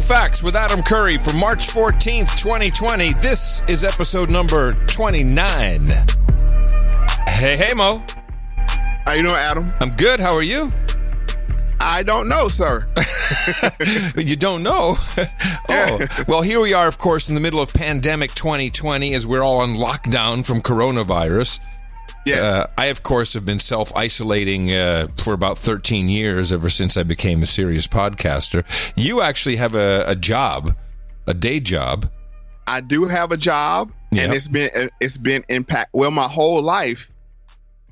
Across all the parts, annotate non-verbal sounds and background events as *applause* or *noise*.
Facts with Adam Curry for March 14th, 2020. This is episode number 29. Hey, hey, Mo. How you doing, Adam? I'm good. How are you? I don't know, sir. *laughs* you don't know? *laughs* oh, well, here we are, of course, in the middle of pandemic 2020 as we're all on lockdown from coronavirus. Yes. Uh, I, of course, have been self isolating uh, for about 13 years ever since I became a serious podcaster. You actually have a, a job, a day job. I do have a job, Yep. and it's been it's been impact. Well, my whole life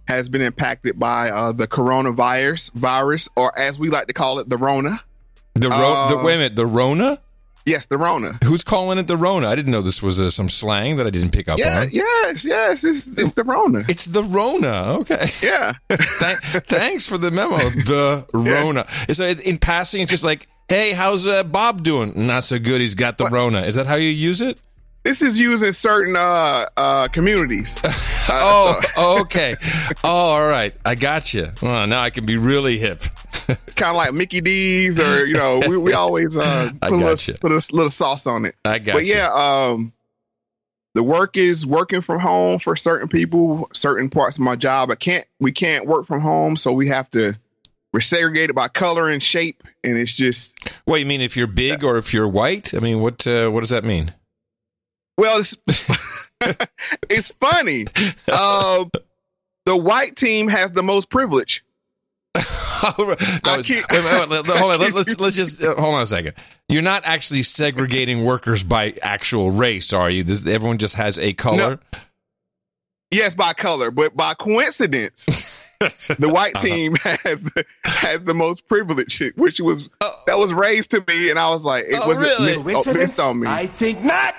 has been impacted by uh, the coronavirus virus, or as we like to call it, the Rona. The, ro- the Uh, Wait a minute, the Rona? Yes, the Rona. Who's calling it the Rona? I didn't know this was uh, some slang that I didn't pick up Yeah, on. yes, yes. It's it's the Rona. It's the Rona. Okay. Yeah. *laughs* Thank, thanks for the memo. The *laughs* Rona. So in passing, it's just like, hey, how's uh, Bob doing? Not so good. He's got the Rona. Is that how you use it? this is used in certain uh, uh, communities. Uh, *laughs* Oh, okay. Oh, all right. I got you. Well, now I can be really hip. *laughs* kind of like Mickey D's, or you know, we, we always uh, *laughs* put, a little, put a little sauce on it. I got but you. yeah, um, the work is working from home for certain people. Certain parts of my job, I can't. We can't work from home, so we have to we're segregated by color and shape, and it's just What you mean if you're big or if you're white? I mean, what uh, what does that mean? well, it's *laughs* it's funny. Uh, the white team has the most privilege. *laughs* That was- wait, wait, wait, hold on. Let, us let's just uh, hold on a second. You're not actually segregating workers by actual race, are you? This, everyone just has a color. Yes, by color, but by coincidence, *laughs* the white Uh-huh. team *laughs* has the, has the most privilege, which was that was raised to me, and I was like, it Oh, wasn't really? missed, oh, missed on me. I think not.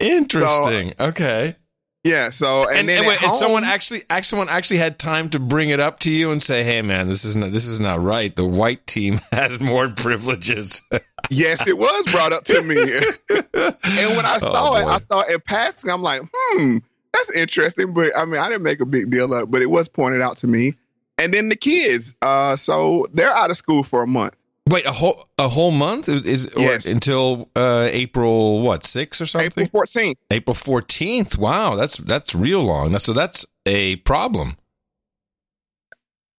Interesting. okay. Yeah, so and, And, then and, wait, and someone actually, actually, someone actually had time to bring it up to you and say, "Hey, man, this is not this is not right. The white team *laughs* has more privileges." *laughs* Yes, it was brought up to me. *laughs* and when I Oh, saw it. I saw it in passing. I'm like, hmm, that's interesting. But I mean, I didn't make a big deal of it, but it was pointed out to me. And then the kids, uh, so they're out of school for a month. Wait, a whole a whole month is, Yes. until uh, April what six or something? April 14th. April fourteenth. Wow, that's that's real long. So that's a problem.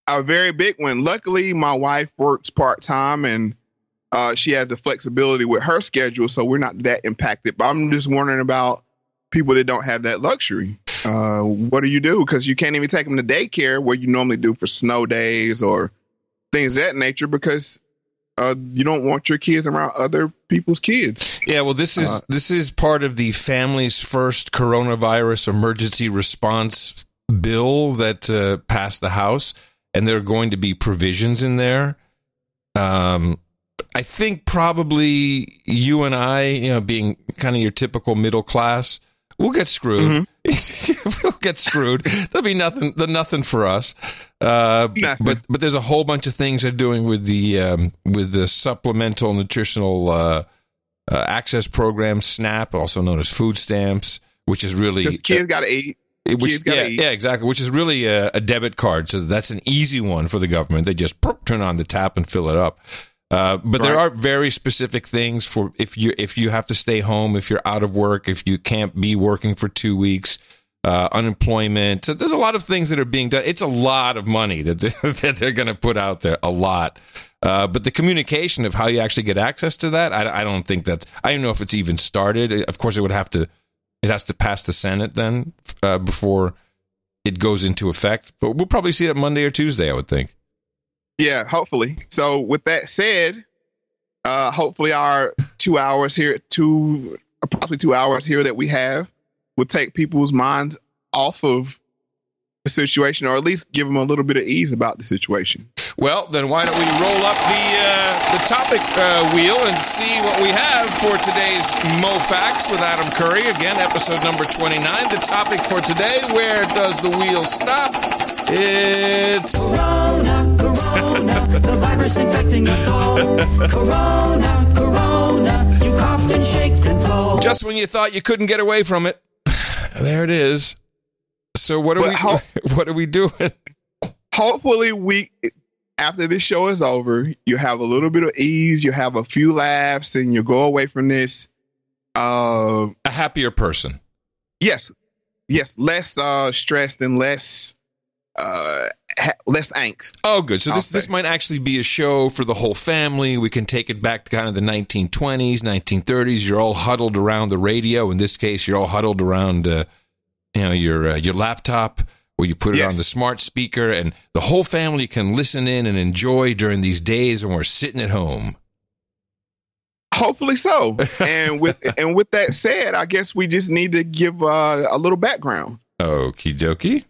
A very big one. Luckily, my wife works part time and uh, she has the flexibility with her schedule, so we're not that impacted. But I'm just wondering about people that don't have that luxury. Uh, what do you do? Because you can't even take them to daycare where you normally do for snow days or things of that nature because uh, you don't want your kids around other people's kids. Yeah, well, this is Uh, this is part of the family's First Coronavirus Emergency Response Bill that uh, passed the House, and there are going to be provisions in there. Um, I think probably you and I, you know, being kind of your typical middle class, we'll get screwed. *laughs* we'll get screwed. There'll be nothing, the nothing for us. Uh, Nothing. but but there's a whole bunch of things they're doing with the um, with the supplemental nutritional uh, uh, access program, SNAP, also known as food stamps, which is really kids got to eat. which, yeah, eat. yeah, exactly. Which is really a, a debit card, so that's an easy one for the government. They just turn on the tap and fill it up. Uh, but there are very specific things for if you if you have to stay home, if you're out of work, if you can't be working for two weeks, uh, unemployment. So there's a lot of things that are being done. It's a lot of money that they, *laughs* that they're going to put out there, a lot. Uh, but the communication of how you actually get access to that, I, I don't think that's. I don't know if it's even started. Of course, it would have to. It has to pass the Senate then uh, before it goes into effect. But we'll probably see it Monday or Tuesday. I would think. Yeah, hopefully. So with that said, uh, hopefully our two hours here, two approximately two hours here that we have, will take people's minds off of the situation, or at least give them a little bit of ease about the situation. Well, then why don't we roll up the uh, the topic uh, wheel and see what we have for today's Mo Facts with Adam Curry. Again, episode number twenty nine. The topic for today: Where does the wheel stop? It's Corona, Corona, the virus infecting us all. Corona, Corona, you cough and shake then fall. just when you thought you couldn't get away from it. *sighs* There it is. So what are But we? how- *laughs* what are we doing? Hopefully, we after this show is over, you have a little bit of ease, you have a few laughs, and you go away from this. Uh, A happier person. yes, yes, less uh, stressed and less uh, ha- less angst. Oh, good. So I'll this this might actually be a show for the whole family. We can take it back to kind of the 1920s, 1930s. You're all huddled around the radio. In this case, you're all huddled around, uh, you know, your uh, your laptop, where you put it Yes. on the smart speaker, and the whole family can listen in and enjoy during these days when we're sitting at home. Hopefully so. *laughs* and with and with that said, I guess we just need to give uh, a little background. Okie dokie.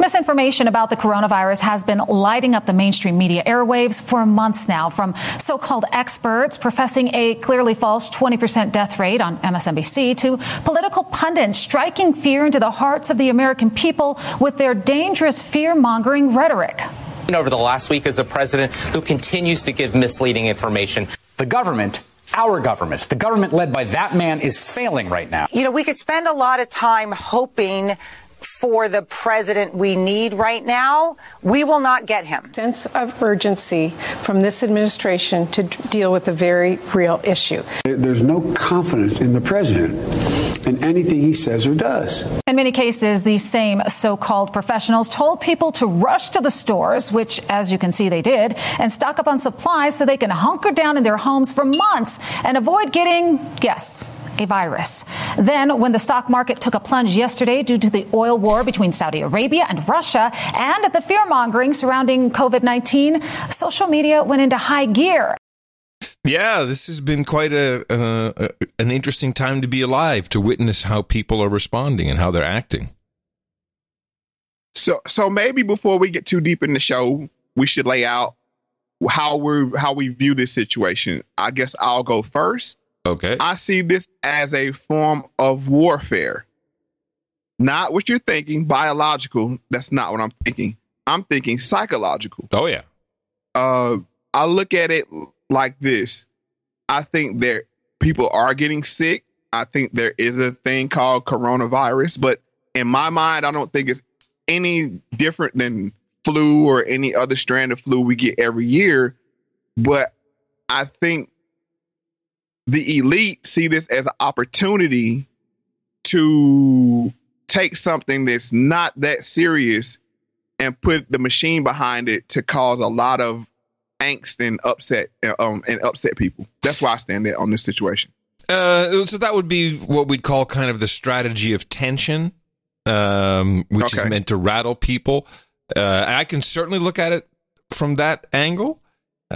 Misinformation about the coronavirus has been lighting up the mainstream media airwaves for months now, from so called experts professing a clearly false 20% death rate on MSNBC to political pundits striking fear into the hearts of the American people with their dangerous fear mongering rhetoric. over the last week as a president who continues to give misleading information. The government, our government, the government led by that man is failing right now. You know, we could spend a lot of time hoping for the president we need right now. We will not get him. sense of urgency from this administration to d- deal with a very real issue. There's no confidence in the president in anything he says or does. In many cases, these same so called professionals told people to rush to the stores, which, as you can see, they did, and stock up on supplies so they can hunker down in their homes for months and avoid getting, yes, a virus. Then, when the stock market took a plunge yesterday due to the oil war between Saudi Arabia and Russia and the fear mongering surrounding COVID 19, social media went into high gear. Yeah, this has been quite a, uh, a an interesting time to be alive to witness how people are responding and how they're acting. So so maybe before we get too deep in the show, we should lay out how we how we view this situation. I guess I'll go first. Okay. I see this as a form of warfare. Not what you're thinking, biological. That's not what I'm thinking. I'm thinking psychological. oh yeah. Uh, I look at it like this. I think there people are getting sick. I think there is a thing called coronavirus, but in my mind, I don't think it's any different than flu or any other strand of flu we get every year. But I think the elite see this as an opportunity to take something that's not that serious and put the machine behind it to cause a lot of angst and upset um, and upset people. That's why I stand there on this situation. Uh, so that would be what we'd call kind of the strategy of tension, um, which is meant to rattle people. Uh, I can certainly look at it from that angle.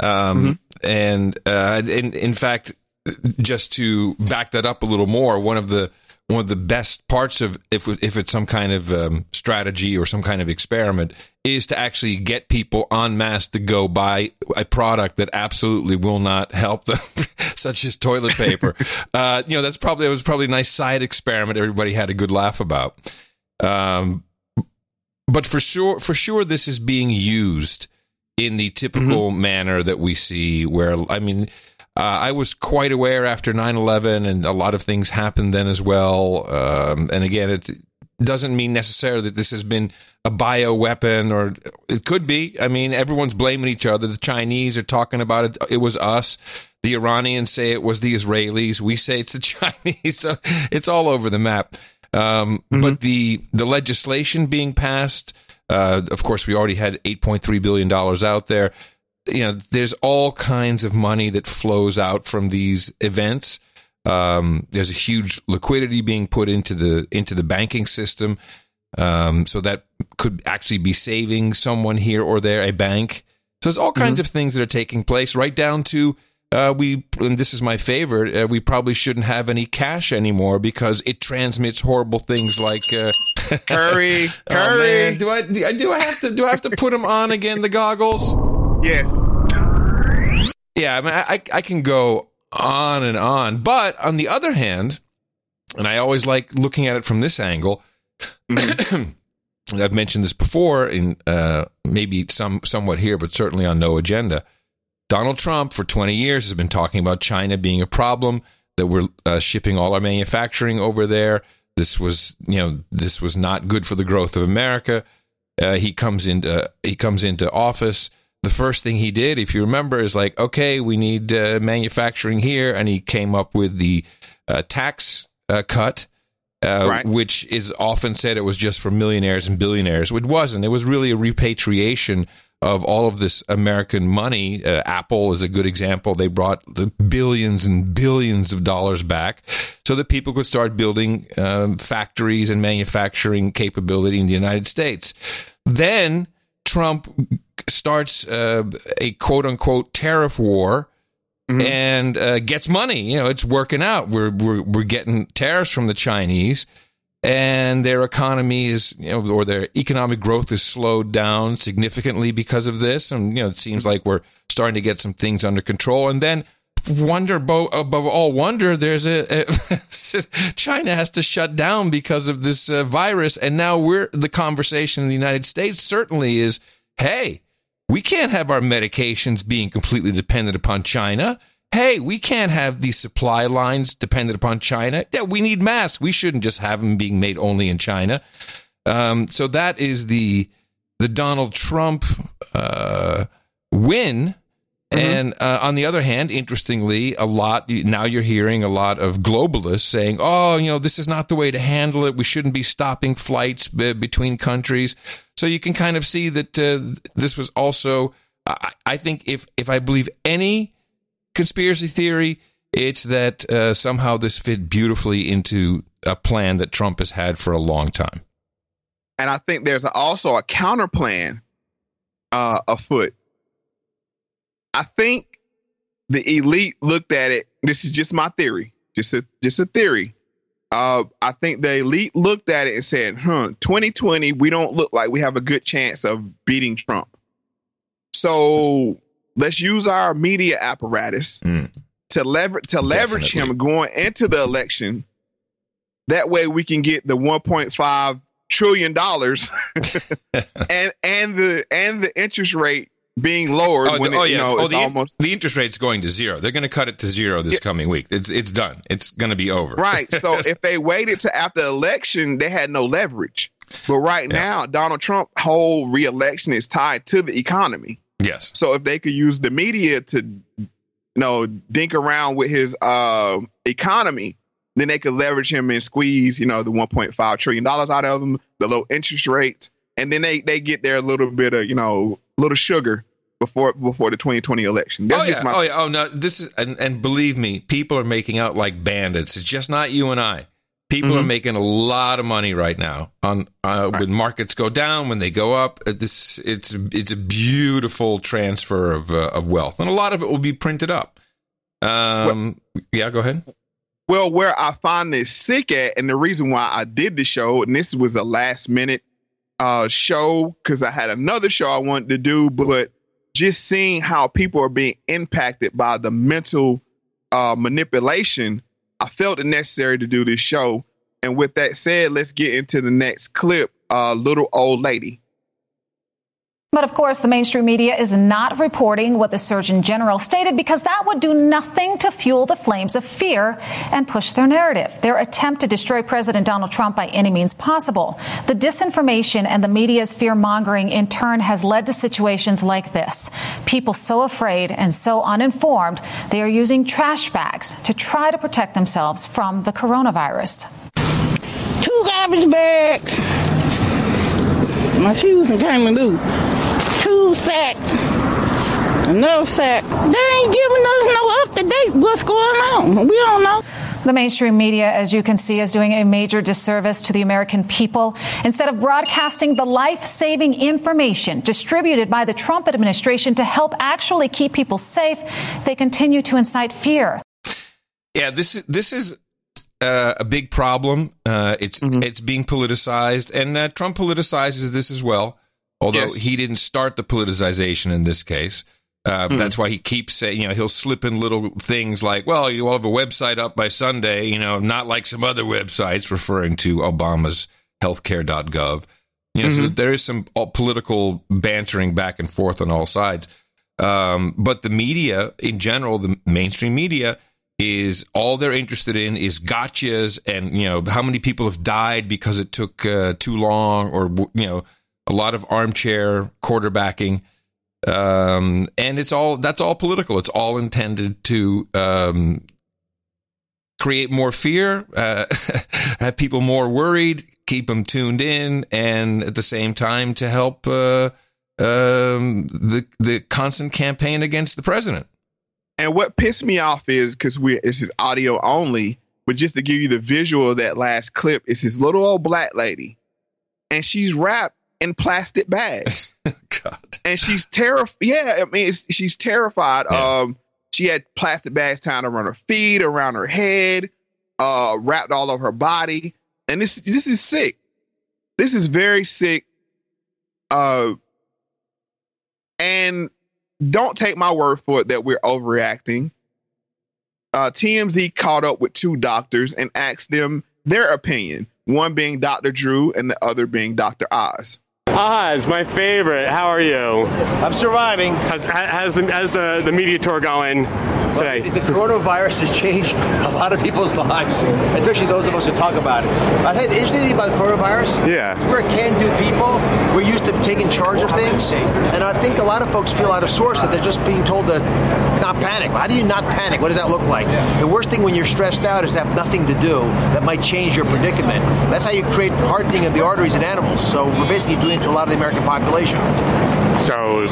Um, And uh, in, in fact, just to back that up a little more, one of the one of the best parts of if if it's some kind of um, strategy or some kind of experiment is to actually get people en masse to go buy a product that absolutely will not help them, *laughs* such as toilet paper. *laughs* uh, you know, that's probably that was probably a nice side experiment. Everybody had a good laugh about. Um, but for sure, for sure, this is being used in the typical manner that we see. Where I mean, uh, I was quite aware after 9-11 and a lot of things happened then as well. Um, and again, it doesn't mean necessarily that this has been a bio weapon or it could be. I mean, everyone's blaming each other. The Chinese are talking about it. It was us. The Iranians say it was the Israelis. We say it's the *laughs* Chinese. So it's all over the map. Um, But the the legislation being passed, uh, of course, we already had eight point three billion dollars out there. You know, there's all kinds of money that flows out from these events. Um, there's a huge liquidity being put into the into the banking system, um, so that could actually be saving someone here or there, a bank. So there's all kinds of things that are taking place, right down to uh, we. And this is my favorite. Uh, we probably shouldn't have any cash anymore because it transmits horrible things like. Uh, *laughs* Curry, Oh, Curry. I do I do I have to do I have to put them on again? The goggles. Yes. Yeah, I mean, I, I can go on and on, but on the other hand, and I always like looking at it from this angle. and *clears throat* I've mentioned this before in uh, maybe some somewhat here, but certainly on no agenda. Donald Trump for 20 years has been talking about China being a problem that we're uh, shipping all our manufacturing over there. This was, you know, this was not good for the growth of America. Uh, he comes into he comes into office the first thing he did, if you remember, is like, okay, we need uh, manufacturing here, and he came up with the uh, tax uh, cut. Uh, Right. Which is often said it was just for millionaires and billionaires. It wasn't. It was really a repatriation of all of this American money. Uh, Apple is a good example. They brought the billions and billions of dollars back so that people could start building um, factories and manufacturing capability in the United States. Then Trump starts uh, a quote unquote tariff war. And uh, gets money. You know, it's working out. We're, we're we're getting tariffs from the Chinese, and their economy is, you know, or their economic growth is slowed down significantly because of this. And, you know, it seems like we're starting to get some things under control. And then, wonder above, above all wonder, there's a, a *laughs* China has to shut down because of this uh, virus. And now we're, the conversation in the United States certainly is, hey, we can't have our medications being completely dependent upon China. Hey, we can't have these supply lines dependent upon China. Yeah, we need masks. We shouldn't just have them being made only in China. Um, so that is the the Donald Trump uh, win. And uh, on the other hand, interestingly, a lot now you're hearing a lot of globalists saying, "Oh, you know, this is not the way to handle it. We shouldn't be stopping flights b- between countries." So you can kind of see that uh, this was also. I, I think if if I believe any conspiracy theory, it's that uh, somehow this fit beautifully into a plan that Trump has had for a long time. And I think there's also a counter plan uh, afoot. I think the elite looked at it. This is just my theory, just a just a theory. Uh, I think the elite looked at it and said, "Huh, 2020, we don't look like we have a good chance of beating Trump. So let's use our media apparatus to leverage to leverage Definitely. him going into the election. That way, we can get the 1.5 trillion dollars *laughs* *laughs* and and the and the interest rate being lowered Oh, when the- it, oh, you yeah. know oh, it's the, almost the interest rate's going to zero. They're going to cut it to zero this coming week. It's it's done. It's going to be over. right. So *laughs* if they waited to after election, they had no leverage. But right now, Donald Trump whole reelection is tied to the economy. yes. So if they could use the media to, you know, dink around with his uh, economy, then they could leverage him and squeeze, you know, the 1.5 trillion dollars out of him, the low interest rates, and then they they get their little bit of, you know, little sugar before before the 2020 election. That's oh yeah. my oh yeah. Oh no. This is and, and believe me, people are making out like bandits. It's just not you and I. People Mm-hmm. are making a lot of money right now on uh, when markets go down, when they go up. Uh, This it's it's a beautiful transfer of uh, of wealth, and a lot of it will be printed up. Um. yeah. Go ahead. Well, where I find this sick at, and the reason why I did the show, and this was a last minute uh, show because I had another show I wanted to do, but just seeing how people are being impacted by the mental uh, manipulation, I felt it necessary to do this show. And with that said, let's get into the next clip. Uh, little old lady. But of course, the mainstream media is not reporting what the Surgeon General stated because that would do nothing to fuel the flames of fear and push their narrative, their attempt to destroy President Donald Trump by any means possible. The disinformation and the media's fear mongering in turn has led to situations like this. People so afraid and so uninformed, they are using trash bags to try to protect themselves from the coronavirus. two garbage bags. My shoes and came. Two sacks. Another sack. They ain't giving us no up to date what's going on. We don't know. The mainstream media, as you can see, is doing a major disservice to the American people. Instead of broadcasting the life saving information distributed by the Trump administration to help actually keep people safe, they continue to incite fear. Yeah, this is this is uh, a big problem. Uh, it's it's being politicized, and uh, Trump politicizes this as well. Although Yes. he didn't start the politicization in this case. Uh, That's why he keeps saying, you know, he'll slip in little things like, well, you'll have a website up by Sunday, you know, not like some other websites, referring to Obama's healthcare.gov. You know, so there is some political bantering back and forth on all sides. Um, but the media in general, the mainstream media, is all they're interested in is gotchas and you know how many people have died because it took uh, too long or you know a lot of armchair quarterbacking Um, and it's all that's all political. It's all intended to um, create more fear, uh, *laughs* have people more worried, keep them tuned in, and at the same time to help uh, um, the the constant campaign against the president. And what pissed me off is because we this is audio only, but just to give you the visual of that last clip, it's this little old black lady, and she's wrapped in plastic bags. *laughs* God. And she's terrified. Yeah, I mean, it's, she's terrified. Yeah. Um, she had plastic bags tied around her feet, around her head, uh, wrapped all over her body, and this this is sick. This is very sick. Uh, and don't take my word for it that we're overreacting. Uh, TMZ caught up with two doctors and asked them their opinion, one being Dr. Drew and the other being Dr. Oz. Ah, Oz, my favorite. How are you? I'm surviving. How's, how's, the, how's the, the media tour going today? The coronavirus has changed a lot of people's *laughs* lives, especially those of us who talk about it. I think the interesting thing about coronavirus, Yeah. we're can-do people. We're used to taking charge of things, and I think a lot of folks feel out of source that they're just being told to not panic. How do you not panic? What does that look like? The worst thing when you're stressed out is to have nothing to do that might change your predicament. That's how you create hardening of the arteries in animals. So we're basically doing it to a lot of the American population. So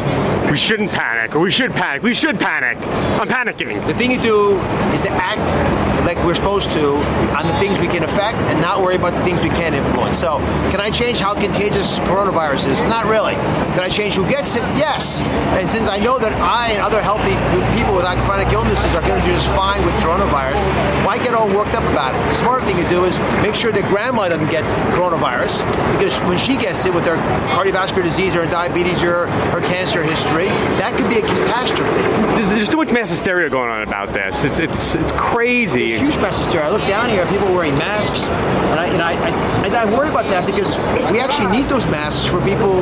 we shouldn't panic, or we should panic. We should panic. I'm panicking. The thing you do is to act like we're supposed to on the things we can affect and not worry about the things we can't influence. So, can I change how contagious coronavirus is? Not really. Can I change who gets it? Yes. And since I know that I and other healthy people without chronic illnesses are going to do just fine with coronavirus, why get all worked up about it? The smart thing to do is make sure that grandma doesn't get coronavirus because when she gets it with her cardiovascular disease or her diabetes or her cancer history, that could be a catastrophe. There's, there's too much mass hysteria going on about this. It's it's it's crazy. Huge message there. I look down here, people wearing masks, and I, and I, I, and I worry about that because we actually need those masks for people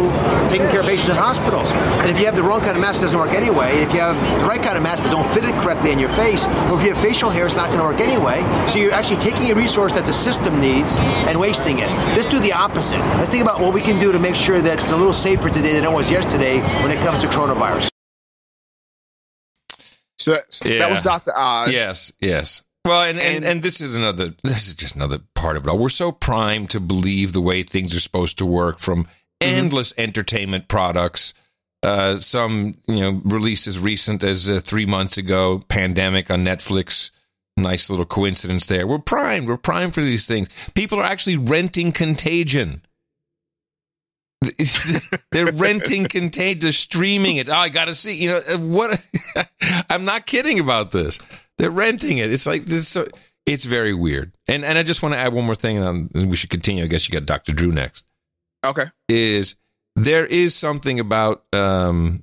taking care of patients in hospitals. And if you have the wrong kind of mask, it doesn't work anyway. If you have the right kind of mask but don't fit it correctly in your face, or if you have facial hair, it's not going to work anyway. So you're actually taking a resource that the system needs and wasting it. Let's do the opposite. Let's think about what we can do to make sure that it's a little safer today than it was yesterday when it comes to coronavirus. So that, Yeah. that was Dr. Oz. Yes, yes. Well, and, and, and this is another, this is just another part of it all. We're so primed to believe the way things are supposed to work from endless entertainment products. Uh, some, you know, released as recent as uh, three months ago, Pandemic on Netflix. Nice little coincidence there. We're primed. We're primed for these things. People are actually renting Contagion. *laughs* They're renting Contagion. They're streaming it. Oh, I got to see. You know uh, what? *laughs* I'm not kidding about this. They're renting it. It's like this. So, it's very weird. And and I just want to add one more thing, and we should continue. I guess you got Dr. Drew next. Okay. Is there is something about um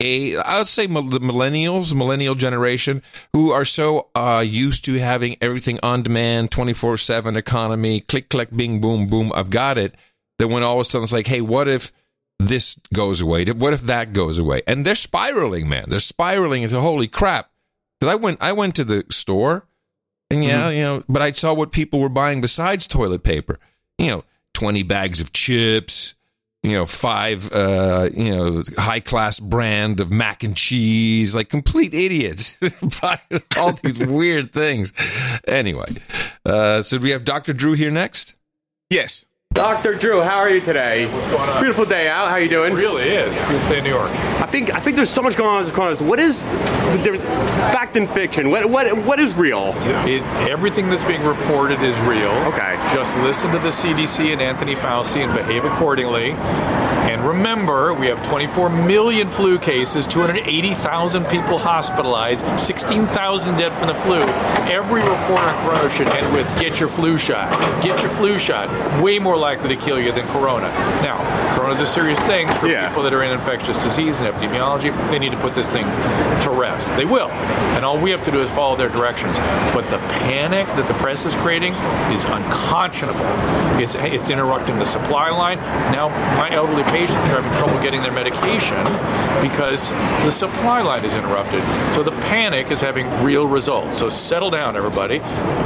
a I would say the millennials, millennial generation, who are so uh, used to having everything on demand, twenty four seven economy, click click, bing boom boom. I've got it. That when all of a sudden it's like, hey, what if this goes away? What if that goes away? And they're spiraling, man. They're spiraling into holy crap. Because I went, I went to the store, and yeah, you know, but I saw what people were buying besides toilet paper. You know, twenty bags of chips. You know, five, uh, you know, high class brand of mac and cheese, like complete idiots *laughs* buying all these *laughs* weird things. Anyway, uh, so we have Dr. Drew here next. Yes. Dr. Drew, how are you today? What's going on? Beautiful day out. How are you doing? It really is. Beautiful day in New York. I think I think there's so much going on this coronavirus. What is the difference? Fact and fiction. What what what is real? It, everything that's being reported is real. Okay. Just listen to the CDC and Anthony Fauci and behave accordingly. And remember, we have 24 million flu cases, 280,000 people hospitalized, 16,000 dead from the flu. Every report on corona should end with get your flu shot. Get your flu shot. Way more likely to kill you than corona. Now, corona is a serious thing for Yeah. people that are in infectious disease and epidemiology. They need to put this thing to rest. They will. And all we have to do is follow their directions. But the panic that the press is creating is unconscionable. It's, it's interrupting the supply line. Now, my elderly patients are having trouble getting their medication because the supply line is interrupted. So the panic is having real results. So settle down, everybody.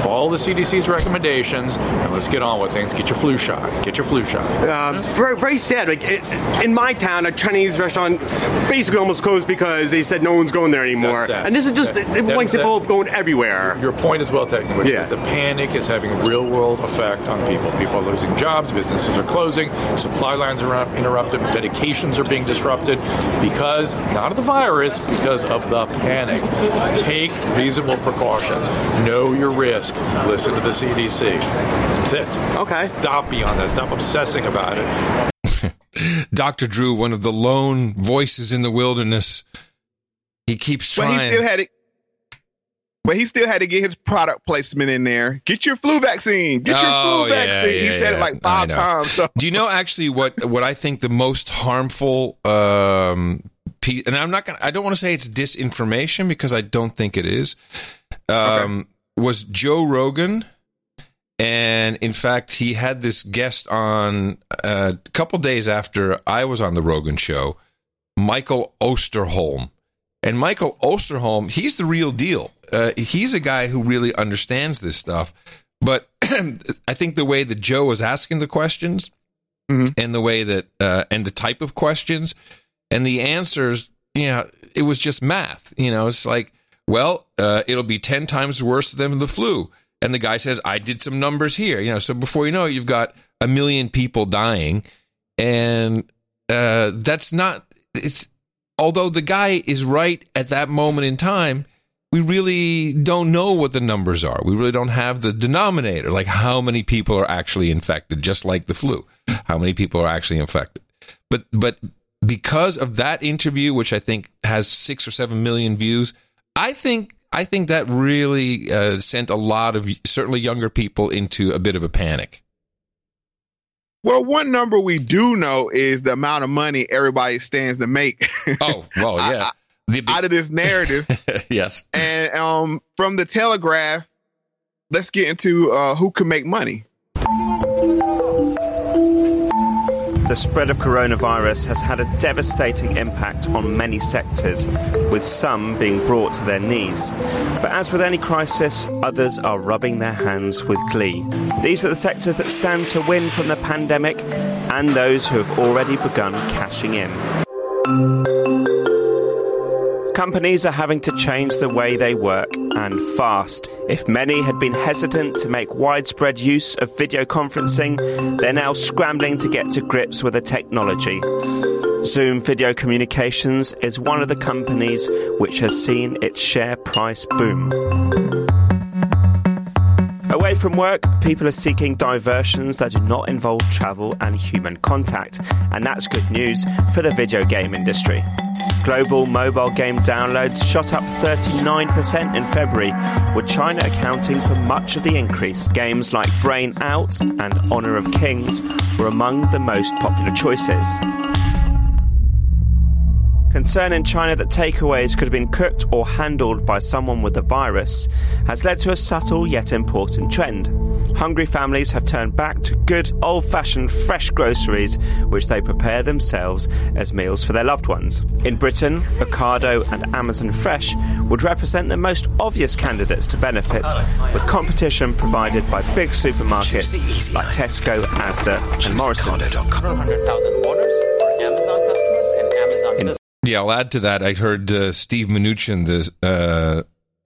Follow the CDC's recommendations and let's get on with things. Get your flu shot. Get your flu shot. Um, it's very, very sad. like it, in my town, a Chinese restaurant basically almost closed because they said no one's going there anymore. That's sad. And this is just That- it, like people going everywhere. Your point is well taken, which Yeah. the panic is having a real world effect on people. People are losing jobs, businesses are closing, supply lines are interrupted, medications are being disrupted because, not of the virus, because of the panic. Take reasonable precautions. Know your risk. Listen to the CDC. That's it. Okay. Stop beyond that. Stop obsessing about it. *laughs* Dr. Drew, one of the lone voices in the wilderness, he keeps trying. But trying. he still had it. But he still had to get his product placement in there. Get your flu vaccine. Get your Oh, flu yeah, vaccine. yeah, he said yeah. it like five times. So Do you know actually what what I think the most harmful um pe- and I'm not going to I don't want to say it's disinformation because I don't think it is. Um was Joe Rogan and in fact he had this guest on uh, a couple days after I was on the Rogan show, Michael Osterholm. And Michael Osterholm, he's the real deal. Uh, he's a guy who really understands this stuff. But *clears throat* I think the way that Joe was asking the questions and the way that, uh, and the type of questions and the answers, you know, it was just math. You know, it's like, well, uh, it'll be 10 times worse than the flu. And the guy says, I did some numbers here. You know, so before you know it, you've got a million people dying. And uh, that's not, it's, although the guy is right at that moment in time, we really don't know what the numbers are. We really don't have the denominator, like how many people are actually infected, just like the flu. How many people are actually infected? But but because of that interview, which I think has six or seven million views, I think I think that really uh, sent a lot of certainly younger people into a bit of a panic. Well, one number we do know is the amount of money everybody stands to make. Oh well, *laughs* yeah. out of this narrative. *laughs* yes. And um, from the Telegraph, let's get into uh, who can make money. The spread of coronavirus has had a devastating impact on many sectors, with some being brought to their knees. But as with any crisis, others are rubbing their hands with glee. These are the sectors that stand to win from the pandemic and those who have already begun cashing in. Companies are having to change the way they work and fast. If many had been hesitant to make widespread use of video conferencing, they're now scrambling to get to grips with the technology. Zoom Video Communications is one of the companies which has seen its share price boom. Away from work, people are seeking diversions that do not involve travel and human contact, and that's good news for the video game industry. Global mobile game downloads shot up 39% in February, with China accounting for much of the increase. Games like Brain Out and Honor of Kings were among the most popular choices. Concern in China that takeaways could have been cooked or handled by someone with the virus has led to a subtle yet important trend. Hungry families have turned back to good, old fashioned fresh groceries, which they prepare themselves as meals for their loved ones. In Britain, Ocado and Amazon Fresh would represent the most obvious candidates to benefit, with competition provided by big supermarkets like Tesco, Asda, and Morrisons. Yeah, I'll add to that. I heard uh, Steve Mnuchin, the uh,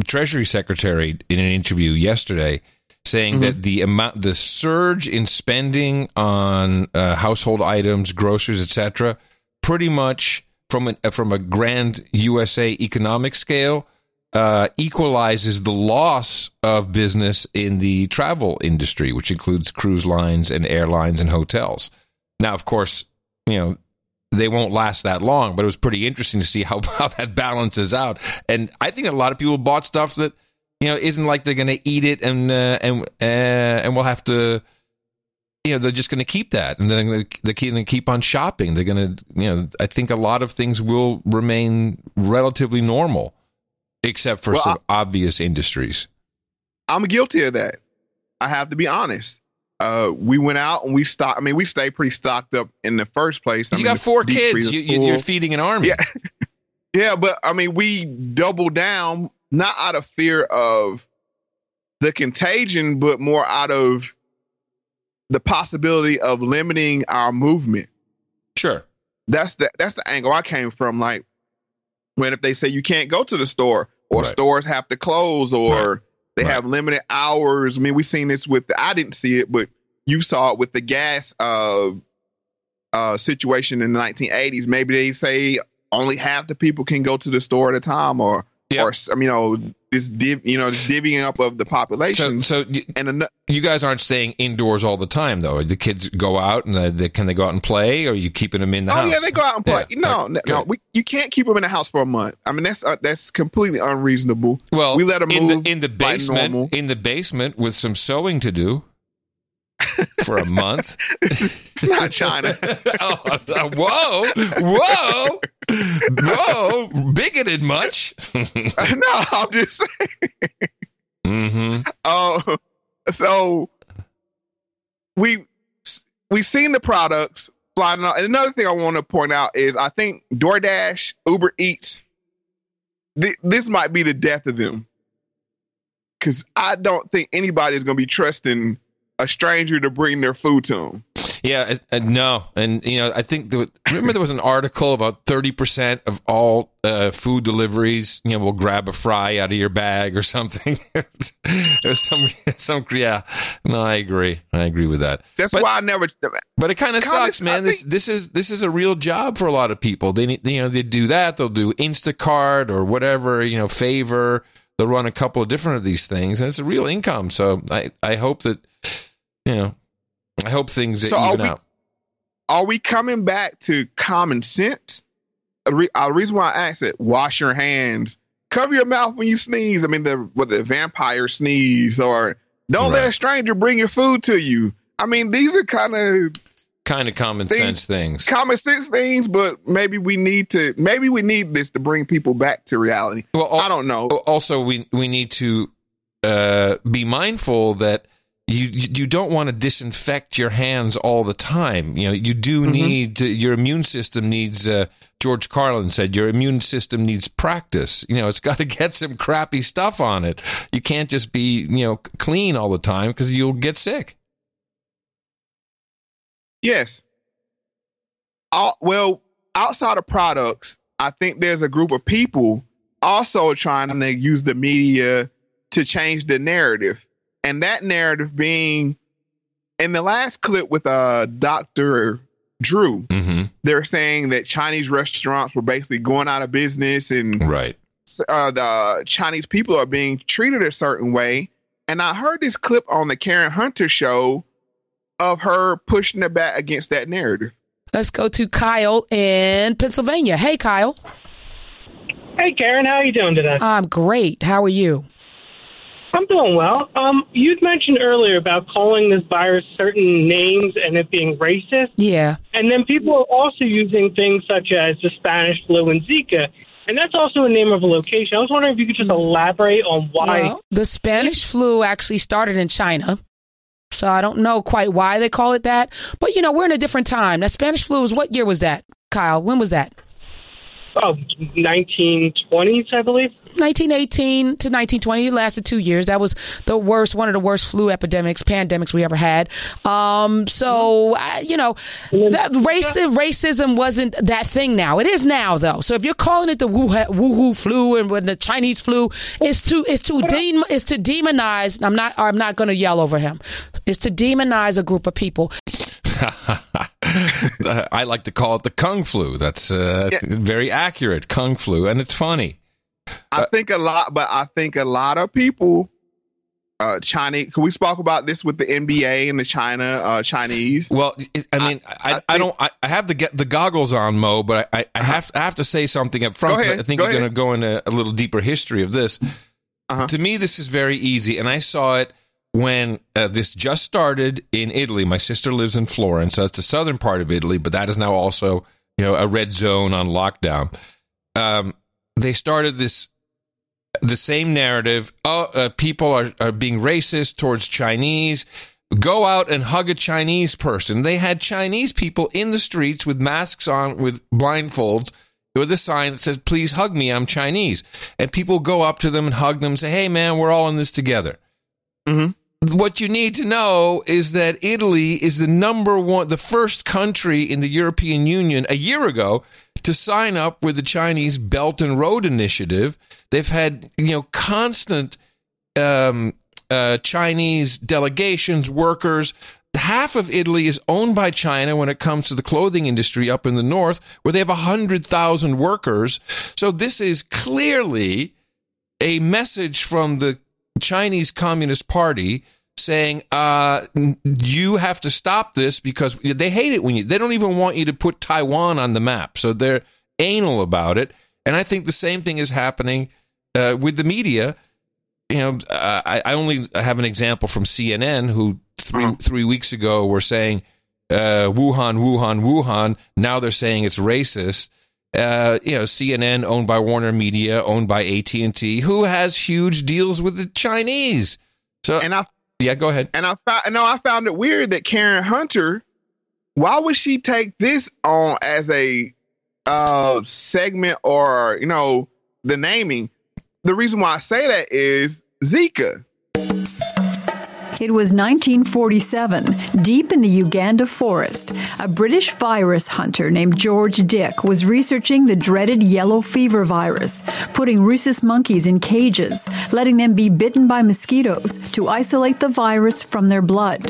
Treasury Secretary, in an interview yesterday, saying that the amount, the surge in spending on uh, household items, groceries, etc., pretty much from an, from a grand USA economic scale, uh, equalizes the loss of business in the travel industry, which includes cruise lines and airlines and hotels. Now, of course, you know they won't last that long, but it was pretty interesting to see how, *laughs* how that balances out. And I think a lot of people bought stuff that you know isn't like they're going to eat it and uh, and uh, and we'll have to you know they're just going to keep that and then they're going to keep on shopping. They're going to you know I think a lot of things will remain relatively normal, except for Well, some obvious industries. I'm guilty of that. I have to be honest. Uh, we went out and we stocked. I mean, we stayed pretty stocked up in the first place. I You mean, got four kids. you, you're feeding an army. Yeah. *laughs* yeah, but I mean, we doubled down not out of fear of the contagion, but more out of the possibility of limiting our movement. Sure. That's the that's the angle I came from. Like when if they say you can't go to the store or stores have to close or they have limited hours. I mean, we've seen this with the, I didn't see it, but you saw it with the gas uh uh situation in the 1980s. Maybe they say only half the people can go to the store at a time or or I mean, you know this div, you know this divvying up of the population. So, so you, and an- you guys aren't staying indoors all the time, though. The kids go out and uh, they, can they go out and play, or are you keeping them in the oh house? Oh yeah, they go out and play. Yeah. No, no, no, we, you can't keep them in the house for a month. I mean, that's uh, that's completely unreasonable. Well, we let them in move the in the basement, in the basement with some sewing to do for a month. *laughs* it's not China. *laughs* oh, whoa, whoa, whoa! Bigoted much? *laughs* no, I'm just saying. mm-hmm. Oh, so we we've seen the products flying out. And another thing I want to point out is I think DoorDash, Uber Eats, th- this might be the death of them. Because I don't think anybody is going to be trusting a stranger to bring their food to them. Yeah, uh, no, and you know, I think there, remember there was an article about thirty percent of all uh, food deliveries, you know, will grab a fry out of your bag or something. *laughs* There's some, some, yeah. No, I agree. I agree with that. That's But- why I never. But it kind of sucks, man. I This this is this is a real job for a lot of people. They need, you know, they do that. They'll do Instacart or whatever, you know, Favor. They'll run a couple of different of these things, and it's a real income. So I I hope that you know, I hope things So are even we- out. Are we coming back to common sense? A re- a reason why I asked it: wash your hands, cover your mouth when you sneeze. I mean, the what the vampire sneeze, or don't let a stranger bring your food to you. I mean, these are kind of Kind of common things- sense things. common sense things, but maybe we need to maybe we need this to bring people back to reality. Well, I don't know. Also, we we need to uh, be mindful that you you don't want to disinfect your hands all the time. You know, you do need to, your immune system needs. Uh, George Carlin said your immune system needs practice. You know, it's *laughs* got to get some crappy stuff on it. You can't just be you know clean all the time because you'll get sick. Yes. All, well, outside of products, I think there's a group of people also trying to use the media to change the narrative. And that narrative being in the last clip with uh Dr. Drew, Mm-hmm. they're saying that Chinese restaurants were basically going out of business and right. uh, the Chinese people are being treated a certain way. And I heard this clip on the Karen Hunter show of her pushing it back against that narrative. Let's go to Kyle in Pennsylvania. Hey, Kyle. Hey, Karen, how are you doing today? I'm great. How are you? I'm doing well. Um, you'd mentioned earlier about calling this virus certain names and it being racist. Yeah. And then people are also using things such as the Spanish flu and Zika. And that's also a name of a location. I was wondering if you could just elaborate on why. Well, the Spanish flu actually started in China. So I don't know quite why they call it that. But, you know, we're in a different time. That Spanish flu was what year was that, Kyle? When was that? Oh, 1920s, I believe. 1918 to 1920. It lasted two years. That was the worst, one of the worst flu epidemics, pandemics we ever had. Um, so, I, you know, that race, racism wasn't that thing now. It is now, though. So if you're calling it the Wuhan, Wuhu flu and when the Chinese flu, it's to it's to de- it's to demonize. I'm not I'm not going to yell over him. It's to demonize a group of people. *laughs* I like to call it the kung flu. That's uh, very accurate, kung flu, and it's funny. I think a lot, but I think a lot of people, uh, Chinese. Can we spoke about this with the NBA and the China uh, Chinese? Well, I mean, I, I, don't. I, I have the get the goggles on, Mo, but I, I, I have I have to say something up front. Uh-huh. Go 'cause ahead, I think go you're going to go into a little deeper history of this. Uh-huh. To me, this is very easy, and I saw it when uh, this just started in Italy. My sister lives in Florence. That's the southern part of Italy, but that is now also you know a red zone on lockdown. Um, they started this the same narrative. Oh, uh, people are, are being racist towards Chinese. Go out and hug a Chinese person. They had Chinese people in the streets with masks on, with blindfolds, with a sign that says, Please hug me, I'm Chinese. And people go up to them and hug them and say, Hey, man, we're all in this together. Mm-hmm. What you need to know is that Italy is the number one, the first country in the European Union a year ago to sign up with the Chinese Belt and Road Initiative. They've had, you know, constant um, uh, Chinese delegations, workers. Half of Italy is owned by China when it comes to the clothing industry up in the north, where they have 100,000 workers. So this is clearly a message from the Chinese Communist Party saying uh, you have to stop this because they hate it when you they don't even want you to put Taiwan on the map. So they're anal about it. And I think the same thing is happening uh, with the media. You know, uh, I, I, only have an example from CNN who 3 three weeks ago were saying uh, Wuhan, Wuhan, Wuhan. Now they're saying it's racist. Uh, you know, CNN owned by Warner Media, owned by AT and T, who has huge deals with the Chinese. So, and I yeah, go ahead. And I found, no, I found it weird that Karen Hunter. Why would she take this on as a uh, segment or you know the naming? The reason why I say that is Zika. It was 1947, deep in the Uganda forest. A British virus hunter named George Dick was researching the dreaded yellow fever virus, putting rhesus monkeys in cages, letting them be bitten by mosquitoes to isolate the virus from their blood.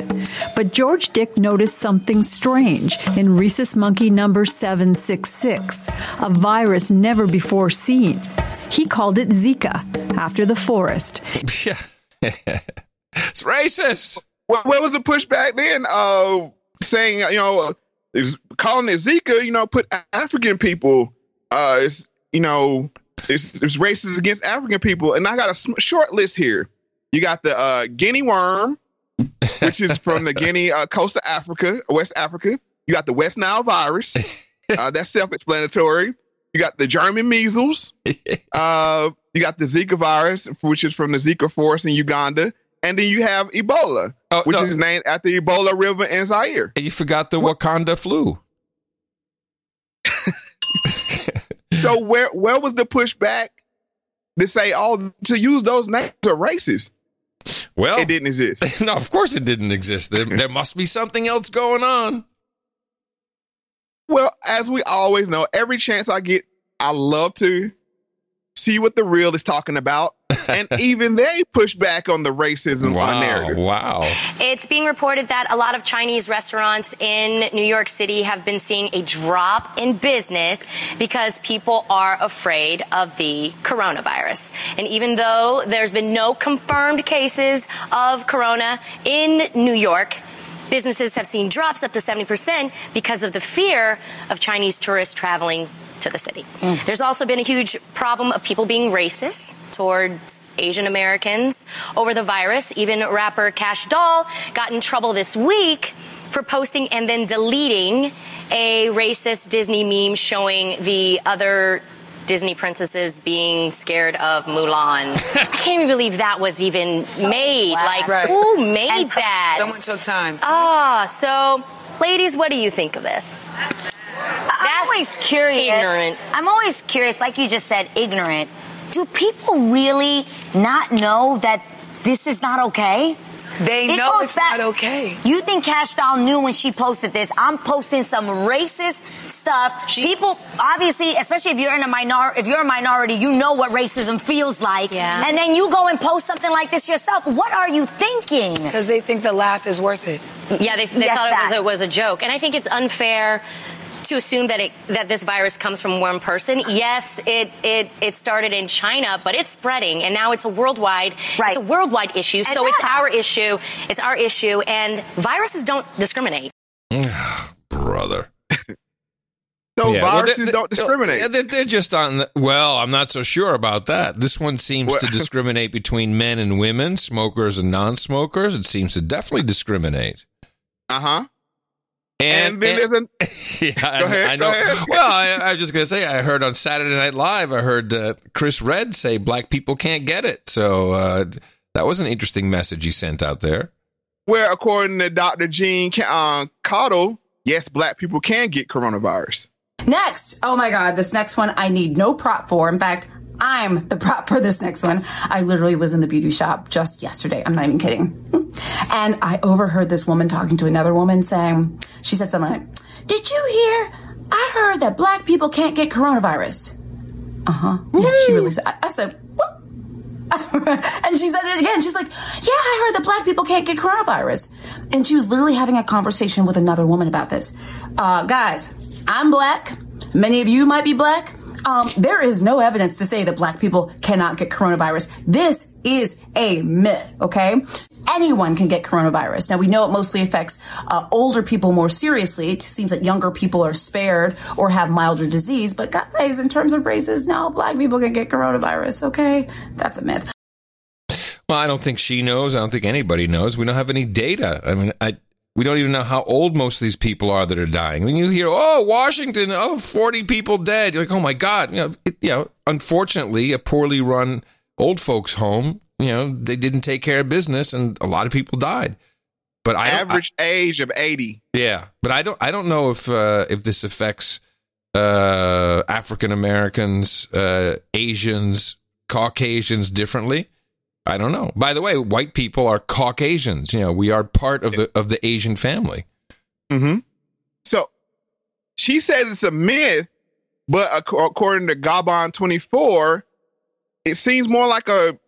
But George Dick noticed something strange in rhesus monkey number 766, a virus never before seen. He called it Zika, after the forest. *laughs* *laughs* It's racist. What, what was the pushback then? Uh, saying you know, is calling it Zika. You know, put African people. Uh, it's you know, it's, it's racist against African people. And I got a sm- short list here. You got the uh, guinea worm, which is from the Guinea uh, coast of Africa, West Africa. You got the West Nile virus. *laughs* Uh, that's self-explanatory. You got the German measles. *laughs* Uh, you got the Zika virus, which is from the Zika forest in Uganda and then you have Ebola, Oh, which no. is named after Ebola River in Zaire. And You forgot the Wakanda flu. *laughs* so where where was the pushback to say all to use those names are racist? Well, it didn't exist. *laughs* no, of course it didn't exist. There, there must be something else going on. Well, as we always know, every chance I get, I love to see what the real is talking about, and *laughs* even they push back on the racism Wow, narrative. wow. It's being reported that a lot of Chinese restaurants in New York City have been seeing a drop in business because people are afraid of the coronavirus. And even though there's been no confirmed cases of corona in New York, businesses have seen drops up to 70% because of the fear of Chinese tourists traveling to the city. There's also been a huge problem of people being racist towards Asian Americans over the virus. Even rapper Cash Doll got in trouble this week for posting and then deleting a racist Disney meme showing the other Disney princesses being scared of Mulan. *laughs* I can't even believe that was even made. Like, Right. who made And that? someone took time. Ah, so, ladies, what do you think of this? I'm always curious. ignorant. I'm always curious, like you just said, ignorant. Do people really not know that this is not okay? They It know goes it's not okay. You think Cash Doll knew when she posted this? I'm posting some racist stuff. People, obviously, especially if you're in a minor, if you're a minority, you know what racism feels like. Yeah. And then you go and post something like this yourself. What are you thinking? Because they think the laugh is worth it. Yeah, they, they Yes, thought it was, a, was a joke, and I think it's unfair to assume that it that this virus comes from one person. Yes, it it it started in China, but it's spreading, and now it's a worldwide it's a worldwide issue. so it's our issue. It's our issue, and viruses don't discriminate. *sighs* Brother. *laughs* No, Yeah, well, viruses they- don't discriminate. yeah, They're, they're just on. The, well, I'm not so sure about that. This one seems Well- to *laughs* discriminate between men and women, smokers and non-smokers. It seems to definitely discriminate. Uh huh. And, And then there's an *laughs* yeah, I, Go ahead, I go know. ahead. Well, I, I was just gonna say, I heard on Saturday Night Live, I heard uh, Chris Redd say black people can't get it. So uh, that was an interesting message he sent out there. where, according to Dr. Gene uh, Caudle, yes, black people can get coronavirus. Next, oh my God, this next one I need no prop for. In fact, I'm the prop for this next one. I literally was in the beauty shop just yesterday. I'm not even kidding. And I overheard this woman talking to another woman saying, she said something like, Did you hear? I heard that black people can't get coronavirus. Uh huh. Yeah, she really said, I, I said, what? *laughs* and she said it again. She's like, Yeah, I heard that black people can't get coronavirus. And she was literally having a conversation with another woman about this. Uh, guys, I'm black. Many of you might be black. Um, there is no evidence to say that black people cannot get coronavirus. This is a myth, okay? Anyone can get coronavirus. Now, we know it mostly affects uh, older people more seriously. It seems that younger people are spared or have milder disease. But, guys, in terms of races, now black people can get coronavirus, okay? That's a myth. Well, I don't think she knows. I don't think anybody knows. We don't have any data. I mean, I, we don't even know how old most of these people are that are dying. When you hear, oh, Washington, oh, 40 people dead, you're like, oh my God. You know, it, you know, unfortunately, a poorly run old folks home, you know, they didn't take care of business and a lot of people died. But I average I, age of 80. Yeah, but I don't I don't know if uh, if this affects uh, African Americans, uh, Asians, Caucasians differently. I don't know. By the way, white people are Caucasians. You know, we are part of the of the Asian family. Mm-hmm. So she says it's a myth, but according to Gabon twenty four, it seems more like a.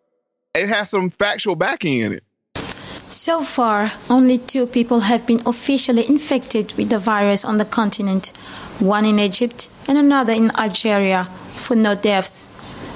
It has some factual backing in it. So far, only two people have been officially infected with the virus on the continent one in Egypt and another in Algeria, for no deaths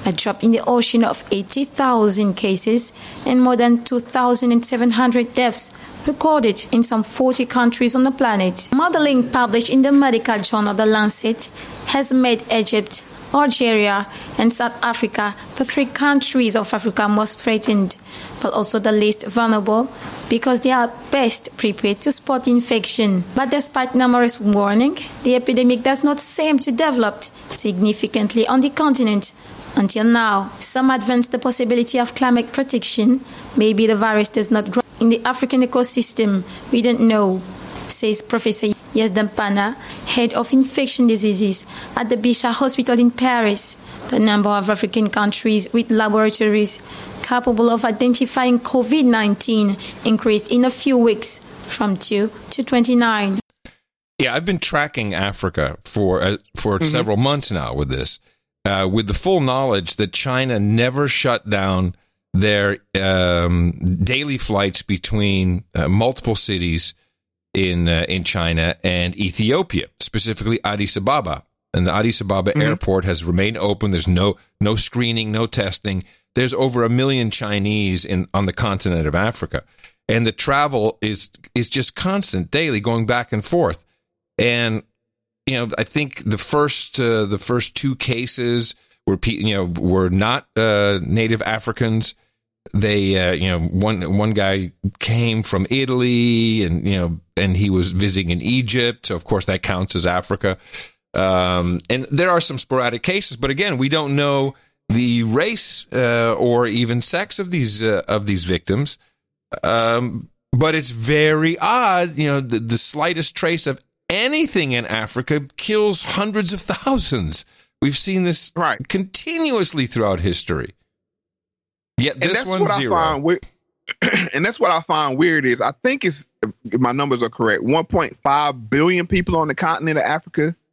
a drop in the ocean of 80,000 cases and more than 2,700 deaths recorded in some 40 countries on the planet. Modeling published in the medical journal The Lancet has made Egypt, Algeria, and South Africa the three countries of Africa most threatened, but also the least vulnerable because they are best prepared to spot infection. But despite numerous warnings, the epidemic does not seem to develop significantly on the continent until now, some advance the possibility of climate protection. Maybe the virus does not grow in the African ecosystem. We don't know, says Professor Yazdanpanah, head of infection diseases at the Bichat Hospital in Paris. The number of African countries with laboratories capable of identifying COVID 19 increased in a few weeks from 2 to 29. Yeah, I've been tracking Africa for uh, for mm-hmm. several months now with this uh, with the full knowledge that China never shut down their um, daily flights between uh, multiple cities in uh, in China and Ethiopia, specifically Addis Ababa. And the Addis Ababa mm-hmm. airport has remained open. There's no no screening, no testing. There's over a million Chinese in on the continent of Africa, and the travel is is just constant, daily, going back and forth. And you know, I think the first uh, the first two cases were you know were not uh, native Africans. They uh, you know one one guy came from Italy and you know and he was visiting in Egypt, so of course that counts as Africa. Um, and there are some sporadic cases, but again, we don't know the race uh, or even sex of these uh, of these victims. Um, but it's very odd, you know, the, the slightest trace of anything in Africa kills hundreds of thousands. We've seen this right. continuously throughout history. Yet this one's zero. Weird, *clears throat* and that's what I find weird is I think it's if my numbers are correct, 1.5 billion people on the continent of Africa. *laughs*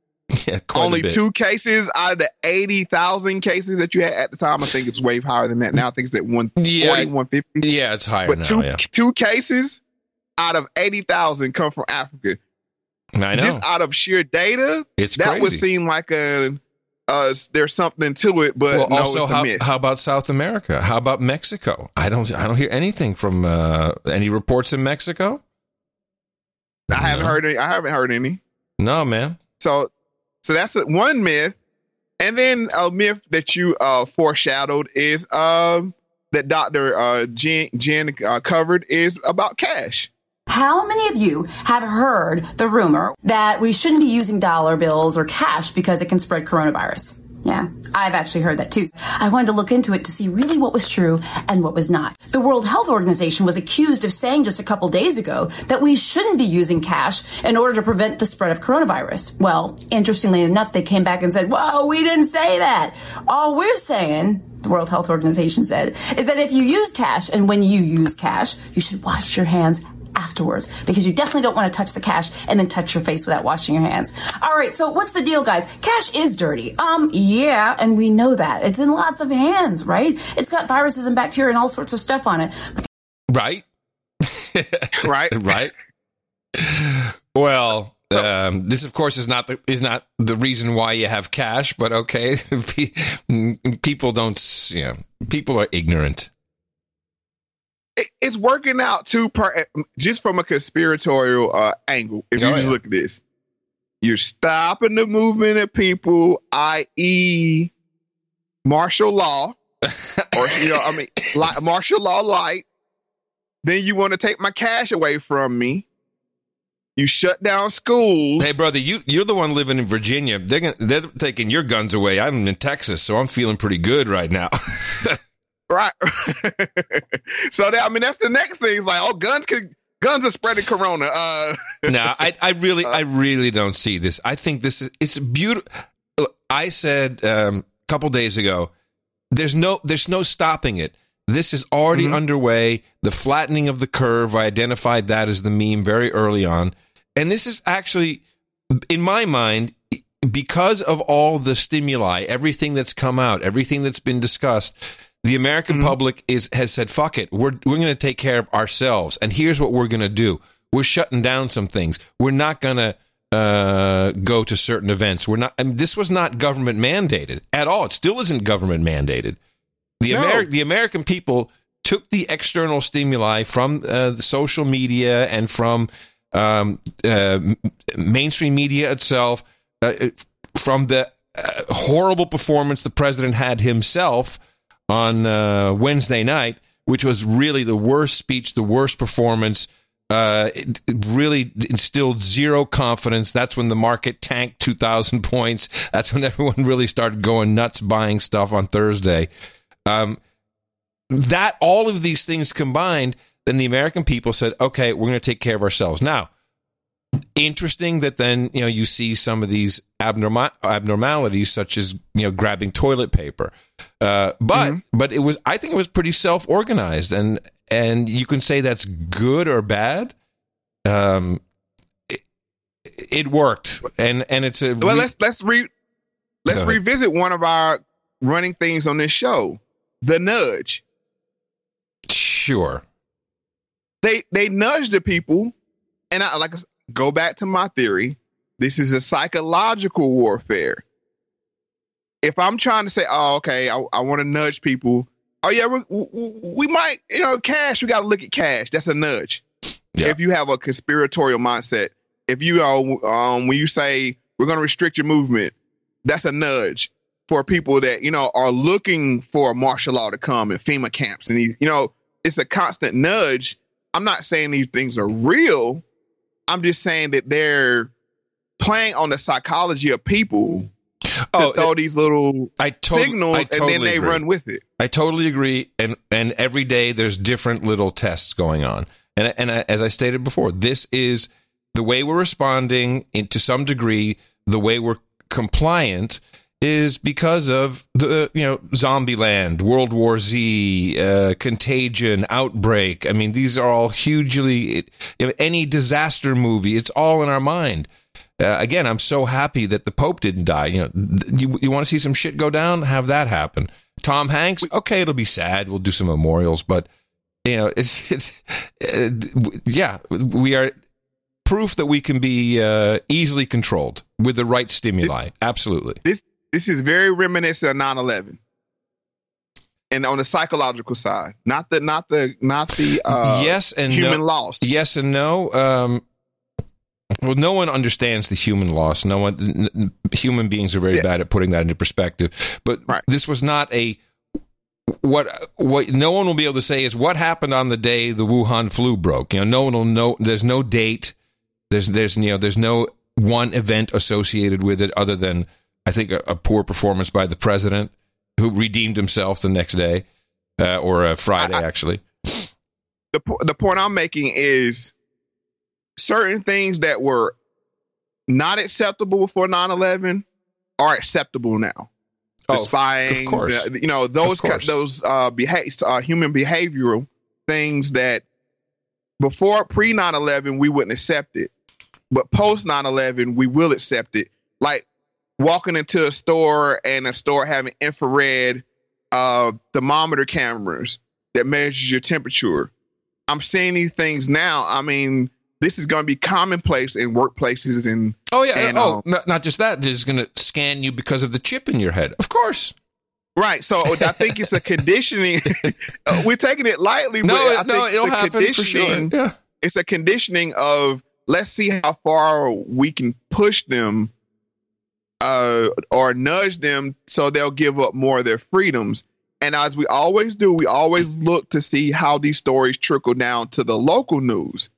Yeah, only two cases out of the 80,000 cases that you had at the time. I think it's way higher than that. Now I think it's at 140, yeah, 150. Yeah, it's higher but now, two, yeah. two cases out of 80,000 come from Africa. I know. Just out of sheer data, it's that crazy. would seem like a uh, there's something to it, but well, no, also it's a how, how about South America? How about Mexico? I don't I don't hear anything from uh, any reports in Mexico. I haven't heard any. I haven't heard any. No, man. So, so that's a, one myth, and then a myth that you uh, foreshadowed is um, that Doctor uh, Jen, Jen uh, covered is about cash. How many of you have heard the rumor that we shouldn't be using dollar bills or cash because it can spread coronavirus? Yeah, I've actually heard that too. I wanted to look into it to see really what was true and what was not. The World Health Organization was accused of saying just a couple days ago that we shouldn't be using cash in order to prevent the spread of coronavirus. Well, interestingly enough, they came back and said, whoa, we didn't say that. All we're saying the World Health Organization said, is that if you use cash and when you use cash, you should wash your hands afterwards because you definitely don't want to touch the cash and then touch your face without washing your hands. All right, so what's the deal, guys? Cash is dirty. Um, yeah, and we know that. It's in lots of hands, right? It's got viruses and bacteria and all sorts of stuff on it. Right. *laughs* right. right. Well, um, this of course is not the is not the reason why you have cash, but okay, *laughs* people don't. You know, people are ignorant. It, it's working out too. Per, just from a conspiratorial uh, angle, if you just yeah. look at this, you're stopping the movement of people, i.e., martial law, or you know, I mean, *laughs* like martial law light. Then you want to take my cash away from me. You shut down schools. Hey, brother, you you're the one living in Virginia. They're gonna, they're taking your guns away. I'm in Texas, so I'm feeling pretty good right now. *laughs* Right. *laughs* so that I mean that's the next thing. It's like, oh, guns can guns are spreading corona. Uh *laughs* no, I, I really, I really don't see this. I think this is it's beautiful. I said um, a couple days ago, there's no, there's no stopping it. This is already underway. The flattening of the curve. I identified that as the meme very early on, and this is actually, in my mind, because of all the stimuli, everything that's come out, everything that's been discussed. The American public is has said, "Fuck it, we're we're going to take care of ourselves." And here's what we're going to do: we're shutting down some things. We're not going to uh, go to certain events. We're not. I mean, this was not government mandated at all. It still isn't government mandated. The No. Ameri- the American people took the external stimuli from uh, the social media and from um, uh, mainstream media itself, uh, from the uh, horrible performance the president had himself on uh, Wednesday night, which was really the worst speech, the worst performance. Uh, it, really instilled zero confidence. That's when the market tanked 2,000 points. That's when *laughs* everyone really started going nuts buying stuff on Thursday. Um, that all of these things combined, then the American people said, okay, we're going to take care of ourselves. Now, interesting that then you know you see some of these abnormal abnormalities such as you know grabbing toilet paper uh, but but it was i think it was pretty self-organized and and you can say that's good or bad um it, it worked and and it's a well let's let's re let's revisit one of our running things on this show. The nudge. sure They they nudge the people, and I like go back to my theory. This is a psychological warfare. If I'm trying to say, oh, okay, I, I want to nudge people. Oh yeah, we, we, we might, you know, cash. We got to look at cash. That's a nudge. If you have a conspiratorial mindset, if you know, um, when you say we're going to restrict your movement, that's a nudge for people that you know are looking for martial law to come and FEMA camps, and these, you know, it's a constant nudge. I'm not saying these things are real. I'm just saying that they're playing on the psychology of people Oh, throw these little I tot- signals, I and then totally they agree. run with it. I totally agree, and and every day there's different little tests going on, and and I, as I stated before, this is the way we're responding in, to some degree. The way we're compliant is because of the you know Zombieland, World War Z, uh, Contagion, Outbreak. I mean, these are all hugely any disaster movie. It's all in our mind. Uh, again, I'm so happy that the Pope didn't die. You know, th- you, you want to see some shit go down? Have that happen. Tom Hanks, okay, it'll be sad. We'll do some memorials, but you know, it's *laughs* it's uh, yeah, we are proof that we can be uh, easily controlled with the right stimuli. Absolutely. This this is very reminiscent of 9/11. And on the psychological side, not the not the not the uh, yes and human no, loss. Yes and no. Um, well, no one understands the human loss. No one, n- human beings are very Yeah. bad at putting that into perspective. But this was not a what what no one will be able to say is what happened on the day the Wuhan flu broke. You know, no one will know. There's no date. There's there's you know there's no one event associated with it other than I think a, a poor performance by the president who redeemed himself the next day uh, or uh, Friday actually. the the point I'm making is certain things that were not acceptable before 9/11 are acceptable now. the Oh, spying, of course. the- you know those ki- those uh, beha- uh, human behavioral things that before pre 9-11 we wouldn't accept it, but post 9-11 we will accept it. Like walking into a store and a store having infrared uh, thermometer cameras that measures your temperature. I'm seeing these things now. I mean, this is going to be commonplace in workplaces and Oh yeah. and, oh, um, not, not just that. They're going to scan you because of the chip in your head. Of course. Right. So I think it's a conditioning. *laughs* Uh, We're taking it lightly, No, but I no, it'll it's a happen for sure. Yeah. It's a conditioning of let's see how far we can push them uh, or nudge them so they'll give up more of their freedoms. And as we always do, we always look to see how these stories trickle down to the local news.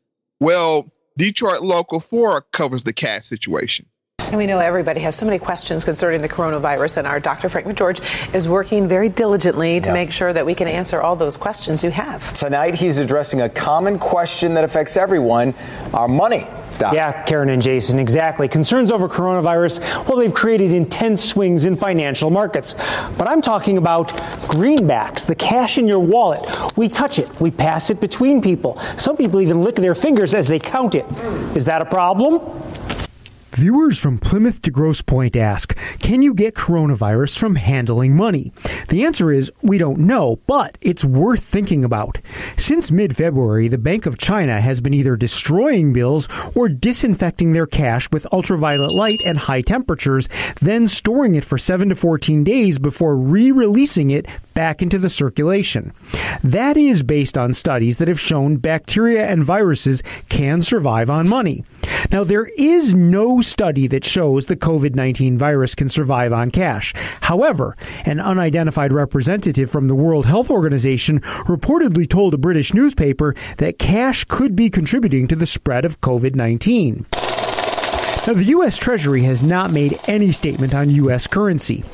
Well, Detroit Local 4 covers the cat situation. And we know everybody has so many questions concerning the coronavirus, and our Dr. Frank McGeorge is working very diligently to Yeah. make sure that we can answer all those questions you have. Tonight, he's addressing a common question that affects everyone our money. Doc. Yeah, Karen and Jason, exactly. Concerns over coronavirus, well, they've created intense swings in financial markets. But I'm talking about greenbacks, the cash in your wallet. We touch it, we pass it between people. Some people even lick their fingers as they count it. Is that a problem? Viewers from Plymouth to Grosse Pointe ask, can you get coronavirus from handling money? The answer is we don't know, but it's worth thinking about. Since mid February, the Bank of China has been either destroying bills or disinfecting their cash with ultraviolet light and high temperatures, then storing it for 7 to 14 days before re releasing it back into the circulation. That is based on studies that have shown bacteria and viruses can survive on money. Now, there is no study that shows the COVID 19 virus can survive on cash. However, an unidentified representative from the World Health Organization reportedly told a British newspaper that cash could be contributing to the spread of COVID 19. Now, the U.S. Treasury has not made any statement on U.S. currency.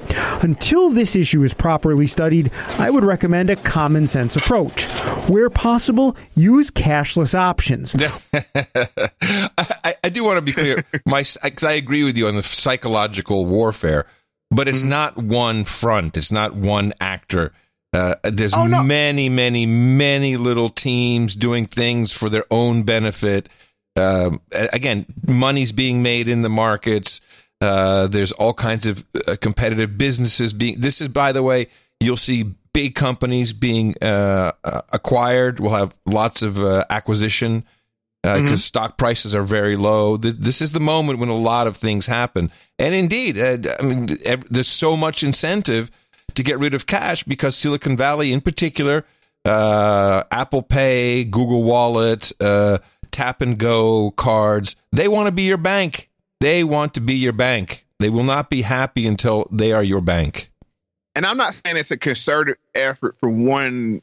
Until this issue is properly studied, I would recommend a common sense approach. Where possible, use cashless options. *laughs* I, I do want to be clear, my because I agree with you on the psychological warfare, but it's not one front. It's not one actor. Uh, there's many, many, many little teams doing things for their own benefit. Um, a- again, money's being made in the markets. Uh, there's all kinds of uh, competitive businesses being. This is, by the way, you'll see big companies being uh, uh, acquired. We'll have lots of uh, acquisition because Mm-hmm. stock prices are very low. Th- This is the moment when a lot of things happen. And indeed, uh, I mean, ev- there's so much incentive to get rid of cash because Silicon Valley, in particular, uh, Apple Pay, Google Wallet, uh, Tap and Go cards, they want to be your bank. They want to be your bank. They will not be happy until they are your bank. And I'm not saying it's a concerted effort for one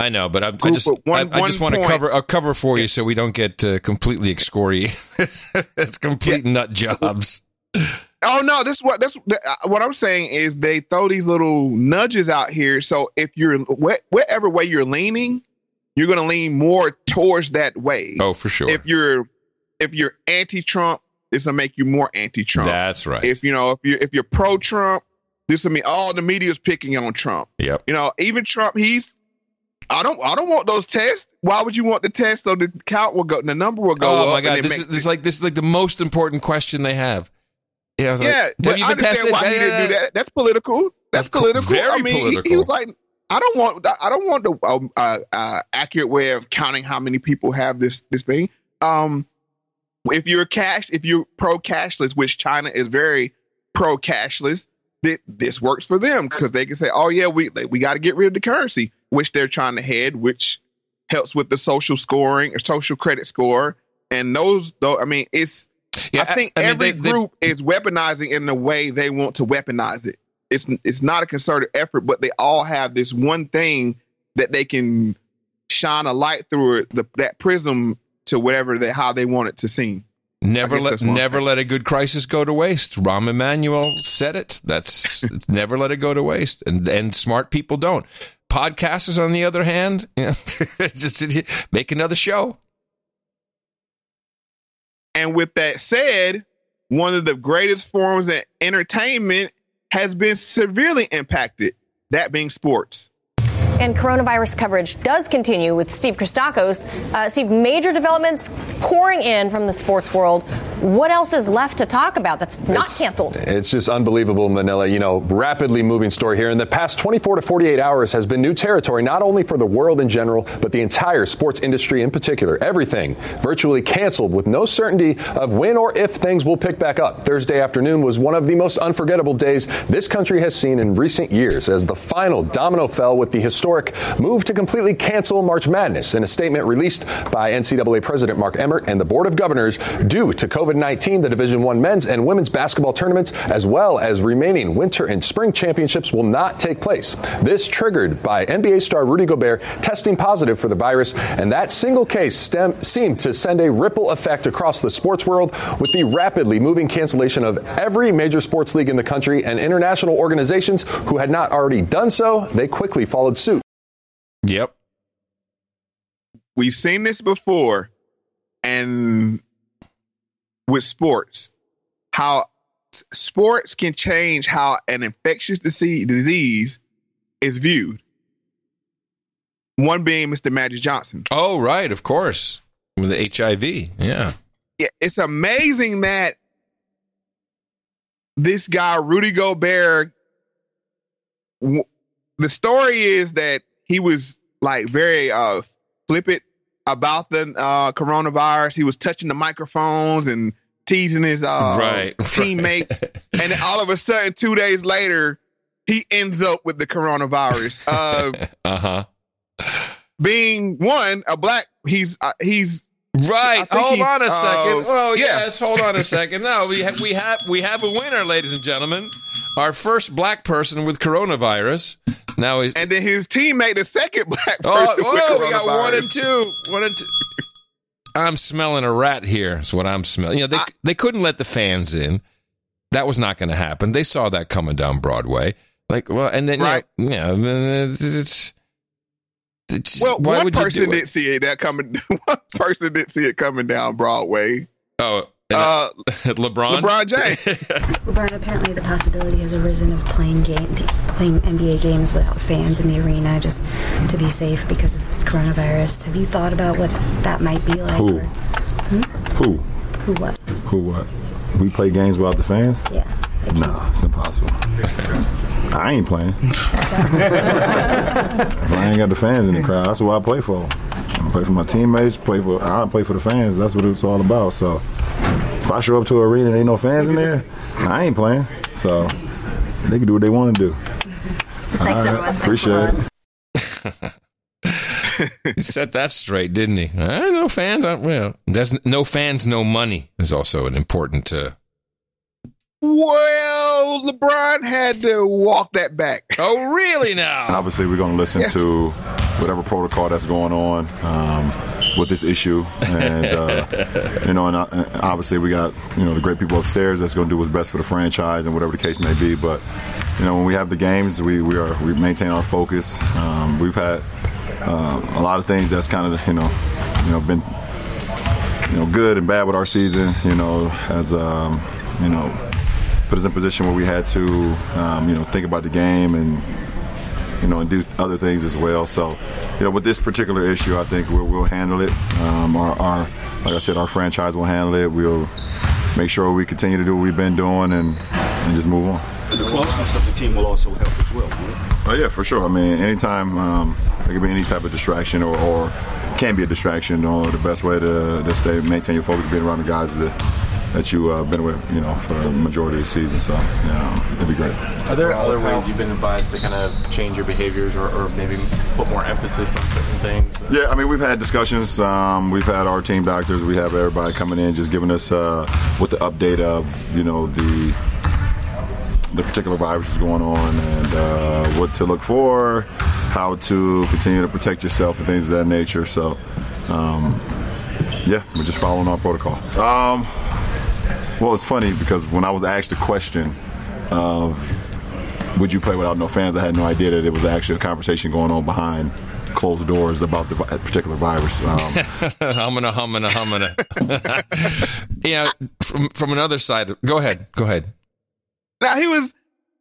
I know, but I, I just one- I, I just want to cover uh, cover for you so we don't get uh, completely excoriated. *laughs* it's complete nut jobs. Oh no, this is what that's uh, what I'm saying is they throw these little nudges out here. So if you're wh- whatever way you're leaning, you're going to lean more towards that way. Oh, for sure. If you're if you're anti-Trump, this will make you more anti-Trump. That's right. If you know if you if you're pro-Trump, this will mean all the media's picking on Trump. Yep. You know, even Trump, he's. I don't. I don't want those tests. Why would you want the test so the count will go, the number will go oh up? Oh my god, this is, this is like this is like the most important question they have. Yeah, I was like, Yeah, have you I been understand tested? why he didn't do that. That's political. That's political. very I mean, he- He, was like, I don't want, I don't want the um, uh, uh, accurate way of counting how many people have this this thing. Um, if you're cash, if you're pro cashless, which China is very pro cashless, th- this works for them because they can say, oh yeah, we like, we got to get rid of the currency, which they're trying to head, which helps with the social scoring or social credit score. And those, though, I mean, it's. I think I mean, every they- they- group is weaponizing in the way they want to weaponize it. It's it's not a concerted effort, but they all have this one thing that they can shine a light through it, the, that prism to whatever they how they want it to seem. Never let that's what I'm never let a good crisis go to waste. Rahm Emanuel said it. That's it's never let it go to waste, and and smart people don't. Podcasters, on the other hand, you *laughs* know, just make another show. And with that said, one of the greatest forms of entertainment has been severely impacted, that being sports. And coronavirus coverage does continue with Steve Christakos. Uh, Steve, major developments pouring in from the sports world. What else is left to talk about that's not It's- canceled? It's just unbelievable, Manila. You know, rapidly moving story here. In the past 24 to 48 hours has been new territory, not only for the world in general, but the entire sports industry in particular. Everything virtually canceled with no certainty of when or if things will pick back up. Thursday afternoon was one of the most unforgettable days this country has seen in recent years as the final domino fell with the historic move to completely cancel March Madness. In a statement released by NCAA President Mark Emmert and the Board of Governors, due to COVID-19, the Division One men's and women's basketball tournaments, as well as remaining winter and spring championships, will not take place. This triggered by NBA star Rudy Gobert testing positive for the virus, and that single case stem, seemed to send a ripple effect across the sports world with the rapidly moving cancellation of every major sports league in the country and international organizations who had not already done so. They quickly followed suit. Yep. We've seen this before, and with sports, how sports can change how an infectious disease, disease is viewed. One being Mr. Magic Johnson. Oh, right, of course. With the HIV. Yeah. Yeah, it's amazing that this guy Rudy Gobert. w- The story is that he was like very uh flippant about the uh coronavirus. He was touching the microphones and teasing his uh Right, right. teammates, *laughs* and all of a sudden, two days later, he ends up with the coronavirus. Uh, *laughs* Uh huh. being one a black, he's uh, he's Right. Hold on a second. uh, oh yeah. yes. Hold on a *laughs* second. No, we have we have we have a winner, ladies and gentlemen. Our first black person with coronavirus. Now he's and then his teammate, the second black person. oh, whoa, we got one and two. One and two. I'm smelling a rat here. Is what I'm smelling. You know, they they couldn't let the fans in. That was not going to happen. They saw that coming down Broadway. Like, well, and then Right. yeah, yeah, it's, it's, it's Well, why one would you person do didn't see it that coming. *laughs* One person didn't see it coming down Broadway. Oh, Uh, *laughs* LeBron. LeBron *laughs* James. LeBron, apparently the possibility has arisen of playing game, playing NBA games without fans in the arena just to be safe because of coronavirus. Have you thought about what that might be like? Who? or- Who? Who what? Who what? We play games without the fans? Yeah. Nah, it's impossible. I ain't playing. *laughs* If I ain't got the fans in the crowd. That's what I play for. I play for my teammates. Play for I play for the fans. That's what it's all about. So if I show up to an arena and ain't no fans in there, I ain't playing. So they can do what they want to do. Thanks, All right, everyone. Appreciate lot. it. *laughs* he set that straight, didn't he? No fans. Well, there's no fans, no money is also an important. Uh, Well, LeBron had to walk that back. Oh, really? Now, Obviously, we're going to listen Yeah. to whatever protocol that's going on um, with this issue, and uh, *laughs* you know, and, uh, and obviously we got you know the great people upstairs that's going to do what's best for the franchise and whatever the case may be. But you know, when we have the games, we we are we maintain our focus. Um, we've had uh, a lot of things that's kind of you know you know been you know good and bad with our season. You know, as um, you know put us in a position where we had to, um, you know, think about the game and, you know, and do other things as well. So, you know, with this particular issue, I think we'll, we'll handle it. Um, our, our, like I said, our franchise will handle it. We'll make sure we continue to do what we've been doing and, and just move on. The closeness of the team will also help as well. right? Oh yeah, for sure. I mean, anytime um, there can be any type of distraction or, or can be a distraction, or the best way to, to stay maintain your focus being around the guys that that you uh, been with, you know, for the majority of the season. So yeah, it'd be great. Are there other ways you've been advised to kind of change your behaviors or, or maybe put more emphasis on certain things? Yeah, I mean, we've had discussions. Um, we've had our team doctors. We have everybody coming in, just giving us uh, what the update of, you know, the the particular virus is going on and uh, what to look for, how to continue to protect yourself and things of that nature. So, um, yeah, we're just following our protocol. Um, well, it's funny because when I was asked the question of would you play without no fans, I had no idea that it was actually a conversation going on behind closed doors about the particular virus. Um, *laughs* humana, humana, humana. *laughs* yeah, from from another side. Go ahead. Go ahead. Now he was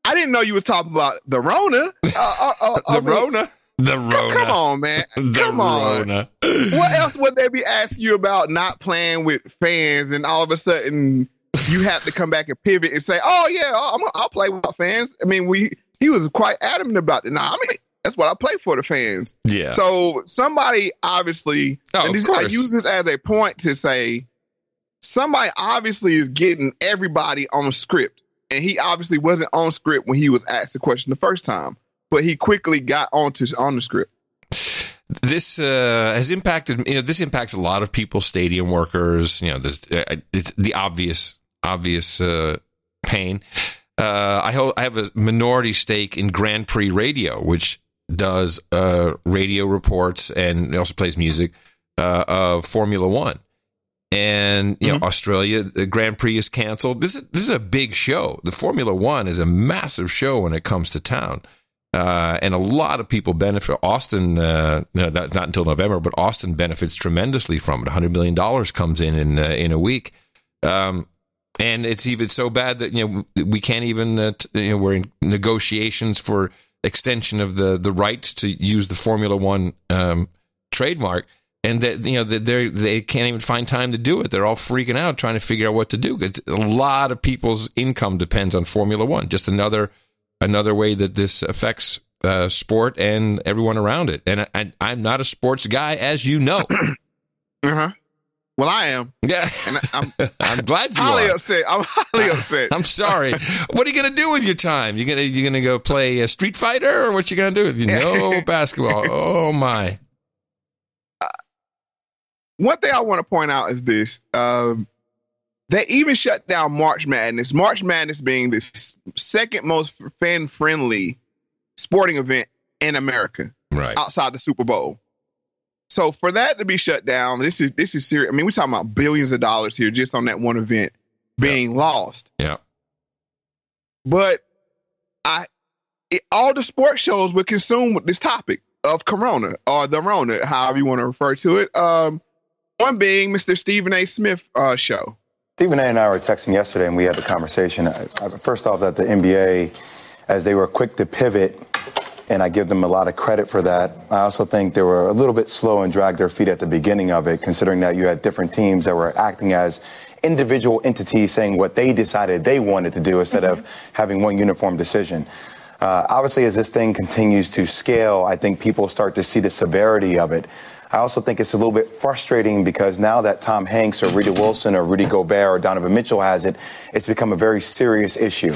I didn't know you was talking about the Rona. Uh, uh, uh, *laughs* I the mean, Rona. The Rona. Come on, man. The Come on. Rona. what else would they be asking you about not playing with fans and all of a sudden you have to come back and pivot and say, "Oh yeah, I'm, I'll play without fans." I mean, we he was quite adamant about it. Now, I mean, that's what I play for the fans. Yeah. So somebody obviously, Oh, and this, I use this as a point to say somebody obviously is getting everybody on script, and he obviously wasn't on script when he was asked the question the first time, but he quickly got onto on the script. this uh, has impacted you know this impacts a lot of people stadium workers you know this uh, it's the obvious obvious uh, pain uh, I, ho- I have a minority stake in Grand Prix Radio which does uh, radio reports and also plays music uh, of Formula One and you know Australia the Grand Prix is canceled this is this is a big show the Formula One is a massive show when it comes to town uh, and a lot of people benefit. Austin, uh, no, that's not until November, but Austin benefits tremendously from it. $100 million comes in in, uh, in a week. Um, and it's even so bad that, you know, we can't even, uh, t- you know, we're in negotiations for extension of the, the rights to use the Formula One um, trademark. And that, you know, that they they can't even find time to do it. They're all freaking out trying to figure out what to do. It's a lot of people's income depends on Formula One. Just another another way that this affects uh, sport and everyone around it. And I, I'm not a sports guy, as you know. *clears throat* Uh huh. Well, I am. Yeah, and I'm *laughs* I'm glad you highly are. upset. I'm highly *laughs* upset. I'm sorry. What are you gonna do with your time? You gonna you gonna go play a Street Fighter, or what you gonna do? You know *laughs* basketball. Oh my. One thing I want to point out is this: um, they even shut down March Madness. March Madness being the second most fan friendly sporting event in America, right outside the Super Bowl. So for that to be shut down, this is this is serious. I mean, we're talking about billions of dollars here just on that one event being lost. Yeah. But I, it, all the sports shows would consume this topic of Corona or the Rona, however you want to refer to it. Um, one being Mr. Stephen A. Smith uh, show. Stephen A. and I were texting yesterday, and we had the conversation. I- I- First off, that the NBA, as they were quick to pivot, and I give them a lot of credit for that. I also think they were a little bit slow and dragged their feet at the beginning of it, considering that you had different teams that were acting as individual entities saying what they decided they wanted to do instead of having one uniform decision. Uh, obviously, as this thing continues to scale, I think people start to see the severity of it. I also think it's a little bit frustrating because now that Tom Hanks or Rita Wilson or Rudy Gobert or Donovan Mitchell has it, it's become a very serious issue.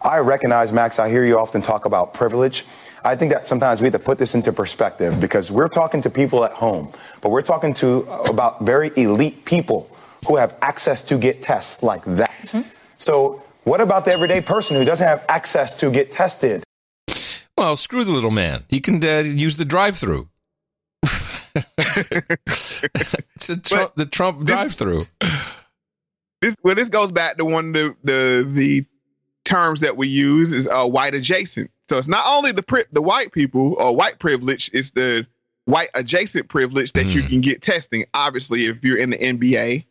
I recognize, Max, I hear you often talk about privilege. I think that sometimes we have to put this into perspective because we're talking to people at home, but we're talking to about very elite people who have access to get tests like that. So, what about the everyday person who doesn't have access to get tested? Well, screw the little man. He can uh, use the drive-through. *laughs* it's a Trump, the Trump drive-through. This well, this goes back to one of the the, the terms that we use is uh, white adjacent. So it's not only the pri- the white people or white privilege, it's the white adjacent privilege that you can get testing. Obviously, if you're in the NBA,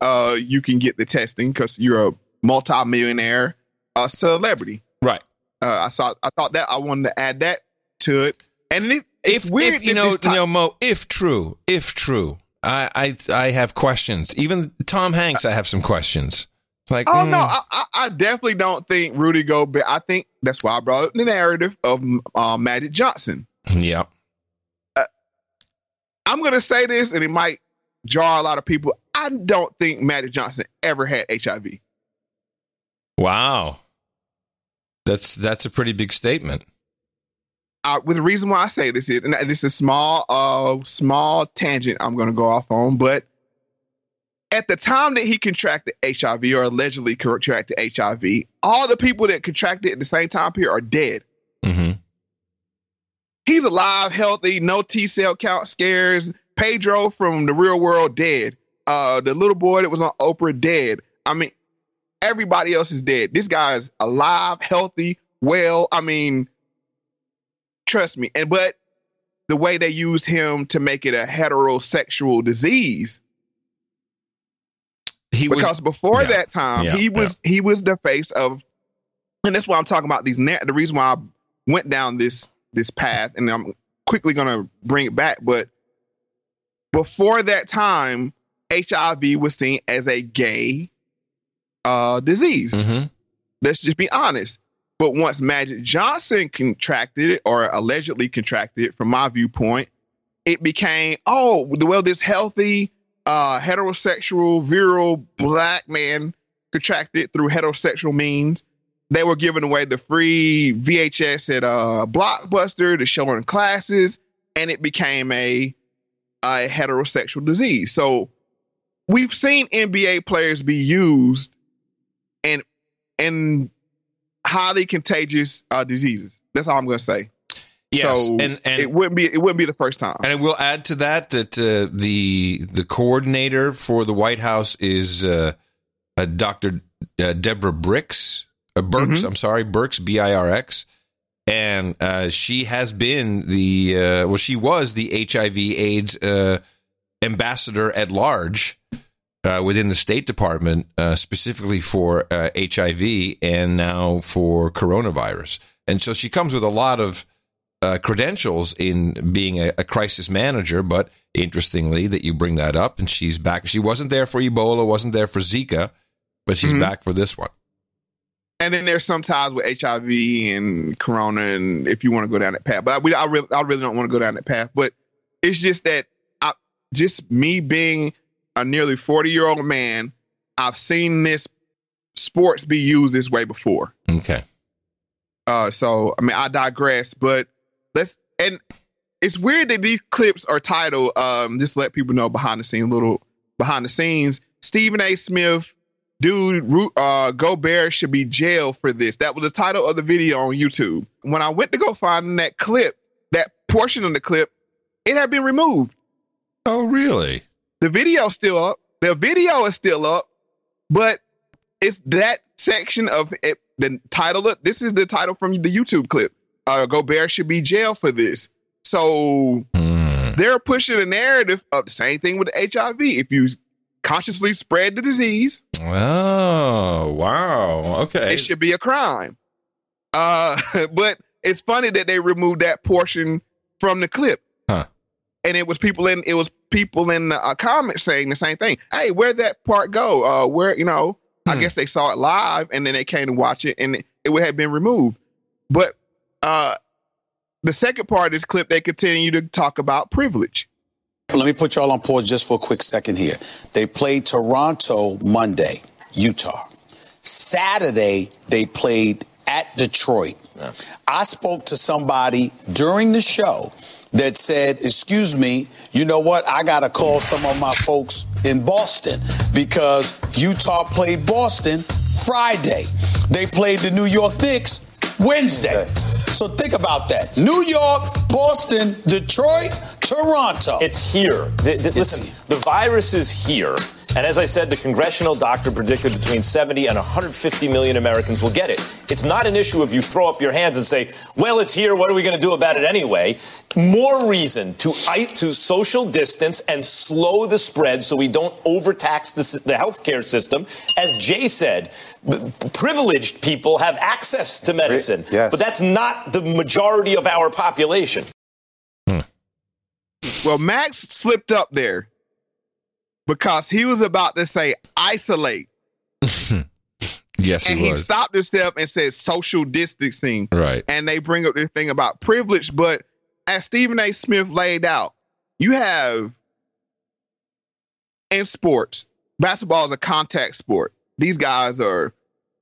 uh, you can get the testing because you're a multimillionaire uh, celebrity. Right. Uh, I saw. I thought that I wanted to add that to it. And it, it's if, weird. if you know, you know, Mo, if true, if true, I, I, I have questions. Even Tom Hanks, I have some questions. It's like, Oh mm, no, I, I, definitely don't think Rudy Gobert. I think that's why I brought up the narrative of uh, Magic Johnson. yeah, I'm gonna say this, and it might jar a lot of people. I don't think Magic Johnson ever had HIV. wow, that's that's a pretty big statement. Uh, with the reason why I say this is, and this is a small, uh, small tangent I'm gonna go off on, but at the time that he contracted HIV or allegedly contracted HIV, all the people that contracted at the same time period are dead. Mm-hmm. He's alive, healthy, no T cell count scares. Pedro from the real world dead. Uh, the little boy that was on Oprah dead. I mean, everybody else is dead. This guy's alive, healthy, well. I mean, trust me. And but the way they used him to make it a heterosexual disease. He because was- before yeah, that time, yeah, he was he was the face of and that's why I'm talking about these. The reason why I went down this this path, and I'm quickly going to bring it back. But before that time, HIV was seen as a gay uh, disease. Mm-hmm. Let's just be honest. But once Magic Johnson contracted it, or allegedly contracted it, from my viewpoint, it became oh well, this healthy uh, heterosexual virile black man contracted through heterosexual means. They were giving away the free VHS at uh, Blockbuster to show in classes, and it became a, a heterosexual disease. So we've seen NBA players be used in in highly contagious uh, diseaes. That's all I'm going to say. Yes, so and- and- it wouldn't be it wouldn't be the first time. And I will add to that that uh, the the coordinator for the White House is uh, uh, Dr. Uh, Deborah Bricks, uh, Birx. I'm sorry, Birx, B I R X, and uh, she has been the uh, well, she was the HIV/AIDS uh, ambassador at large uh, within the State Department, uh, specifically for uh, HIV and now for coronavirus. And so she comes with a lot of uh, credentials in being a, a crisis manager. But interestingly, that you bring that up, and she's back. She wasn't there for Ebola, wasn't there for Zika, but she's Mhm. back for this one. and then there's some ties with HIV and Corona, and if you want to go down that path, but I, we, I really, I really don't want to go down that path. But it's just that, I, just me being a nearly 40 year old man, I've seen this sports be used this way before. Okay. Uh, so I mean, I digress, but let's and it's weird that these clips are titled. Um, just let people know behind the scenes, little behind the scenes. Stephen A. Smith, dude, uh, Gobert should be jailed for this. That was the title of the video on YouTube. When I went to go find that clip, that portion of the clip, it had been removed. Oh, really? The video's still up. The video is still up, but it's that section of it. The title. Of, this is the title from the YouTube clip. Uh, Gobert should be jailed for this. So they're pushing a narrative of the same thing with HIV. If you consciously spread the disease, Oh, wow. Okay. it should be a crime. Uh, *laughs* but it's funny that they removed that portion from the clip. Huh. And it was people in it was people in the uh, comments saying the same thing. Hey, where'd that part go? Uh, where you know? I guess they saw it live and then they came to watch it and it, it would have been removed. But uh, the second part of this clip, they continue to talk about privilege. Let me put y'all on pause just for a quick second here. They played Toronto Monday, Utah. Saturday, they played at Detroit. I spoke to somebody during the show that said, Excuse me, you know what? I got to call some of my folks in Boston because Utah played Boston Friday. They played the New York Knicks Wednesday. So think about that. New York, Boston, Detroit, Toronto. It's here. Th- th- listen, the virus is here. And as I said, the congressional doctor predicted between 70 and 150 million Americans will get it. It's not an issue if you throw up your hands and say, well, it's here. What are we going to do about it anyway? More reason to, to social distance and slow the spread so we don't overtax the, s- the healthcare system. As Jay said, b- privileged people have access to medicine. Yes. But that's not the majority of our population. Hmm. Well, Max slipped up there because he was about to say isolate. *laughs* Yes, and he he stopped himself and said social distancing. Right. And they bring up this thing about privilege, but as Stephen A. Smith laid out, you have in sports, basketball is a contact sport. These guys are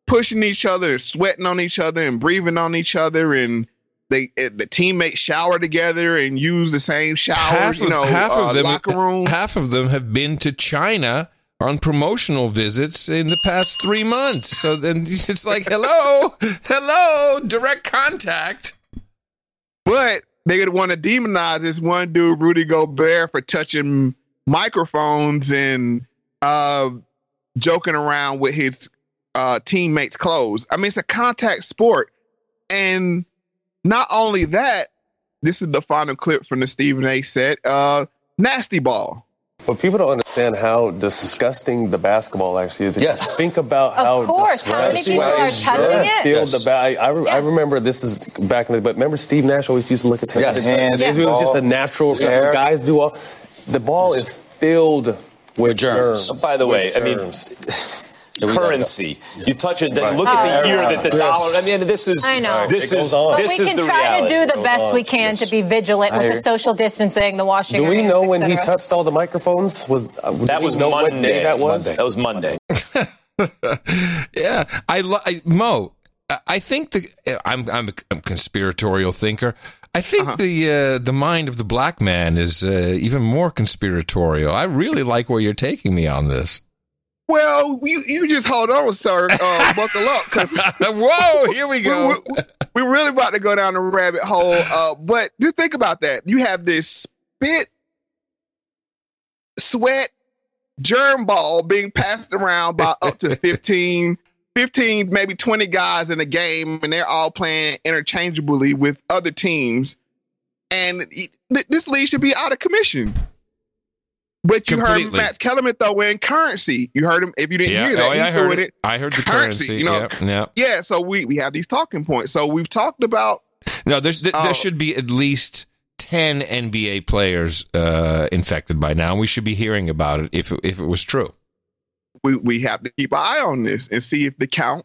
pushing each other, sweating on each other, and breathing on each other, and they eh, the teammates shower together and use the same showers. half you of, know, half uh, of them locker room. half of them have been to China on promotional visits in the past three months. So then *laughs* it's like, hello, hello, direct contact. But they would want to demonize this one dude, Rudy Gobert, for touching microphones and uh, joking around with his uh, teammates' clothes. I mean, it's a contact sport. And not only that, this is the final clip from the Stephen A. set uh, Nasty Ball. But people don't understand how disgusting the basketball actually is. If Yes. Think about Of how course. How many disgusting people are is touching it? Yes. the ba- I, I, re- I remember this is back in the but remember Steve Nash always used to look at the Yes. It, was just a natural air. guys do all the ball is filled with, germs. germs. By the way, With I mean, germs. currency. You touch it. Right. Look at the year that the Yes. dollar. I mean, this is I know. this It is goes on. But this we is can the try reality. to do the best we can Yes. to be vigilant I with hear the social distancing, the washing. Do we hands, know when he touched all the microphones? Was uh, That was Monday. what day that was? Monday. That was Monday. *laughs* yeah, I, lo- I Mo. I- I think the I'm I'm a conspiratorial thinker. I think the uh, the mind of the black man is uh, even more conspiratorial. I really like where you're taking me on this. Well, you you just hold on, sir. Uh, *laughs* buckle up, because *laughs* Whoa, here *laughs* we go. we, we, we're really about to go down the rabbit hole. Uh, but just think about that. You have this spit, sweat, germ ball being passed around by up to 15, 15, maybe 20 guys in a game, and they're all playing interchangeably with other teams. And this league should be out of commission. But you heard Max Kellerman throw in currency. You heard him. If you didn't Yeah, hear that, oh, yeah, I heard it. I heard the currency, currency. you know. Yep, yep. Yeah, so we we have these talking points. So we've talked about No, there's there, Oh. there should be at least ten NBA players uh, infected by now. We should be hearing about it if if it was true. we we have to keep an eye on this and see if the count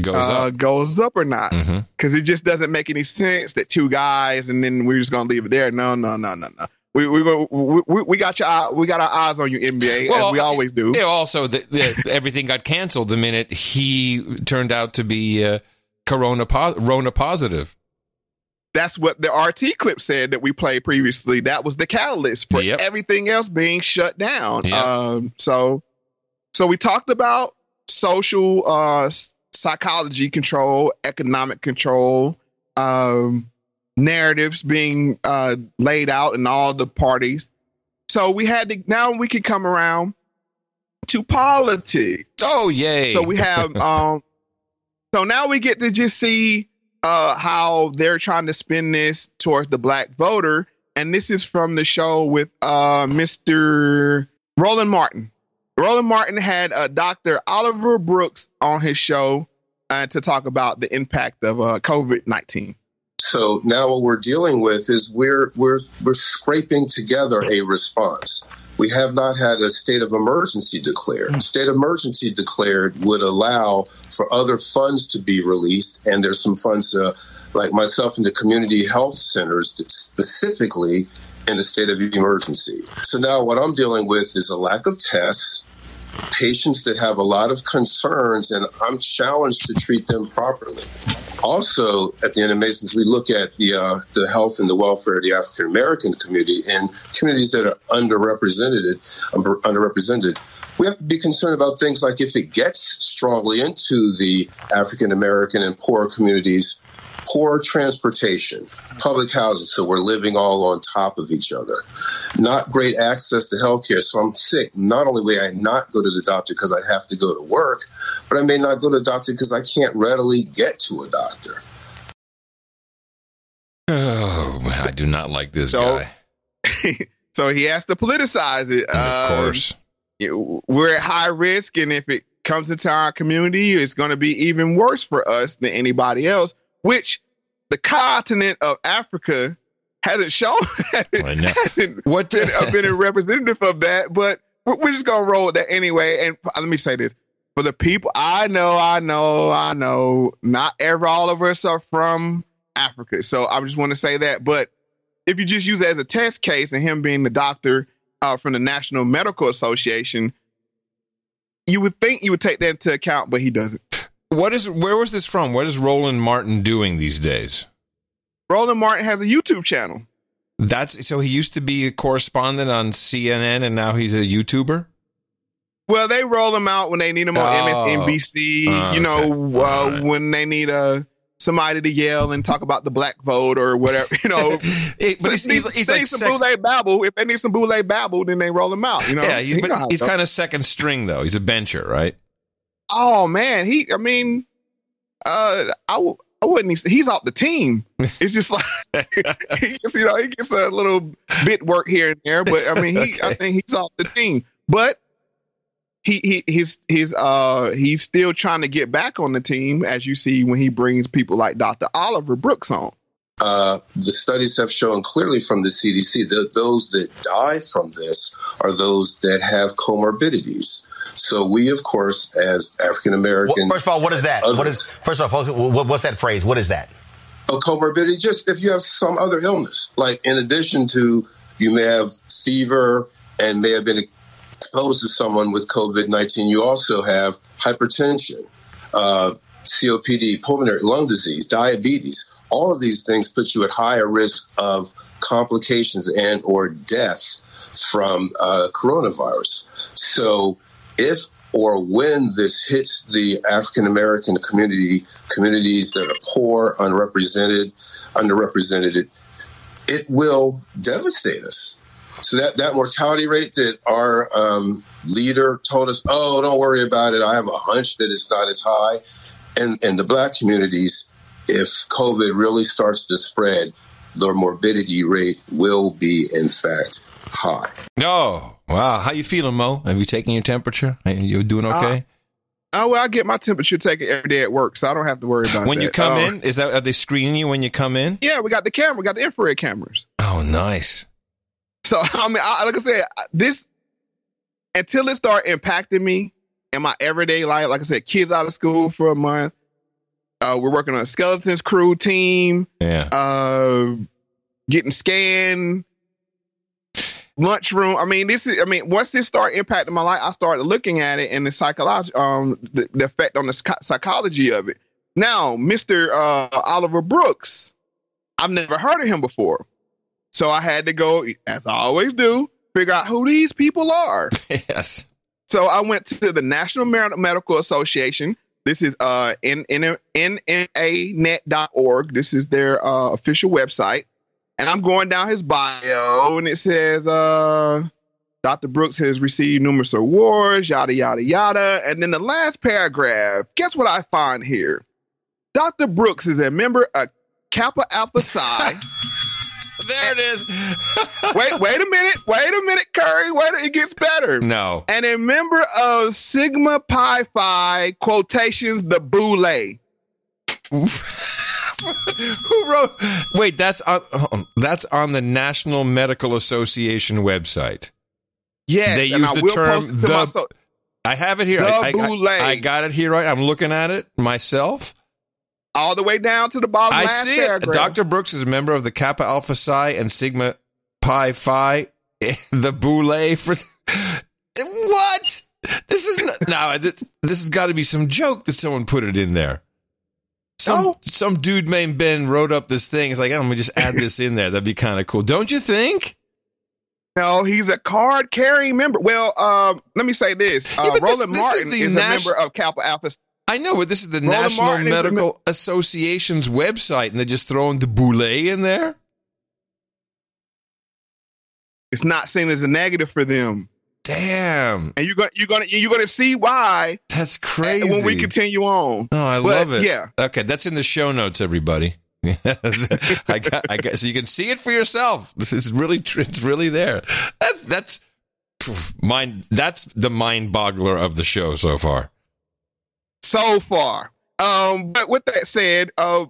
goes uh, up. goes up or not. Because it just doesn't make any sense that two guys and then we're just gonna leave it there. No, no, no, no, no. We we go we, we- got your eye, we got our eyes on you NBA as we always do. Yeah, also, the, the, everything got canceled the minute he turned out to be uh, corona po- Rona positive. That's what the RT clip said that we played previously. That was the catalyst for Yep. everything else being shut down. Yep. Um, so, so we talked about social uh, psychology control, economic control, um, narratives being uh, laid out in all the parties. So we had to now we can come around to politics. Oh, yay! So we have *laughs* um so now we get to just see uh how they're trying to spin this towards the black voter. And this is from the show with uh Mr. Roland Martin. Roland Martin had uh, Dr. Oliver Brooks on his show uh, to talk about the impact of uh, COVID 19. So now what we're dealing with is we're we're we're scraping together a response. We have not had a state of emergency declared. State of emergency declared would allow for other funds to be released, and there's some funds, uh, like myself, in the community health centers, that specifically in a state of emergency. So now what I'm dealing with is a lack of tests, patients that have a lot of concerns, and I'm challenged to treat them properly. Also, at the end of Masons, we look at the uh, the health and the welfare of the African American community and communities that are underrepresented. Under, underrepresented. We have to be concerned about things like if it gets strongly into the African American and poor communities, poor transportation, public housing, so we're living all on top of each other. Not great access to healthcare. So I'm sick. Not only may I not go to the doctor because I have to go to work, but I may not go to the doctor because I can't readily get to a doctor. Oh, I do not like this So- guy. *laughs* so he has to politicize it. Of Um, course. we're at high risk, and if it comes into our community, it's going to be even worse for us than anybody else. Which the continent of Africa hasn't shown. Hasn't *laughs* What- been, uh, been a representative of that, but we're, we're just going to roll with that anyway. And let me say this: for the people, I know, I know, I know, not ever all of us are from Africa, so I just want to say that. But if you just use it as a test case, and him being the doctor uh, from the National Medical Association, you would think you would take that into account, but he doesn't. What is? Where was this from? What is Roland Martin doing these days? Roland Martin has a YouTube channel. That's so he used to be a correspondent on CNN, and now he's a YouTuber. Well, they roll him out when they need him on Oh. MSNBC. Oh, you know, okay. uh, right. when they need uh, somebody to yell and talk about the black vote or whatever. You know, *laughs* It- but he's, he's, he's like some sec- boule babble. If they need some boule babble, then they roll him out. You know, yeah, he's, but he's kind of second string though. He's a bencher, right? Oh man, he. I mean, uh, I w- I wouldn't. He's off the team. It's just like *laughs* he just, you know he gets a little bit work here and there, but I mean he. *laughs* I think he's off the team, but he he he's he's uh he's still trying to get back on the team, as you see when he brings people like Dr. Oliver Brooks on. Uh, the studies have shown clearly from the CDC that those that die from this are those that have comorbidities. So we, of course, as African Americans, First of all, what is that? What is first of all, what's that phrase? What is that? a comorbidity, just if you have some other illness, like in addition to you may have fever and may have been exposed to someone with COVID 19, you also have hypertension, uh, COPD, pulmonary lung disease, diabetes. All of these things put you at higher risk of complications and or death from uh, coronavirus. So if or when this hits the African American community, communities that are poor, unrepresented, underrepresented, it will devastate us. So that, that mortality rate that our um, leader told us, oh, don't worry about it. I have a hunch that it's not as high. And in the black communities, if COVID really starts to spread, the morbidity rate will be, in fact, high. Oh, wow. How you feeling, Mo? Have you taken your temperature? You doing okay? Oh well, I get my temperature taken every day at work, so I don't have to worry about it. when that. you come Uh, in, is that are they screening you when you come in? Yeah, we got the camera, we got the infrared cameras. Oh, nice. So *laughs* I mean, I, like I said, this until it start impacting me in my everyday life. Like I said, kids out of school for a month. Uh, we're working on a skeletons crew team. Yeah. Uh, getting scanned. Lunchroom. I mean, this is. I mean, once this started impacting my life, I started looking at it and the psychology, um, the, the effect on the psychology of it. Now, Mister uh, Oliver Brooks, I've never heard of him before. So I had to go, as I always do, figure out who these people are. *laughs* yes. So I went to the National Medical Association. This is uh, NMAnet.org. This is their uh, official website. And I'm going down his bio, and it says uh, Dr. Brooks has received numerous awards, yada, yada, yada. And then the last paragraph, guess what I find here? Dr. Brooks is a member of Kappa Alpha Psi. *laughs* *laughs* there it is. *laughs* wait, wait a minute. Wait a minute, Curry. Wait, it gets better. No. And a member of Sigma Pi Phi quotations the Boule. *laughs* Who wrote? Wait, that's on um, that's on the National Medical Association website. Yes, they use I the term post it to the. so- I have it here. The I, I- I- I got it here. Right, I'm looking at it myself. All the way down to the bottom. I see it. paragraph. Dr. Brooks is a member of the Kappa Alpha Psi and Sigma Pi Phi, *laughs* the Boule for. What? This is not, no. This, this has got to be some joke that someone put it in there. Some some dude named Ben wrote up this thing. It's like, I'm gonna just add this in there. That'd be kind of cool, don't you think? No, he's a card carrying member. Well, um, let me say this: uh, Yeah, this- Roland this is Martin the is, nas- a member of Kappa Alpha. I know, but this is the Roland National Martin Medical Association's website, and they're just throwing the boule in there. It's not seen as a negative for them. Damn, and you're gonna you're gonna you're gonna see why. That's crazy. When we continue on. Oh, I But, love it. Yeah. Okay, that's in the show notes, everybody. *laughs* I got, I got, so you can see it for yourself. This is really, it's really there. That's that's mind. That's the mind boggler of the show so far. So far. Um, but with that said, uh,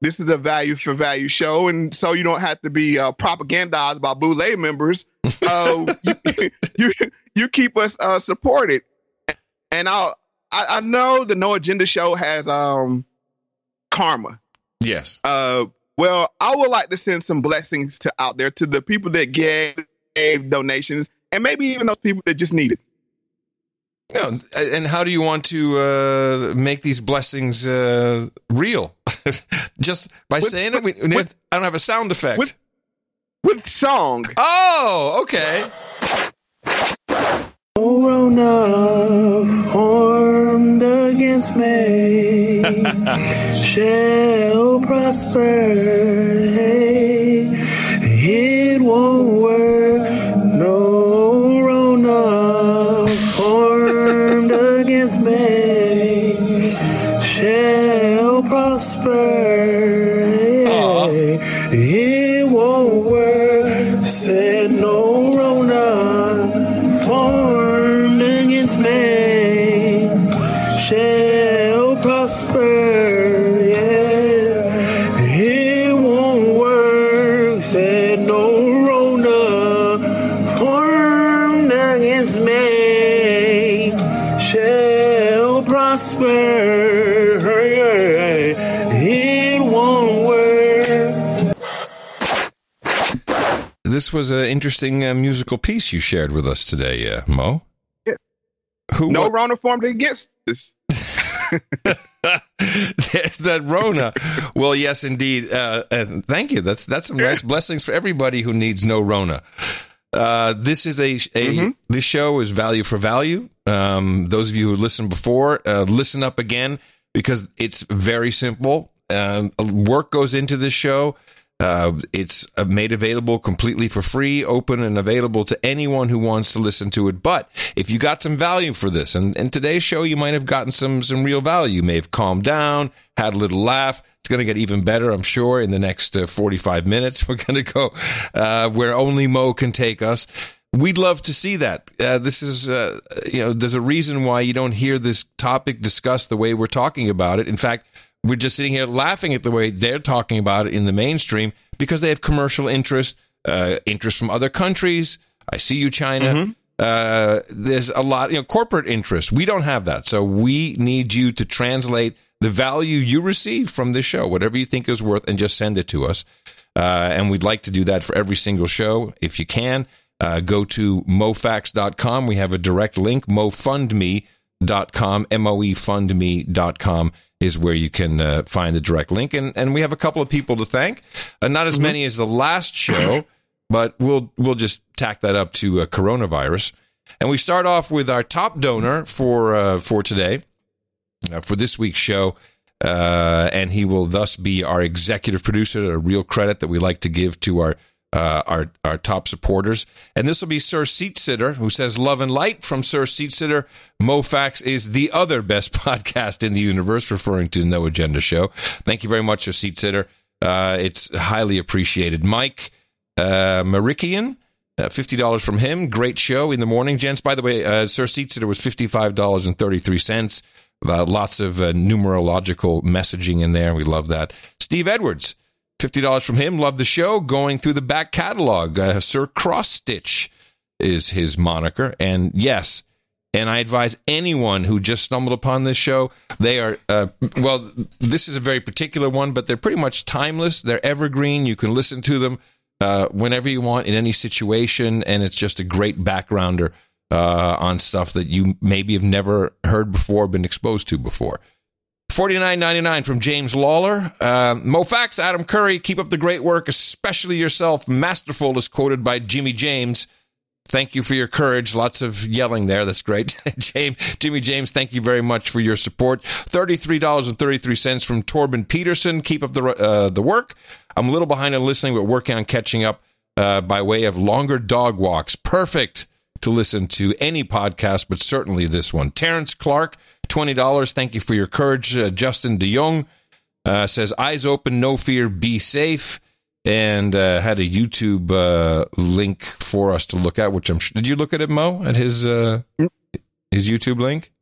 this is a value for value show, and so you don't have to be uh, propagandized by Boule members. Uh, *laughs* you, *laughs* you you keep us uh, supported, and I'll, I I know the No Agenda show has um karma. Yes. Uh, well, I would like to send some blessings to out there to the people that gave, gave donations, and maybe even those people that just need it. No, and how do you want to uh, make these blessings uh, real? *laughs* Just by saying it. We, I don't have a sound effect. With, with song. Oh, okay. Corona formed against me *laughs* shall prosper. This was an interesting uh, musical piece you shared with us today, uh, Mo. Yes. Who? No what- Rona formed against this. *laughs* *laughs* There's that Rona. well, yes, indeed. Uh, and thank you. That's that's some nice blessings for everybody who needs no Rona. Uh, this is a, a this show is value for value. Um, those of you who listened before, uh, listen up again because it's very simple. Um, work goes into this show. Uh, it's uh, made available completely for free, open and available to anyone who wants to listen to it. But if you got some value for this, and, today's show, you might have gotten some some real value. You may have calmed down, had a little laugh. It's going to get even better, I'm sure, in the next uh, 45 minutes. *laughs* We're going to go uh, where only Mo can take us. We'd love to see that. Uh, this is, uh, you know, there's a reason why you don't hear this topic discussed the way we're talking about it. In fact, we're just sitting here laughing at the way they're talking about it in the mainstream because they have commercial interest, uh, interest from other countries. I see you, China. Uh, there's a lot, you know, corporate interest. We don't have that. So we need you to translate the value you receive from this show, whatever you think is worth, and just send it to us. Uh, and we'd like to do that for every single show if you can. Uh, go to mofax.com. We have a direct link, mofundme.com, M-O-E fundme.com is where you can uh, find the direct link. And, and we have a couple of people to thank. Uh, not as many as the last show, but we'll, we'll just tack that up to uh, coronavirus. And we start off with our top donor for, uh, for today, uh, for this week's show. Uh, and he will thus be our executive producer, a real credit that we like to give to our uh, our our top supporters. And this will be Sir Seat Sitter, who says love and light from Sir Seat Sitter. Mofax is the other best *laughs* podcast in the universe, referring to No Agenda Show. Thank you very much, Sir Seat Sitter. Uh, it's highly appreciated. Mike uh, Marikian. Uh, Fifty dollars from him. Great show in the morning, gents. By the way, uh, Sir Seat Sitter was fifty-five dollars and thirty-three cents. Uh, lots of uh, numerological messaging in there. We love that. Steve Edwards, fifty dollars from him. Love the show. Going through the back catalog, uh, Sir Cross Stitch is his moniker, and yes. And I advise anyone who just stumbled upon this show, they are, uh, well, this is a very particular one, but they're pretty much timeless. They're evergreen. You can listen to them uh, whenever you want in any situation, and it's just a great backgrounder uh, on stuff that you maybe have never heard before, been exposed to before. Forty nine ninety nine from James Lawler. Uh, Mofax, Adam Curry, keep up the great work, especially yourself. Masterful is quoted by Jimmy James. Thank you for your courage. Lots of yelling there. That's great. *laughs* James, Jimmy James, thank you very much for your support. $33.33 from Torben Peterson. Keep up the, uh, the work. I'm a little behind on listening, but working on catching up uh, by way of longer dog walks. Perfect to listen to any podcast, but certainly this one. Terrence Clark, $20. Thank you for your courage. Uh, Justin DeYoung uh, says, Eyes open, no fear, be safe. And uh, had a YouTube uh, link for us to look at, which I'm sure. Did you look at it, Mo, at his uh, his YouTube link?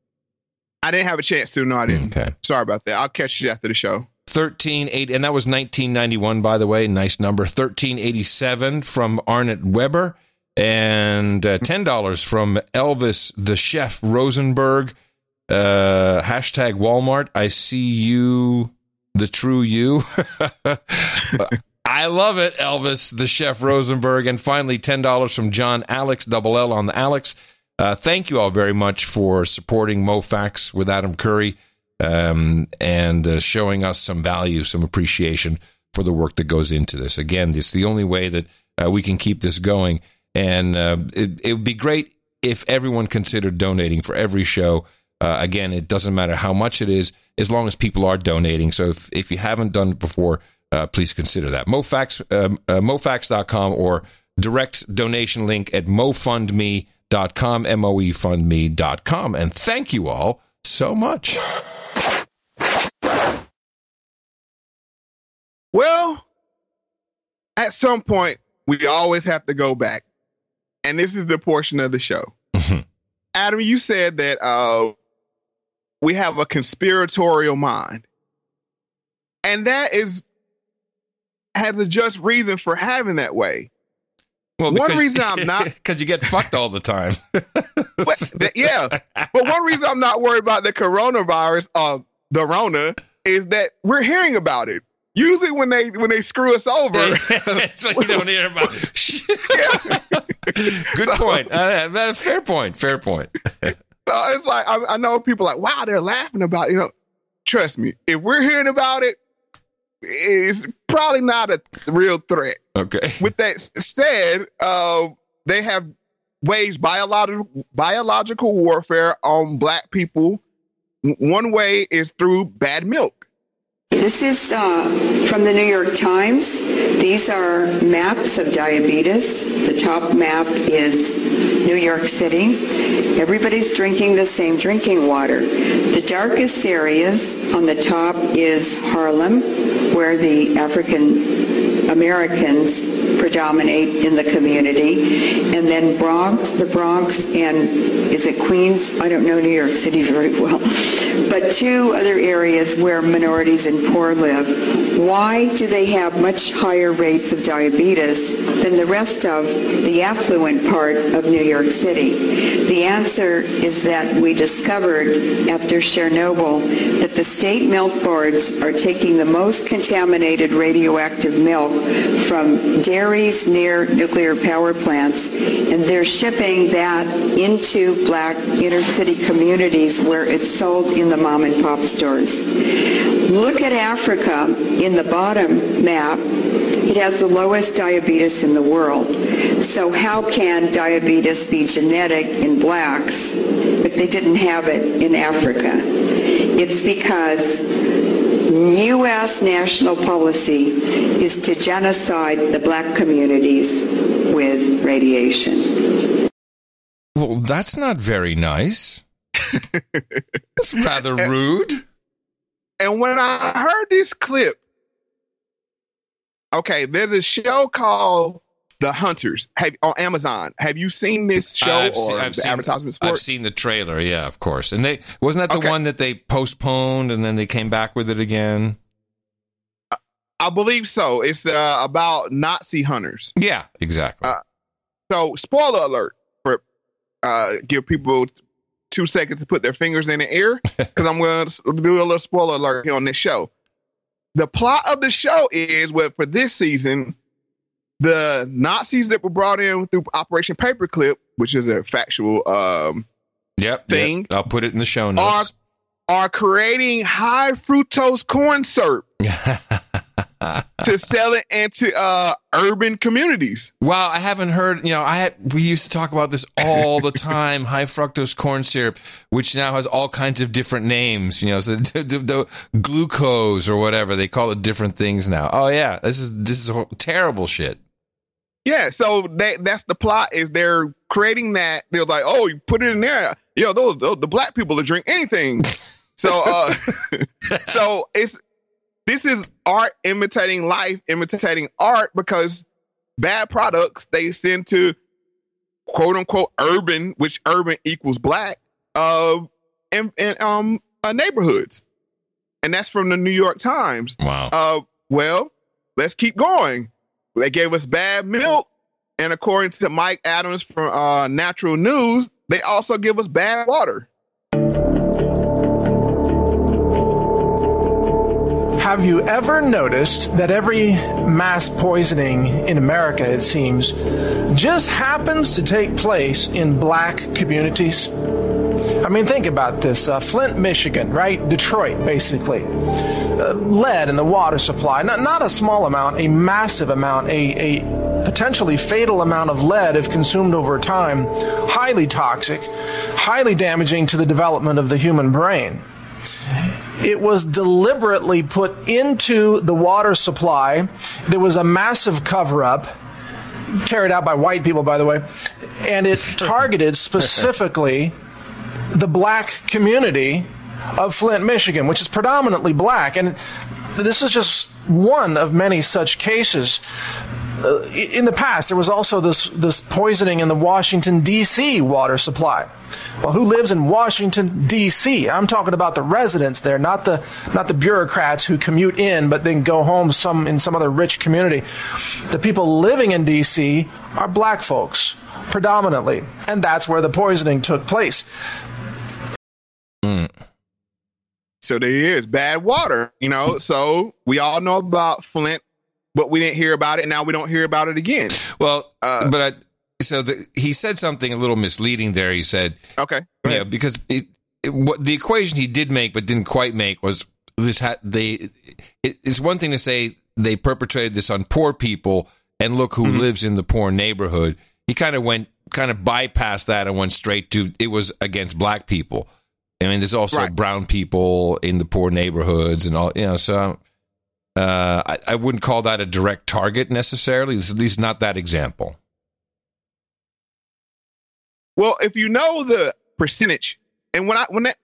I didn't have a chance to. No, I didn't. Okay. Sorry about that. I'll catch you after the show. 1380 and that was 1991 by the way nice number 1387 from arnett weber and uh, $10 from elvis the chef rosenberg. Uh, hashtag walmart. I see you the true you. *laughs* I love it elvis the chef rosenberg. And finally $10 from john alex double l on the alex. Uh, thank you all very much for supporting mofax with adam curry um, and uh, showing us some value, some appreciation for the work that goes into this. Again, it's the only way that uh, we can keep this going. And uh, it, it would be great if everyone considered donating for every show. Uh, again, it doesn't matter how much it is, as long as people are donating. So if, if you haven't done it before, uh, please consider that. Mofax, um, uh, mofax.com or direct donation link at mofundme.com, M-O-E fundme.com. And thank you all so much. Well, at some point, we always have to go back. And this is the portion of the show. Adam, you said that uh, we have a conspiratorial mind. And that is has a just reason for having that way. Well, one because- reason I'm not *laughs* because you get fucked all the time. *laughs* But yeah, but one reason I'm not worried about the coronavirus, uh, the Rona, is that we're hearing about it. Usually, when they when they screw us over, *laughs* That's what you don't hear about. *laughs* Good point. Uh, uh, fair point. Fair point. *laughs* So it's like I, I know people like, wow, they're laughing about it. you know. Trust me, if we're hearing about it, it's probably not a real threat. Okay. *laughs* With that said, uh, they have waged biological biological warfare on black people. One way is through bad milk. This is uh, from the New York Times. These are maps of diabetes. The top map is New York City. Everybody's drinking the same drinking water. The darkest areas on the top is Harlem, where the African Americans predominate in the community. And then Bronx, the Bronx, and is it Queens? I don't know New York City very well. But two other areas where minorities and poor live. Why do they have much higher rates of diabetes than the rest of the affluent part of New York City? The answer is that we discovered after Chernobyl that the state milk boards are taking the most contaminated radioactive milk from dairies near nuclear power plants and they're shipping that into black inner city communities where it's sold in the mom and pop stores. Look at Africa in the bottom map. It has the lowest diabetes in the world. So how can diabetes be genetic in blacks if they didn't have it in Africa? It's because U.S. national policy is to genocide the black communities with radiation. Well, that's not very nice. *laughs* That's rather rude. And when I heard this clip, okay, there's a show called The Hunters have, on Amazon. Have you seen this show I've or se- I've the seen, advertisements for I've seen the trailer. Yeah, of course. And they wasn't that the Okay. one that they postponed and then they came back with it again. I believe so. It's uh, about Nazi hunters. Yeah, exactly. Uh, so, spoiler alert for uh, give people two seconds to put their fingers in the air *laughs* because I'm going to do a little spoiler alert here on this show. The plot of the show is well, for this season, the Nazis that were brought in through Operation Paperclip, which is a factual um, Yep. thing, yep. I'll put it in the show are notes. are creating high fructose corn syrup *laughs* to sell it into uh, urban communities. Wow, I haven't heard. You know, I had, we used to talk about this all the time. *laughs* high fructose corn syrup, which now has all kinds of different names. You know, so *laughs* the, the, the glucose or whatever they call it different things now. Oh yeah, this is this is terrible shit. Yeah, so that that's the plot is they're creating that. They're like, oh, you put it in there. Yo, those, those the black people that drink anything. *laughs* So uh so it's this is art imitating life, imitating art because bad products they send to quote unquote urban, which urban equals black, uh and, in um uh, neighborhoods. And that's from the New York Times. Wow. Uh well, let's keep going. They gave us bad milk, and according to Mike Adams from uh, Natural News, they also give us bad water. Have you ever noticed that every mass poisoning in America, it seems, just happens to take place in black communities? I mean, think about this. Uh, Flint, Michigan, right? Detroit, basically. Uh, lead in the water supply. Not, not a small amount, a massive amount, a, a potentially fatal amount of lead if consumed over time. Highly toxic, highly damaging to the development of the human brain. It was deliberately put into the water supply. There was a massive cover up carried out by white people, by the way, and it *laughs* targeted specifically the black community of Flint, Michigan, which is predominantly black. And this is just one of many such cases. Uh, in the past, there was also this, this poisoning in the Washington, D.C. water supply. Well, who lives in Washington, D.C.? I'm talking about the residents there, not the, not the bureaucrats who commute in but then go home some, in some other rich community. The people living in D.C. are black folks, predominantly, and that's where the poisoning took place. So there is bad water, you know. *laughs* So we all know about Flint, but we didn't hear about it. Now we don't hear about it again. Well, Uh, but I, so the, he said something a little misleading there. He said, "Okay, yeah," because it, it, what the equation he did make but didn't quite make was this: had they. It, it's one thing to say they perpetrated this on poor people, and look who lives in the poor neighborhood. He kind of went, kind of bypassed that and went straight to it was against black people. I mean, there's also brown people in the poor neighborhoods and all, you know. So, uh, I, I wouldn't call that a direct target necessarily. It's at least not that example. Well, if you know the percentage, and when I when that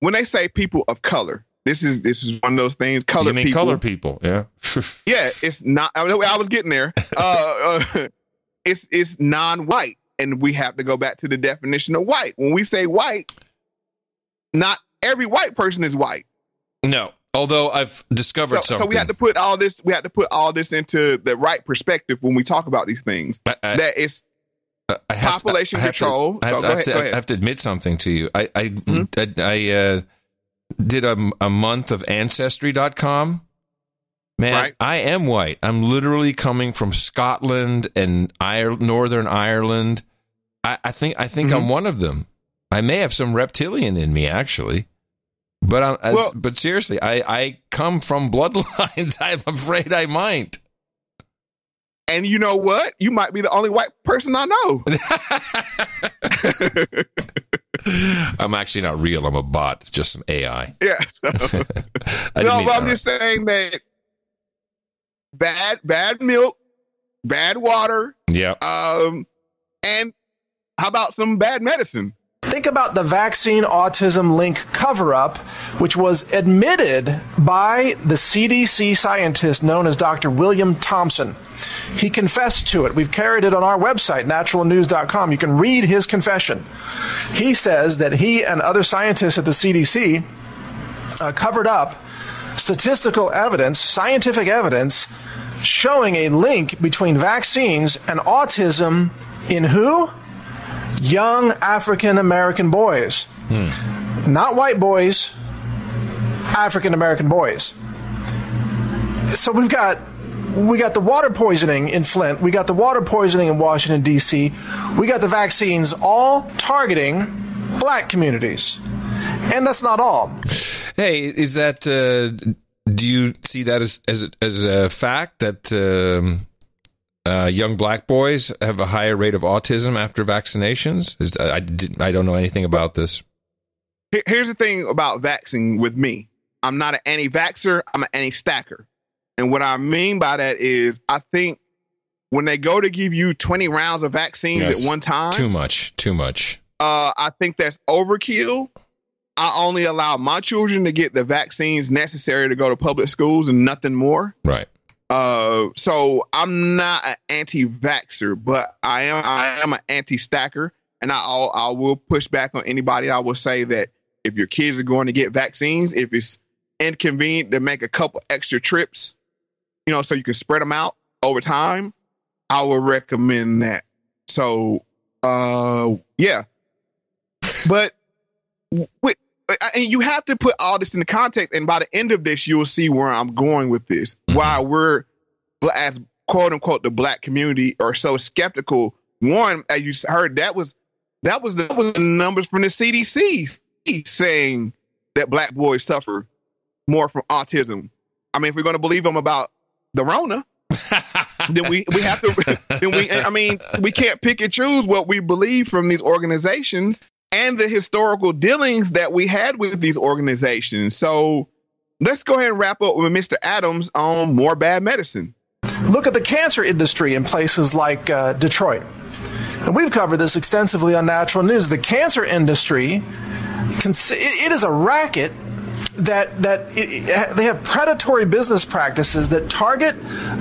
when they say people of color, this is this is one of those things. Color you mean people, color people? Yeah. *laughs* yeah, it's not. I, I was getting there. *laughs* Uh, uh, it's it's non-white, and we have to go back to the definition of white. When we say white, not every white person is white. No. Although I've discovered So, something. so we have to put all this. We have to put all this into the right perspective when we talk about these things. that I have population I have to- control. I have, to, go I have ahead. to- go I ahead. have to admit something to you. I I, Mm-hmm. I, I, uh, did a, a month of Ancestry.com. Man, I am white. I'm literally coming from Scotland and Ire- Northern Ireland. I, I think I think Mm-hmm. I'm one of them. I may have some reptilian in me, actually. But I'm, as- Well- but seriously, I, I come from bloodlines. *laughs* I'm afraid I might. And you know what? You might be the only white person I know. *laughs* *laughs* I'm actually not real. I'm a bot. It's just some AI. Yeah. So. no, mean, but I'm all just saying that bad bad milk, bad water, Yeah. um, and how about some bad medicine? Think about the vaccine autism link cover up, which was admitted by the CDC scientist known as Dr. William Thompson. He confessed to it. We've carried it on our website, naturalnews.com. You can read his confession. He says that he and other scientists at the CDC uh, covered up statistical evidence, scientific evidence, showing a link between vaccines and autism in who? Young African American boys. Not white boys, African American boys. So we've got we got the water poisoning in Flint, we got the water poisoning in Washington D.C., we got the vaccines all targeting black communities. And that's not all. Hey, is that? Uh, do you see that as as as a fact that um, uh, young black boys have a higher rate of autism after vaccinations? Is, I did, I don't know anything about this. Here's the thing about vaccine with me. I'm not an anti-vaxxer. I'm an anti-stacker. And what I mean by that is I think when they go to give you 20 rounds of vaccines Yes. at one time, Too much. Too much. uh, I think that's overkill. I only allow my children to get the vaccines necessary to go to public schools and nothing more. Right. Uh, so I'm not an anti-vaxxer, but I am I am an anti-stacker, and I I'll, I will push back on anybody. I will say that if your kids are going to get vaccines, if it's inconvenient to make a couple extra trips, you know, so you can spread them out over time, I would recommend that. So, uh, yeah, but with, and you have to put all this in the context. And by the end of this, you'll see where I'm going with this. Mm-hmm. Why we're as quote unquote the black community are so skeptical. One, as you heard, that was that was the, that was the numbers from the CDC saying that black boys suffer more from autism. I mean, if we're going to believe them about the Rona, *laughs* then we we have to. *laughs* Then we, I mean, we can't pick and choose what we believe from these organizations and the historical dealings that we had with these organizations. So let's go ahead and wrap up with Mr. Adams on more bad medicine. Look at the cancer industry in places like uh, Detroit. And we've covered this extensively on Natural News. The cancer industry, it is a racket that that it, they have predatory business practices that target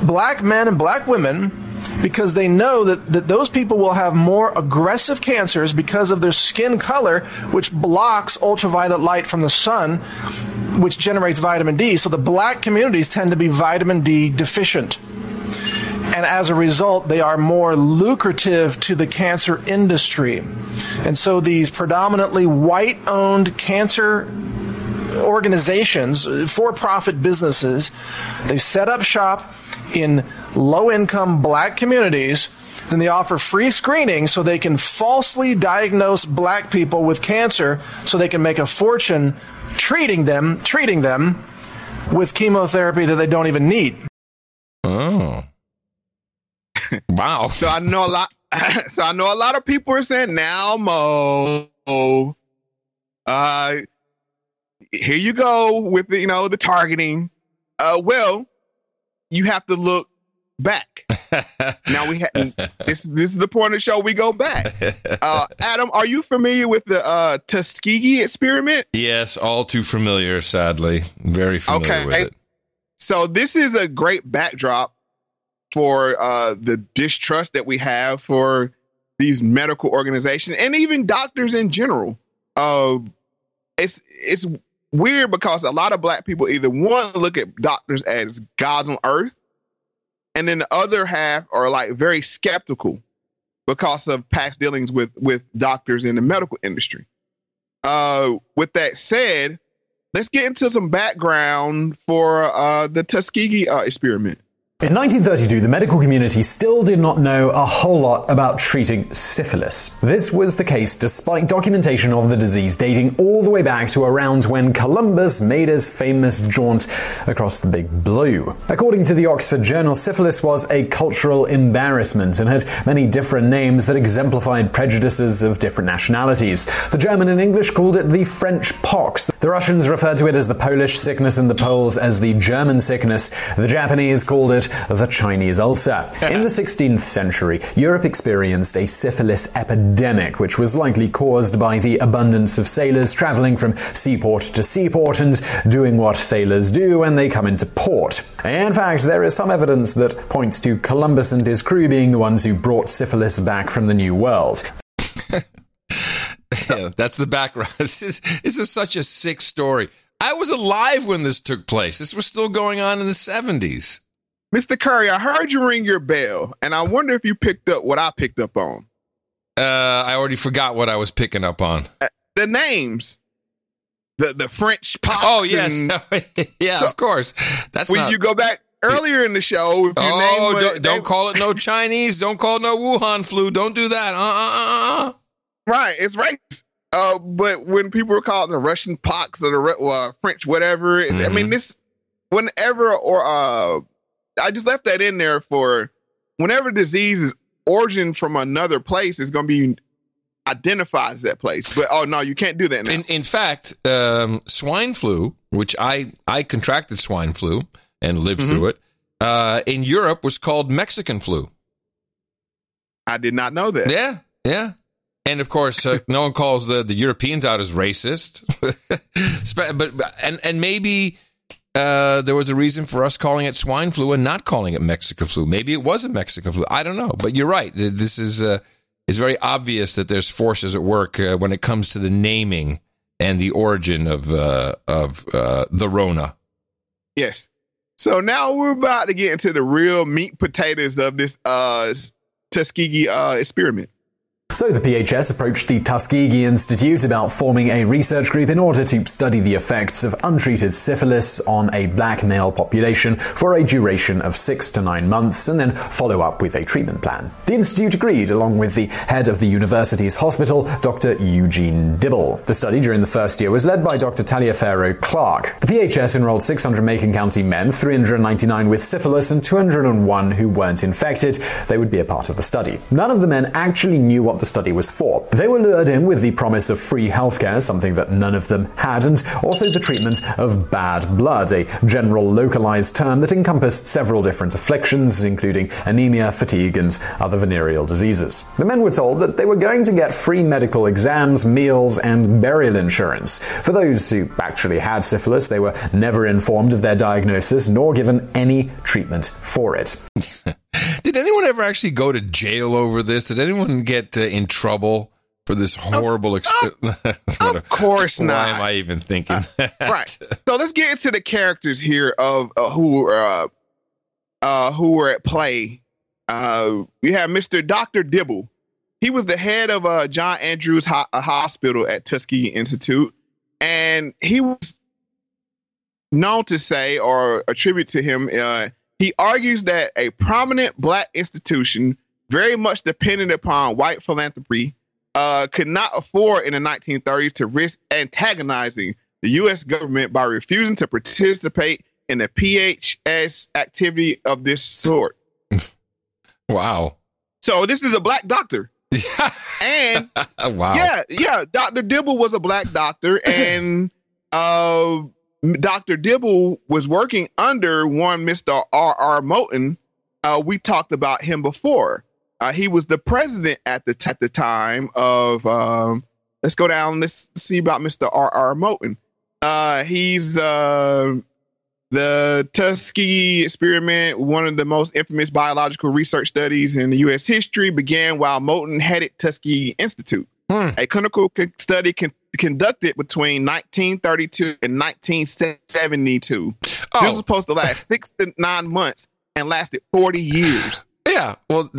black men and black women because they know that, that those people will have more aggressive cancers because of their skin color, which blocks ultraviolet light from the sun, which generates vitamin D. So the black communities tend to be vitamin D deficient. And as a result, they are more lucrative to the cancer industry. And so these predominantly white owned cancer organizations, for profit businesses, they set up shop in low income black communities. Then they offer free screening so they can falsely diagnose black people with cancer so they can make a fortune treating them, treating them with chemotherapy that they don't even need. Oh. *laughs* Wow. so I know a lot. *laughs* So I know a lot of people are saying now, Mo. Uh, here you go with the, you know the targeting. Uh, well, you have to look back. *laughs* now we ha- this this is the point of the show. We go back. Uh, Adam, are you familiar with the uh, Tuskegee experiment? Yes, all too familiar. Sadly, very familiar Okay. with it. So this is a great backdrop for uh, the distrust that we have for these medical organizations and even doctors in general. Uh, it's it's weird because a lot of black people either one look at doctors as gods on earth, and then the other half are like very skeptical because of past dealings with with doctors in the medical industry. Uh, with that said, let's get into some background for uh, the Tuskegee uh, experiment. In 1932, the medical community still did not know a whole lot about treating syphilis. This was the case despite documentation of the disease dating all the way back to around when Columbus made his famous jaunt across the Big Blue. According to the Oxford Journal, syphilis was a cultural embarrassment and had many different names that exemplified prejudices of different nationalities. The German and English called it the French pox. The Russians referred to it as the Polish sickness and the Poles as the German sickness. The Japanese called it the Chinese ulcer. In the *laughs* 16th century, Europe experienced a syphilis epidemic, which was likely caused by the abundance of sailors traveling from seaport to seaport and doing what sailors do when they come into port. In fact, there is some evidence that points to Columbus and his crew being the ones who brought syphilis back from the New World. *laughs* *laughs* Yeah, that's the background. *laughs* This is this is such a sick story. I was alive when this took place. This was still going on in the seventies. Mr. Curry, I heard you ring your bell, and I wonder if you picked up what I picked up on. Uh, I already forgot what I was picking up on. Uh, the names, the the French pox. Oh yes, *laughs* yeah, So, of course. That's when not- you go back earlier in the show, if you Oh, name don't, don't call it no Chinese. Don't call it no Wuhan flu. Don't do that. Uh, uh, uh, uh. Right, it's racist. Uh, but when people were calling the Russian pox or the uh, French whatever, I Mm-hmm. mean this, whenever or uh, I just left that in there for whenever disease is origin from another place is going to be identified as that place. But oh no, you can't do that now. In, in fact, um, swine flu, which I I contracted swine flu and lived Mhm. through it, uh, in Europe was called Mexican flu. I did not know that. Yeah, yeah. And of course, uh, no one calls the, the Europeans out as racist. *laughs* But and and maybe uh, there was a reason for us calling it swine flu and not calling it Mexican flu. Maybe it was a Mexican flu. I don't know. But you're right. This is uh, it's very obvious that there's forces at work uh, when it comes to the naming and the origin of uh, of uh, the Rona. Yes. So now we're about to get into the real meat potatoes of this uh Tuskegee uh experiment. So the PHS approached the Tuskegee Institute about forming a research group in order to study the effects of untreated syphilis on a black male population for a duration of six to nine months and then follow up with a treatment plan. The Institute agreed along with the head of the university's hospital, Dr. Eugene Dibble. The study during the first year was led by Dr. Taliaferro Clark. The PHS enrolled 600 Macon County men, 399 with syphilis and 201 who weren't infected. They would be a part of the study. None of the men actually knew what the study was for. They were lured in with the promise of free healthcare, something that none of them had, and also the treatment of bad blood, a general localized term that encompassed several different afflictions, including anemia, fatigue, and other venereal diseases. The men were told that they were going to get free medical exams, meals, and burial insurance. For those who actually had syphilis, they were never informed of their diagnosis nor given any treatment for it. *laughs* Did anyone ever actually go to jail over this? Did anyone get uh, in trouble for this horrible experience? *laughs* of course Why not. Why am I even thinking that? right. So let's get into the characters here of uh, who uh, uh, who were at play. Uh, you have Mr. Doctor Dibble. He was the head of uh, John Andrews Ho- uh, Hospital at Tuskegee Institute, and he was known to say or attribute to him. Uh, he argues that a prominent black institution, very much dependent upon white philanthropy, uh, could not afford in the 1930s to risk antagonizing the U.S. government by refusing to participate in the PHS activity of this sort. *laughs* Wow. So this is a black doctor. *laughs* and wow. yeah, yeah, Dr. Dibble was a black doctor, and *laughs* uh, Dr. Dibble was working under one Mr. R. R. Moten. Uh, we talked about him before. Uh, he was the president at the at the time of. Um, let's go down. Let's see about Mr. R. R. Moten. Uh, he's uh, the Tuskegee experiment, one of the most infamous biological research studies in the U.S. history, began while Moten headed Tuskegee Institute. A clinical study con- conducted between 1932 and 1972. This was supposed to last six to nine months and lasted 40 years. Yeah. Well,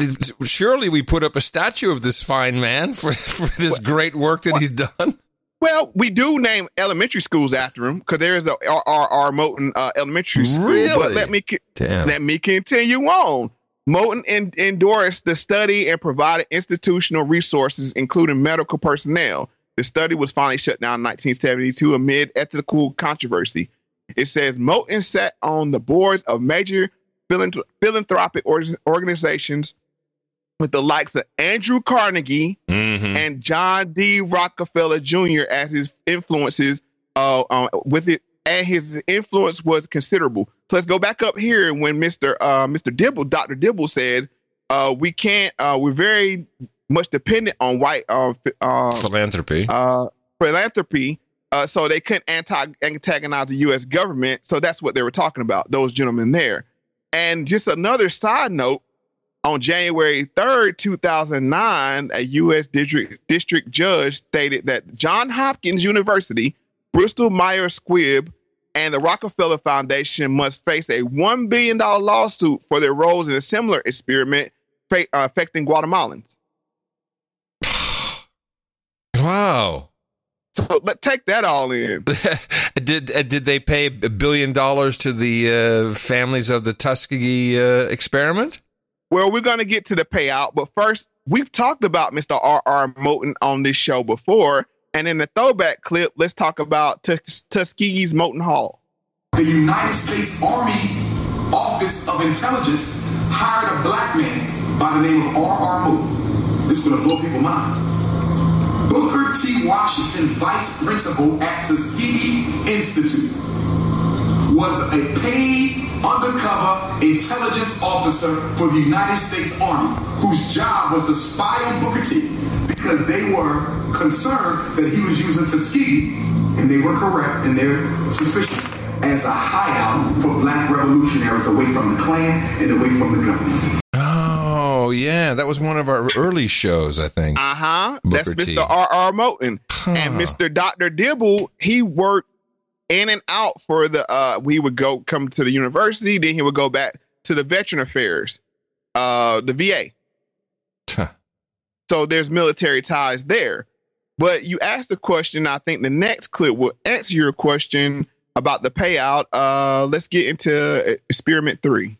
surely we put up a statue of this fine man for, for this great work that he's done. Well, we do name elementary schools after him because there is a R. R. R. Moten uh, Elementary School. But let me Damn. let me continue on. Moten en- endorsed the study and provided institutional resources, including medical personnel. The study was finally shut down in 1972 amid ethical controversy. It says Moten sat on the boards of major philanthr- philanthropic or- organizations with the likes of Andrew Carnegie Mm-hmm. and John D. Rockefeller Jr. as his influences uh, uh, with it, and his influence was considerable. So let's go back up here when Mister uh, Mister Dibble, Doctor Dibble said, uh, "We can't. Uh, we're very much dependent on white uh, uh, Philanthropy. uh, philanthropy." Uh, so they couldn't anti antagonize the U.S. government. So that's what they were talking about. Those gentlemen there. And just another side note: on January 3rd, 2009, a U.S. district, district judge stated that John Hopkins University, Bristol Myers Squibb, and the Rockefeller Foundation must face a $1 billion lawsuit for their roles in a similar experiment fa- uh, affecting Guatemalans. *sighs* Wow. So let take that all in. *laughs* did uh, did they pay a billion dollars to the uh, families of the Tuskegee uh, experiment? Well, we're going to get to the payout, but first, we've talked about Mr. R. R. Moten on this show before, and in the throwback clip, let's talk about Tus- Tuskegee's Moten Hall. The United States Army Office of Intelligence hired a black man by the name of R.R. Moten. This is going to blow people's mind. Booker T. Washington's vice principal at Tuskegee Institute was a paid undercover intelligence officer for the United States Army whose job was to spy on Booker T because they were concerned that he was using Tuskegee, and they were correct in their suspicion, as a hideout for black revolutionaries away from the Klan and away from the government. Oh yeah, that was one of our early shows, I think. Uh huh. That's Booker T. Mr. R. R. Moten. And Mr. Dr. Dibble, he worked in and out for the uh we would go come to the university, then he would go back to the veteran affairs, uh the VA. So there's military ties there. But you asked the question, I think the next clip will answer your question about the payout. Uh let's get into experiment three.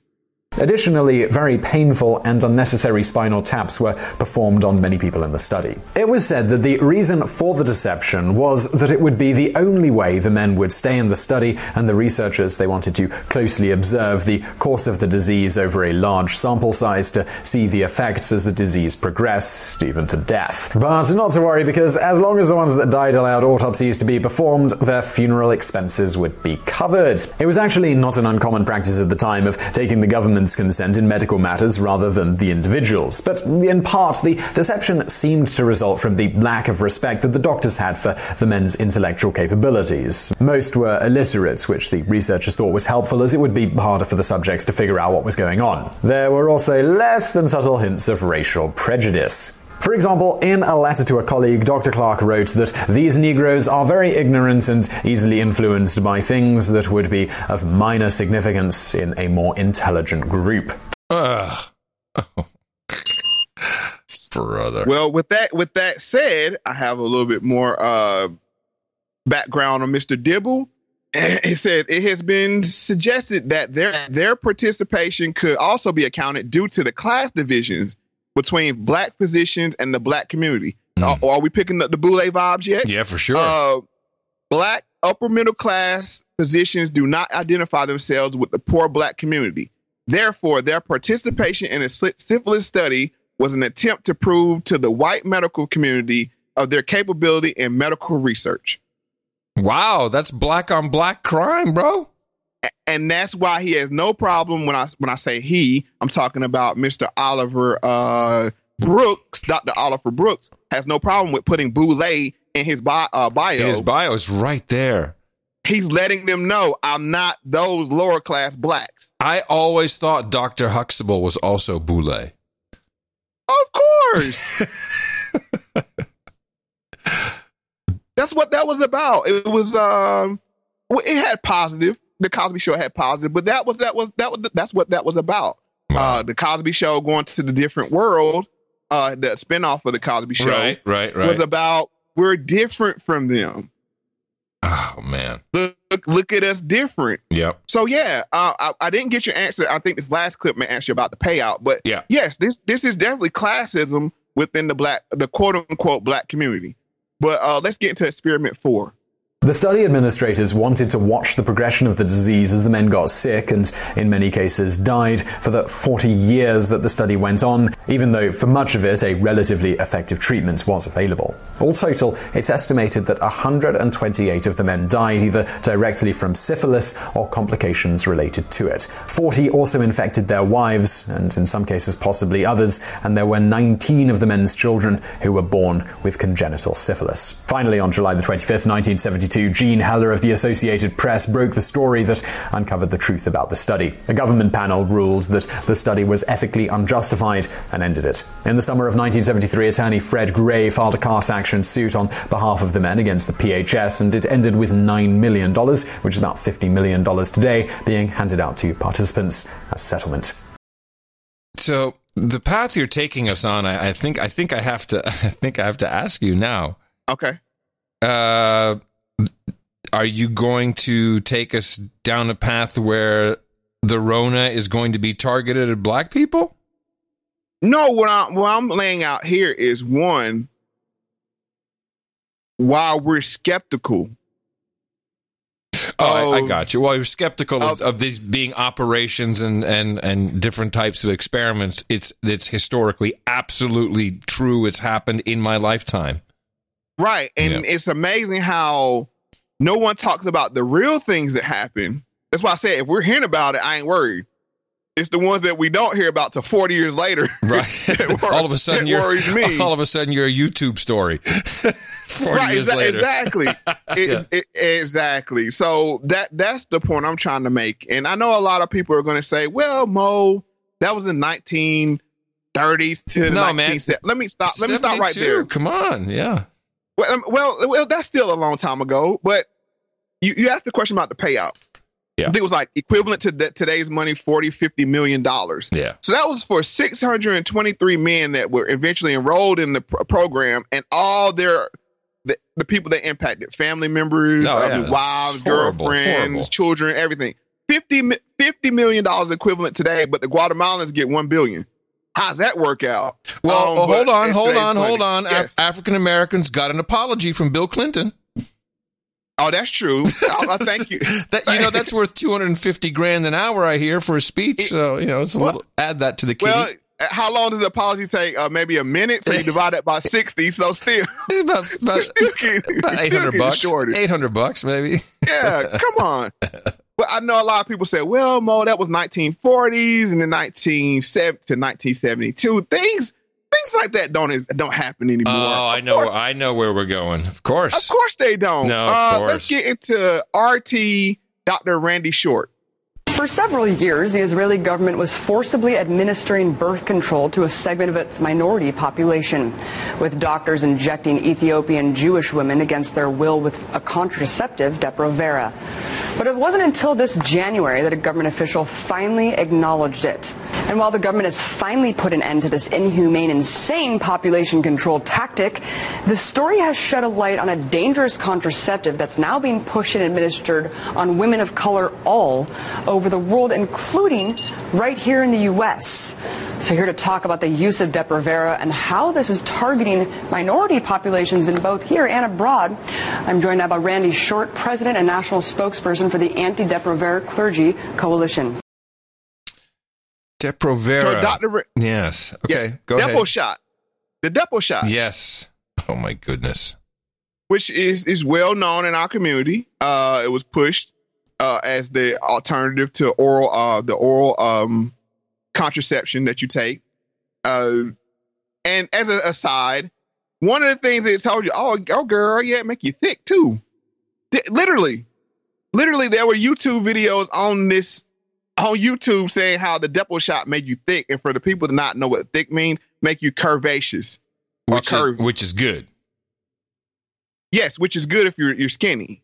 Additionally, very painful and unnecessary spinal taps were performed on many people in the study. It was said that the reason for the deception was that it would be the only way the men would stay in the study, and the researchers they wanted to closely observe the course of the disease over a large sample size to see the effects as the disease progressed, even to death. But not to worry, because as long as the ones that died allowed autopsies to be performed, their funeral expenses would be covered. It was actually not an uncommon practice at the time of taking the government's consent in medical matters rather than the individuals. But in part, the deception seemed to result from the lack of respect that the doctors had for the men's intellectual capabilities. Most were illiterate, which the researchers thought was helpful as it would be harder for the subjects to figure out what was going on. There were also less than subtle hints of racial prejudice. For example, in a letter to a colleague, Dr. Clark wrote that these Negroes are very ignorant and easily influenced by things that would be of minor significance in a more intelligent group. Ugh. *laughs* Brother. Well, with that with that said, I have a little bit more uh, background on Mr. Dibble. *laughs* It says it has been suggested that their their participation could also be accounted due to the class divisions between black physicians and the black community. Are, are we picking up the Boule vibes yet? Yeah, for sure. Uh, black upper middle class physicians do not identify themselves with the poor black community. Therefore, their participation in a sy- syphilis study was an attempt to prove to the white medical community of their capability in medical research. Wow, that's black on black crime, bro. And that's why he has no problem when I when I say he, I'm talking about Mr. Oliver uh, Brooks, Dr. Oliver Brooks has no problem with putting Boule in his bi- uh, bio. His bio is right there. He's letting them know I'm not those lower class blacks. I always thought Dr. Huxtable was also Boule. Of course. *laughs* That's what that was about. It was um it had positive. The Cosby show had positive, but that was that was that was that's what that was about. Uh the Cosby show going to the different world, uh the spinoff of the Cosby show Right, right, right. was about we're different from them. Oh man. Look look, look at us different. Yep. So yeah, uh, I, I didn't get your answer. I think this last clip may answer about the payout, but Yeah. yes, this this is definitely classism within the black, the quote unquote black community. But uh, let's get into experiment four. The study administrators wanted to watch the progression of the disease as the men got sick and, in many cases, died for the 40 years that the study went on, even though for much of it a relatively effective treatment was available. All total, it's estimated that 128 of the men died either directly from syphilis or complications related to it. 40 also infected their wives, and in some cases possibly others, and there were 19 of the men's children who were born with congenital syphilis. Finally, on July the 25th, 1972, Jean Heller of the Associated Press broke the story that uncovered the truth about the study. A government panel ruled that the study was ethically unjustified and ended it. In the summer of 1973, attorney Fred Gray filed a class action suit on behalf of the men against the PHS, and it ended with $9 million, which is about $50 million today, being handed out to participants as settlement. So the path you're taking us on, I, I think I think I have to *laughs* I think I have to ask you now. Okay. Uh are you going to take us down a path where the Rona is going to be targeted at black people? No, what I'm what I'm laying out here is one. While we're skeptical, Oh, I, I got you. Well, you're skeptical of, of these being operations and, and, and different types of experiments. It's it's historically absolutely true. It's happened in my lifetime. Right? And it's amazing how no one talks about the real things that happen. That's why I said if we're hearing about it, I ain't worried. It's the ones that we don't hear about till 40 years later. *laughs* Right. *laughs* all of a sudden, you're worries me. *laughs* all of a sudden you're a YouTube story. Forty right, years exa- later, exactly, It's- it- exactly. So that that's the point I'm trying to make. And I know a lot of people are going to say, "Well, Mo, that was in 1930s to No, 19 man. Let me stop. Let me stop right 72, there. Come on, yeah. Well, um, well, well, that's still a long time ago. But you, you asked the question about the payout. Yeah. I think it was like equivalent to that today's money, 40, 50 million dollars. Yeah. So that was for 623 men that were eventually enrolled in the pro- program and all their the, the people that impacted, family members, Oh, uh, yeah, wives, horrible, girlfriends, horrible. children, everything. 50, $50 million equivalent today, but the Guatemalans get $1 billion. How's that work out? Well, Um, uh, hold on, hold on, hold on. Af- African Americans got an apology from Bill Clinton. Oh, that's true. *laughs* I, I thank you. That you know that's worth 250 grand an hour I hear for a speech. So, you know, it's a Well- little add that to the kitty. Well, uh, how long does the apology take? Uh, maybe a minute. So you divide that by *laughs* sixty. So still, *laughs* about, about, still getting, about 800 bucks. 800 bucks maybe. Yeah, come on. But I know a lot of people say, "Well, Mo, that was 1940s and then 1970 to 1972. Things, things like that don't don't happen anymore. Oh, I know I know where we're going. Of course. Of course they don't. No, of uh, course. Let's get into RT Dr. Randy Short. For several years, the Israeli government was forcibly administering birth control to a segment of its minority population, with doctors injecting Ethiopian Jewish women against their will with a contraceptive, Depo-Provera. But it wasn't until this January that a government official finally acknowledged it. And while the government has finally put an end to this inhumane, insane population control tactic, the story has shed a light on a dangerous contraceptive that's now being pushed and administered on women of color all over the world, including right here in the U.S. So here to talk about the use of Depo-Provera and how this is targeting minority populations in both here and abroad, I'm joined now by Randy Short, President and National Spokesperson for the Anti-Depo-Provera Clergy Coalition. Depo-Provera. So Dr. Ra- Yes. Okay. yes, Go Depo ahead. shot, the Depo shot. Yes. Oh my goodness. which is is well known in our community. Uh, it was pushed uh, as the alternative to oral uh, the oral um, contraception that you take. Uh, and as an aside, one of the things it told you, oh, oh, girl, yeah, it make you thick too. Di- literally, literally, there were YouTube videos on this on YouTube saying how the Depo shot made you thick, and for the people to not know what thick means, make you curvaceous. Which is, which is good. Yes, which is good if you're you're skinny.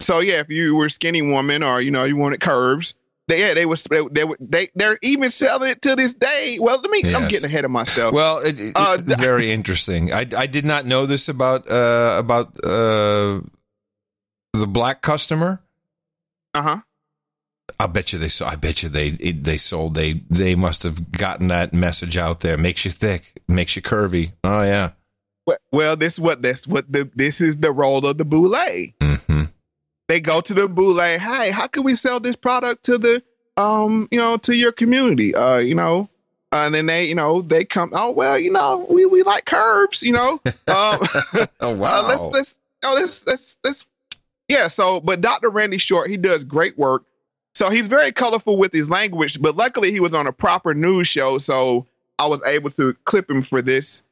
So yeah, if you were a skinny woman or you know you wanted curves, they yeah they was they they were- they they're even selling it to this day. Well, let me I'm getting ahead of myself. Well, it, it- Uh, it's very *laughs* interesting. I, I did not know this about uh, about uh, the black customer. Uh huh. I bet you they saw. I bet you they they sold. They they must have gotten that message out there. Makes you thick. Makes you curvy. Oh yeah. Well, well, this what this what the this is the role of the boule. They go to the boule. Hey, how can we sell this product to the um you know to your community? Uh, you know. Uh, and then they, you know, they come. Oh well, you know, we, we like curves, you know. Um, *laughs* *laughs* Oh wow. Uh, let's let's oh let's let's let's yeah. So, but Dr. Randy Short, he does great work. So he's very colorful with his language, but luckily he was on a proper news show, so I was able to clip him for this.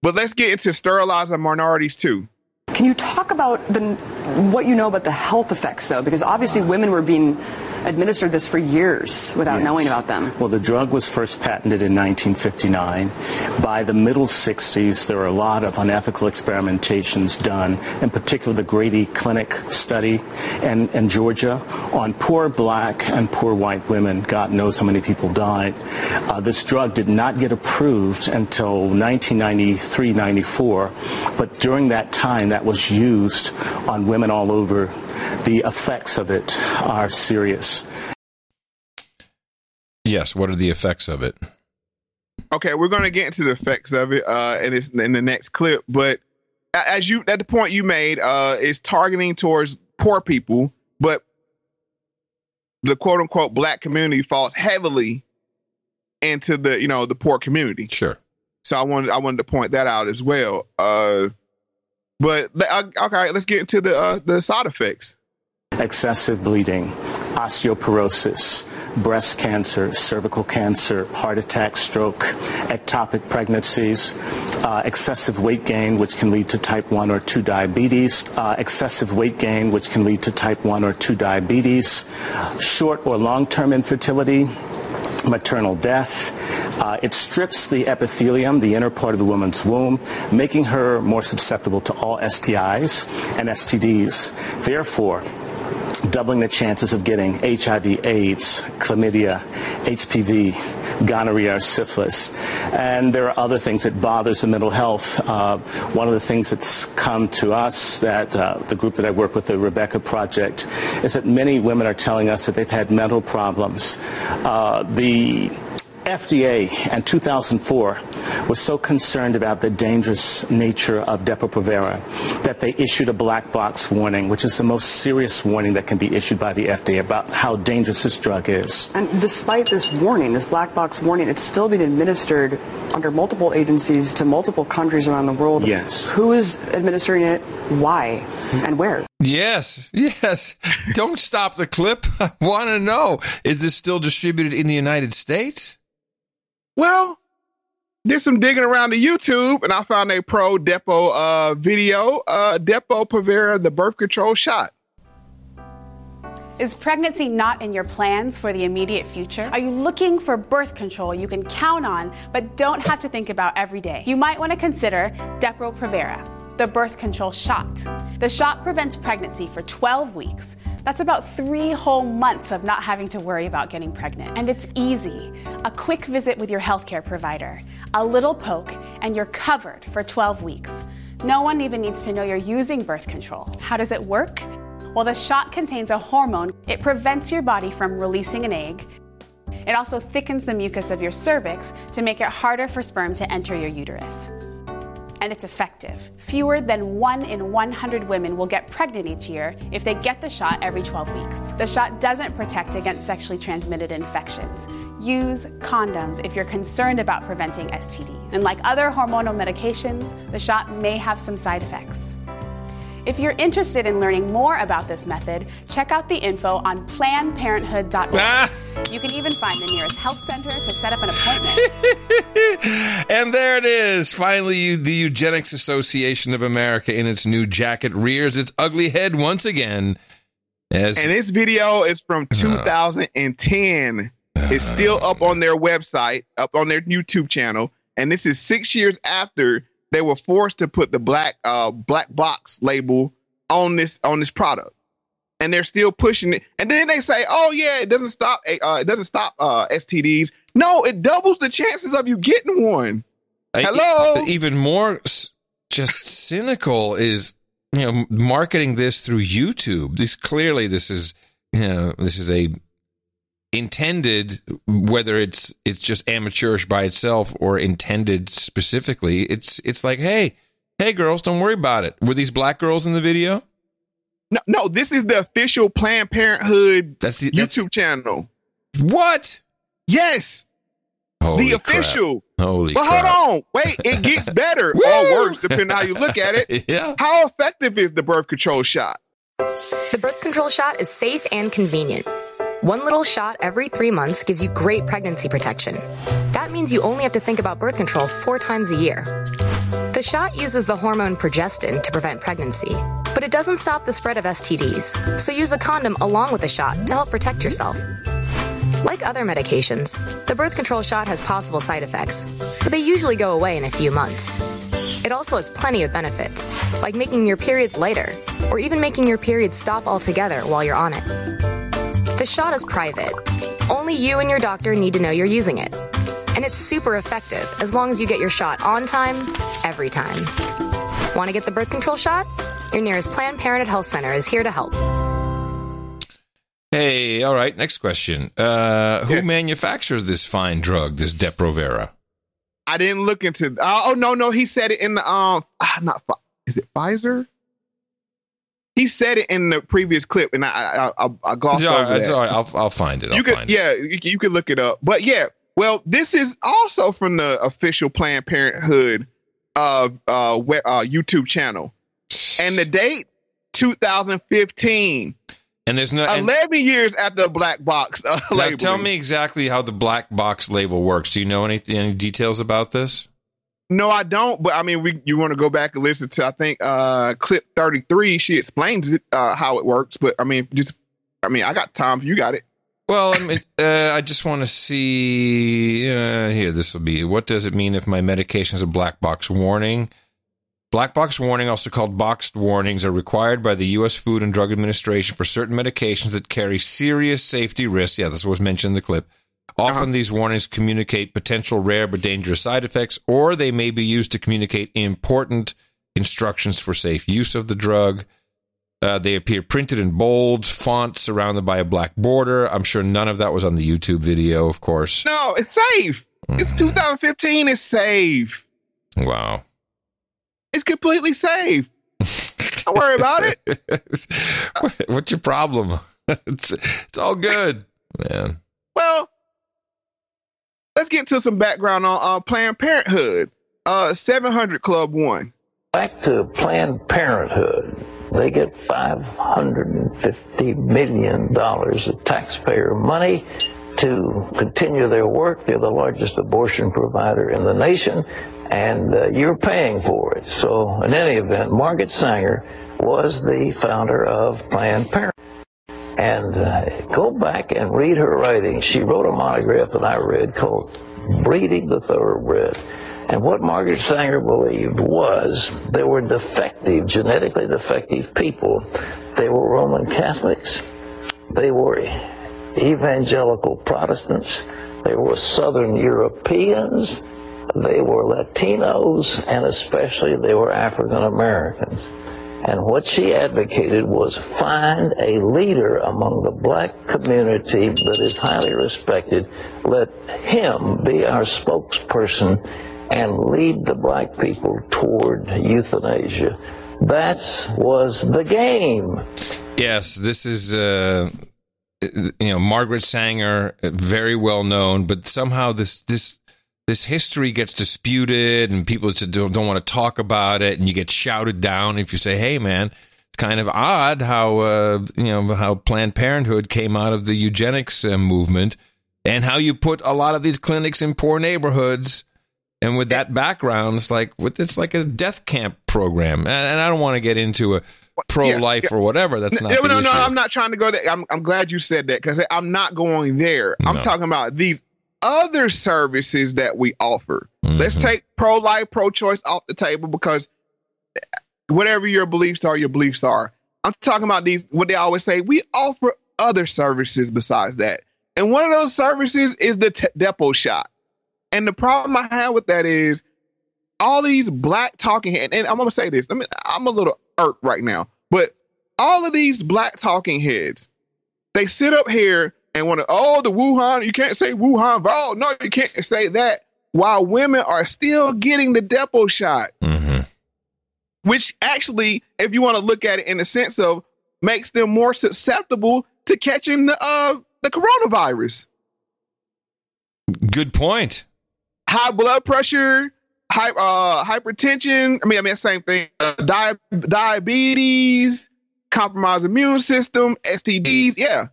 But let's get into sterilizing minorities too. Can you talk about the what you know about the health effects, though? Because obviously women were being administered this for years without Yes. knowing about them. Well, the drug was first patented in 1959. By the middle 60s, there were a lot of unethical experimentations done, in particular the Grady Clinic study in, in Georgia on poor black and poor white women. God knows how many people died. Uh, this drug did not get approved until 1993, 94, but during that time that was used on women all over. The effects of it are serious. Yes. What are the effects of it? Okay, we're gonna get into the effects of it uh in this in the next clip, but as you at the point you made, uh is targeting towards poor people, but the quote unquote black community falls heavily into the you know the poor community. Sure. So I wanted I wanted to point that out as well. Uh but uh, okay, let's get into the uh, the side effects. excessive bleeding, osteoporosis, breast cancer, cervical cancer, heart attack, stroke, ectopic pregnancies, uh, excessive weight gain, which can lead to type 1 or 2 diabetes, uh, excessive weight gain, which can lead to type 1 or 2 diabetes, short or long term infertility, maternal death. Uh, it strips the epithelium, the inner part of the woman's womb, making her more susceptible to all STIs and STDs. Therefore, doubling the chances of getting HIV, AIDS, chlamydia, HPV, gonorrhea, or syphilis. And there are other things that bothers the mental health. Uh, one of the things that's come to us that uh, the group that I work with, the Rebecca Project, is that many women are telling us that they've had mental problems. Uh, the FDA in 2004 was so concerned about the dangerous nature of Depo-Provera that they issued a black box warning, which is the most serious warning that can be issued by the FDA about how dangerous this drug is. And despite this warning, this black box warning, it's still being administered under multiple agencies to multiple countries around the world. Yes. Who is administering it? Why? And where? Yes, yes. Don't stop the clip. *laughs* I want to know is this still distributed in the United States? Well, did some digging around the YouTube and I found a pro Depo uh, video. Uh, Depo Provera, the birth control shot. Is pregnancy not in your plans for the immediate future? Are you looking for birth control you can count on but don't have to think about every day? You might want to consider Depo-Provera, the birth control shot. The shot prevents pregnancy for 12 weeks. That's about three whole months of not having to worry about getting pregnant. And it's easy. A quick visit with your healthcare provider, a little poke, and you're covered for 12 weeks. No one even needs to know you're using birth control. How does it work? Well, the shot contains a hormone. It prevents your body from releasing an egg. It also thickens the mucus of your cervix to make it harder for sperm to enter your uterus. And it's effective. Fewer than 1 in 100 women will get pregnant each year if they get the shot every 12 weeks. The shot doesn't protect against sexually transmitted infections. Use condoms if you're concerned about preventing STDs. And like other hormonal medications, the shot may have some side effects. If you're interested in learning more about this method, check out the info on PlannedParenthood.org. Ah. You can even find the nearest health center to set up an appointment. *laughs* And there it is. Finally, the Eugenics Association of America in its new jacket rears its ugly head once again. As And this video is from uh-huh. 2010. It's still up on their website, up on their YouTube channel, and this is six years after they were forced to put the black uh black box label on this on this product, and they're still pushing it. And then they say, "Oh yeah, it doesn't stop uh, it doesn't stop uh, STDs." No, it doubles the chances of you getting one. Hello. e- even more just cynical is you know marketing this through YouTube. This clearly this is you know this is a intended whether it's it's just amateurish by itself or intended specifically. It's it's like hey hey girls, don't worry about it. Were these black girls in the video? No, no, this is the official Planned Parenthood That's the YouTube channel. What? Yes, Holy the crap. official. Holy But crap. hold on, wait, it gets *laughs* better or worse depending on how you look at it. *laughs* Yeah. How effective is the birth control shot? The birth control shot is safe and convenient. One little shot every three months gives you great pregnancy protection. That means you only have to think about birth control four times a year. The shot uses the hormone progestin to prevent pregnancy, but it doesn't stop the spread of STDs, so use a condom along with the shot to help protect yourself. Like other medications, the birth control shot has possible side effects, but they usually go away in a few months. It also has plenty of benefits, like making your periods lighter, or even making your periods stop altogether while you're on it. The shot is private. Only you and your doctor need to know you're using it. And it's super effective as long as you get your shot on time, every time. Want to get the birth control shot? Your nearest Planned Parenthood Health Center is here to help. Hey, all right. Next question. Uh, who manufactures this fine drug, this Depo-Provera? I didn't look into. Uh, oh no, no, he said it in the um, ah, not Pfi- is it Pfizer? He said it in the previous clip, and I I, I, I glossed over right. That. all right. I'll, I'll find it. I'll you could, find it. yeah, you, you could look it up. But yeah, well, this is also from the official Planned Parenthood uh, uh, uh, YouTube channel, and the date 2015. And there's no. 11 years after the black box uh, label. tell me exactly how the black box label works. Do you know any any details about this? No, I don't. But I mean, we you want to go back and listen to I think uh clip thirty three. She explains it uh, how it works. But I mean, just I mean, I got time. You got it. Well, I mean, uh, I just want to see uh, here. This will be. What does it mean if my medication is a black box warning? Black box warning, also called boxed warnings, are required by the U.S. Food and Drug Administration for certain medications that carry serious safety risks. Yeah, this was mentioned in the clip. Often these warnings communicate potential rare but dangerous side effects, or they may be used to communicate important instructions for safe use of the drug. Uh, they appear printed in bold font surrounded by a black border. I'm sure none of that was on the YouTube video, of course. No, it's safe. It's 2015. It's safe. Wow. It's completely safe. Don't worry about it. *laughs* What's your problem? *laughs* it's, it's all good, man. Well, let's get to some background on uh, Planned Parenthood. Uh, 700 Club One. Back to Planned Parenthood. They get $550 million of taxpayer money to continue their work. They're the largest abortion provider in the nation, and uh, you're paying for it. So, in any event, Margaret Sanger was the founder of Planned Parenthood. And uh, go back and read her writings. She wrote a monograph that I read called Breeding the Thoroughbred. And what Margaret Sanger believed was there were defective, genetically defective people. They were Roman Catholics. They were evangelical Protestants. They were Southern Europeans. They were Latinos. And especially they were African Americans. And what she advocated was find a leader among the black community that is highly respected. Let him be our spokesperson and lead the black people toward euthanasia. That was the game. Yes, this is uh you know Margaret Sanger, very well known, but somehow this this this history gets disputed and people just don't, don't want to talk about it and you get shouted down if you say hey man it's kind of odd how uh, you know how planned parenthood came out of the eugenics uh, movement and how you put a lot of these clinics in poor neighborhoods and with that background it's like it's like a death camp program and, and i don't want to get into a pro-life Yeah, yeah. or whatever that's not no, the no, no. I'm not trying to go there. I'm, I'm glad you said that because I'm not going there. I'm talking about these other services that we offer. Mm-hmm. Let's take pro life, pro choice off the table because whatever your beliefs are, your beliefs are. I'm talking about these, what they always say, we offer other services besides that. And one of those services is the t- Depo shot. And the problem I have with that is all these black talking heads, and I'm gonna say this. I mean, I'm a little irked right now, but all of these black talking heads, they sit up here and want to, oh, the Wuhan, you can't say Wuhan virus. No, you can't say that. While women are still getting the Depo shot, which actually, if you want to look at it in the sense of makes them more susceptible to catching the uh the coronavirus. good point high blood pressure, high, uh, hypertension. I mean, I mean, same thing. Uh, di- diabetes, compromised immune system, STDs. Yeah,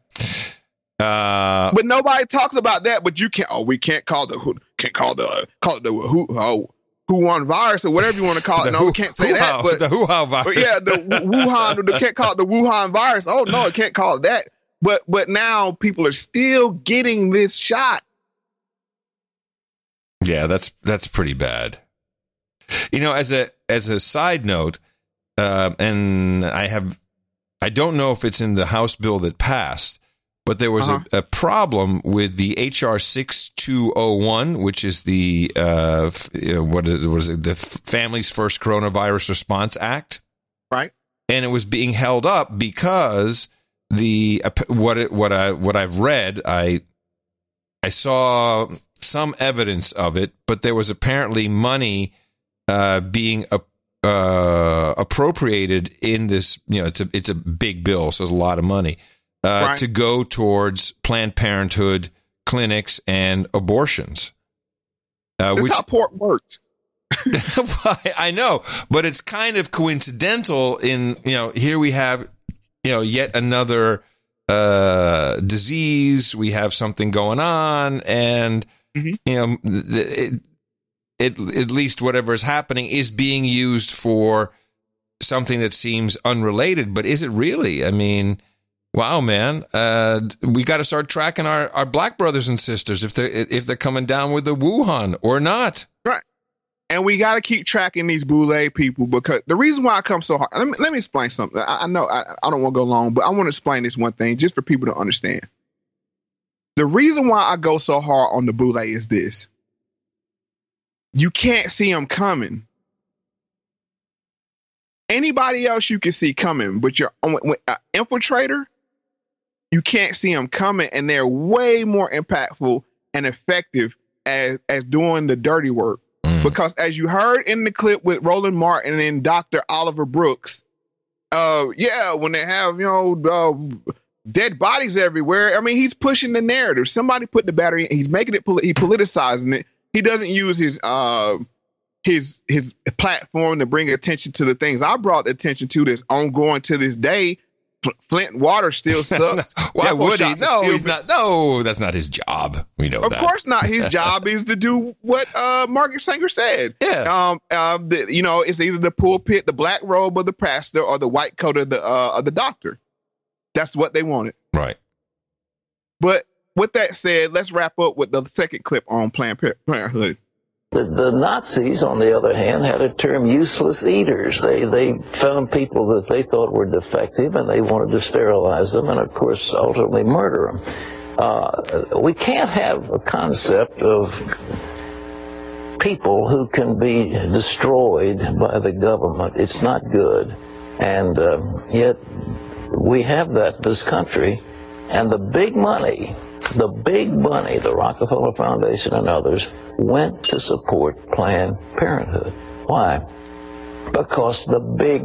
uh but nobody talks about that. But you can't. Oh, we can't call the who can't call the call it the who oh who won virus or whatever you want to call it. *laughs* The no, we can't say that. But the Wuhan virus. But yeah, the *laughs* Wuhan. They can't call it the Wuhan virus. Oh no, it can't call it that. But but now people are still getting this shot. Yeah, that's that's pretty bad. You know, as a as a side note, uh, and I have, I don't know if it's in the House bill that passed, but there was Uh-huh. a, a problem with the HR six two zero one, which is the uh, f- uh, what is, what is it, the Families First Coronavirus Response Act, right? And it was being held up because the what it, what I what I've read, I I saw some evidence of it, but there was apparently money uh, being uh, uh, appropriated in this. You know, it's a it's a big bill, so it's a lot of money uh, Right. to go towards Planned Parenthood clinics and abortions. Uh, That's which how pork works. *laughs* I know, but it's kind of coincidental. In you know, here we have you know yet another uh, disease. We have something going on, and you know, it, it at least whatever is happening is being used for something that seems unrelated. But is it really? I mean. Wow, man! Uh, we got to start tracking our, our black brothers and sisters if they're if they're coming down with the Wuhan or not. Right. And we got to keep tracking these Boule people because the reason why I come so hard. Let me, let me explain something. I, I know I, I don't want to go long, but I want to explain this one thing just for people to understand. The reason why I go so hard on the Boule is this: you can't see them coming. Anybody else you can see coming, but your uh, infiltrator, you can't see them coming, and they're way more impactful and effective as as doing the dirty work. Because as you heard in the clip with Roland Martin and Dr. Oliver Brooks, uh, yeah, when they have you know uh, dead bodies everywhere, I mean he's pushing the narrative. Somebody put the battery. He's making it. He politicizing it. He doesn't use his uh his his platform to bring attention to the things I brought attention to that's ongoing to this day. Fl- Flint water still *laughs* sucks. Why would he? No, he's be- not. No, that's not his job. We know Of that. course not. His *laughs* job is to do what uh, Margaret Sanger said. Yeah. Um. Um. The, you know, it's either the pulpit, the black robe of the pastor, or the white coat of the uh, of the doctor. That's what they wanted. Right. But with that said, let's wrap up with the second clip on Planned Parenthood. The, the Nazis, on the other hand, had a term useless eaters. They, they found people that they thought were defective and they wanted to sterilize them and, of course, ultimately murder them. Uh, we can't have a concept of people who can be destroyed by the government. It's not good. And um, yet we have that in this country. And the big money, the big money, the Rockefeller Foundation and others, went to support Planned Parenthood. Why? Because the big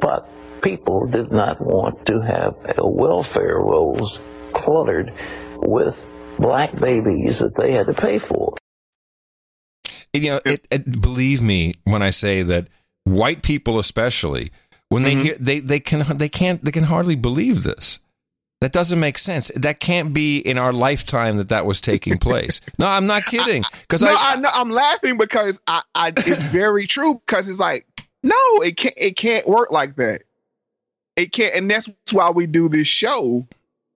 buck people did not want to have welfare rolls cluttered with black babies that they had to pay for. you know, it, it, believe me when I say that white people, especially when they mm-hmm. hear they they can they can't they can hardly believe this. That doesn't make sense. That can't be in our lifetime that that was taking place. *laughs* no, I'm not kidding. Because no, I, know I'm laughing because I, I it's very true because it's like no, it can't it can't work like that. It can't, and that's why we do this show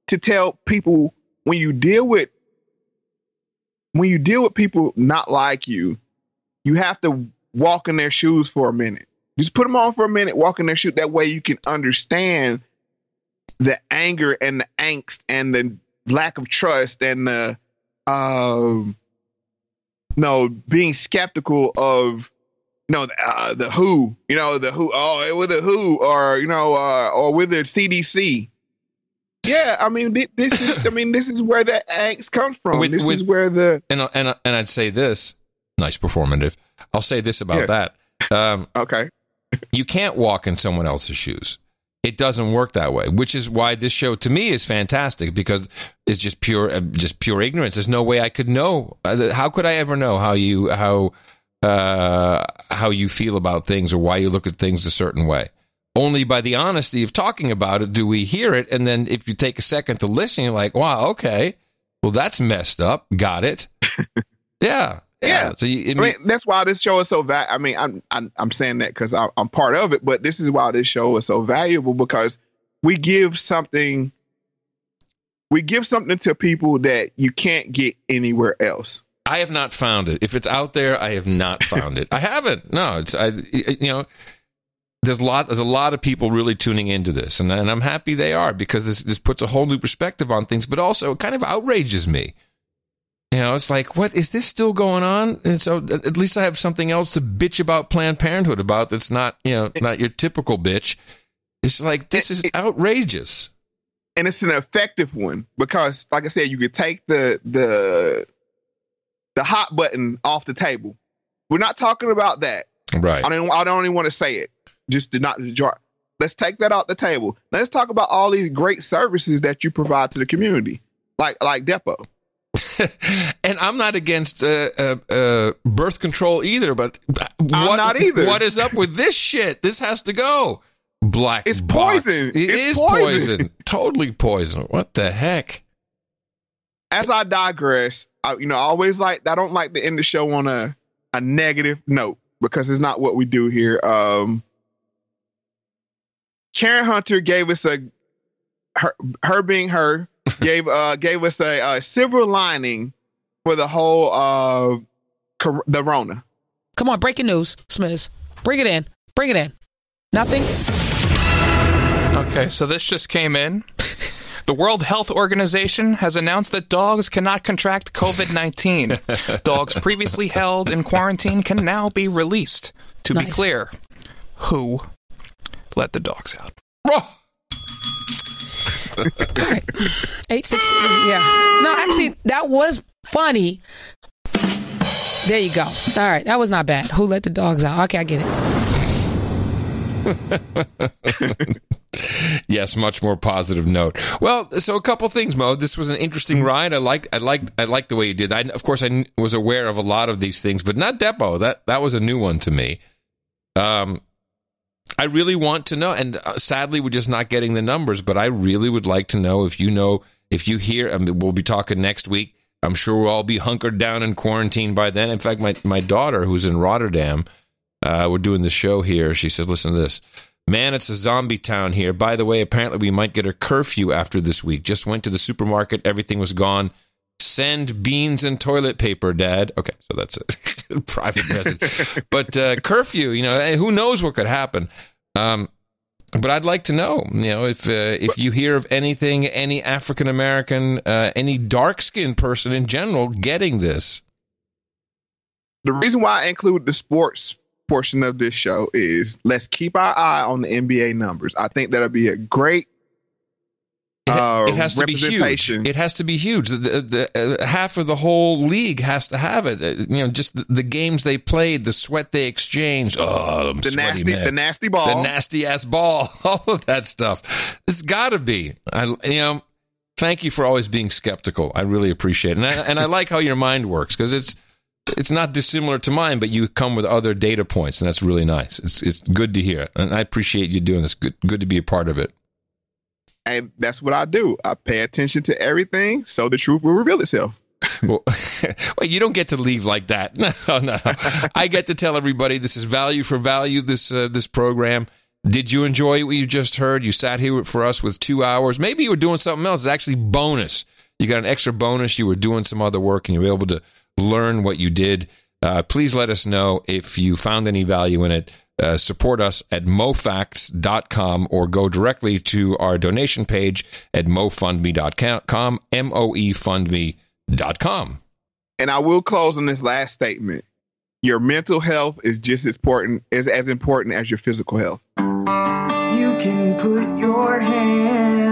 to tell people when you deal with when you deal with people not like you, you have to walk in their shoes for a minute. Just put them on for a minute, walk in their shoes. That way you can understand the anger and the angst and the lack of trust and the um no being skeptical of no the, uh, the who you know the who oh it with the who or you know uh, or with the CDC yeah I mean thi- this is I mean this is where that angst comes from With- this with- is where the and and and I'd say this nice performative. I'll say this about Yeah. that. Um, okay, you can't walk in someone else's shoes. It doesn't work that way, which is why this show to me is fantastic because it's just pure, uh, just pure ignorance. There's no way I could know. Uh, How could I ever know how you how uh, how you feel about things or why you look at things a certain way? Only by the honesty of talking about it do we hear it. And then if you take a second to listen, you're like, wow, okay, well that's messed up. Got it. *laughs* yeah, yeah. So you, I mean, that's why this show is so va- I mean, I'm I'm, I'm saying that because I'm, I'm part of it, but this is why this show is so valuable because we give something, we give something to people that you can't get anywhere else. I have not found it. If it's out there, I have not found it. I haven't. No, it's I. You know, there's a lot. There's a lot of people really tuning into this, and, and I'm happy they are because this this puts a whole new perspective on things, but also it kind of outrages me. You know, it's like, what is this still going on? And so at least I have something else to bitch about Planned Parenthood about that's not, you know, not your typical bitch. It's like this is outrageous. and it's an effective one because, like I said, you could take the the the hot button off the table. We're not talking about that. Right. I don't. I don't even want to say it. Just to not jar. Let's take that off the table. Let's talk about all these great services that you provide to the community, like like Depo. *laughs* and I'm not against uh, uh, uh, birth control either, but what, not either. What is up with this shit? This has to go. Black it's poison. It It's is poison. poison. *laughs* totally poison. What the heck? As I digress, I, you know, I always like I don't like to end the show on a a negative note because it's not what we do here. Um, Karen Hunter gave us a her her being her gave uh gave us a, a silver lining for the whole uh cor- the Rona. Come on, breaking news, Smiz. Bring it in. Bring it in. Nothing. Okay, so this just came in. The World Health Organization has announced that dogs cannot contract COVID 19. *laughs* dogs previously held in quarantine can now be released. To be clear, who let the dogs out? Eight six. Yeah. No, actually, that was funny. There you go. All right, that was not bad. Who let the dogs out? Okay, I get it. *laughs* yes, much more positive note. Well, so a couple things, Mo. This was an interesting ride. I like, I like, I like the way you did. I, of course, I was aware of a lot of these things, but not Depo. That that was a new one to me. Um, I really want to know, and uh, sadly, we're just not getting the numbers. But I really would like to know if you know, if you hear. I mean, we'll be talking next week. I'm sure we'll all be hunkered down in quarantine by then. In fact, my my daughter, who's in Rotterdam, uh, we're doing the show here. She said, "Listen to this." Man, it's a zombie town here. By the way, apparently we might get a curfew after this week. Just went to the supermarket, everything was gone. Send beans and toilet paper, Dad. Okay, so that's a *laughs* *laughs* private message. But uh, curfew, you know, eh, who knows what could happen. Um, but I'd like to know, you know, if uh, if you hear of anything, any African American, uh, any dark skinned person in general getting this. the reason why I include the sports portion of this show is let's keep our eye on the NBA numbers. I think that'll be a great uh, it has to be huge. It has to be huge. The, the, uh, half of the whole league has to have it. Uh, you know, just the, the games they played, the sweat they exchanged. Oh, I'm The sweaty, nasty- man. the nasty ball. the nasty ass ball, *laughs* all of that stuff. It's got to be. I, you know, thank you for always being skeptical. I really appreciate it, and I, and I like how your mind works because it's it's not dissimilar to mine, but you come with other data points, and that's really nice. It's it's good to hear, and I appreciate you doing this. Good good to be a part of it. And that's what I do. I pay attention to everything so the truth will reveal itself. *laughs* well, *laughs* well, you don't get to leave like that. *laughs* No, no. I get to tell everybody this is value for value. This uh, this program. Did you enjoy what you just heard? You sat here for us with two hours. Maybe you were doing something else. It's actually bonus. You got an extra bonus. You were doing some other work, and you were able to learn what you did. Uh, please let us know if you found any value in it. Uh, support us at moefactz.com or go directly to our donation page at moefundme.com, M-O-E fundme.com. And I will close on this last statement. Your mental health is just as important as as important as your physical health. You can put your hand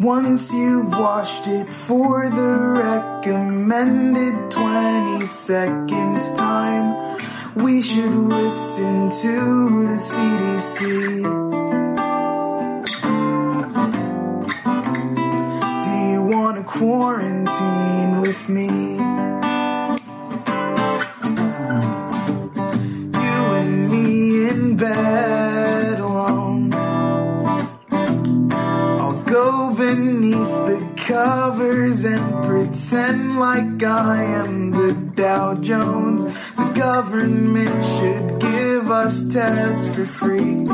Once you've washed it for the recommended 20 seconds time, we should listen to the CDC. Do you want to quarantine with me? Covers and pretend like I am the Dow Jones. The government should give us tests for free.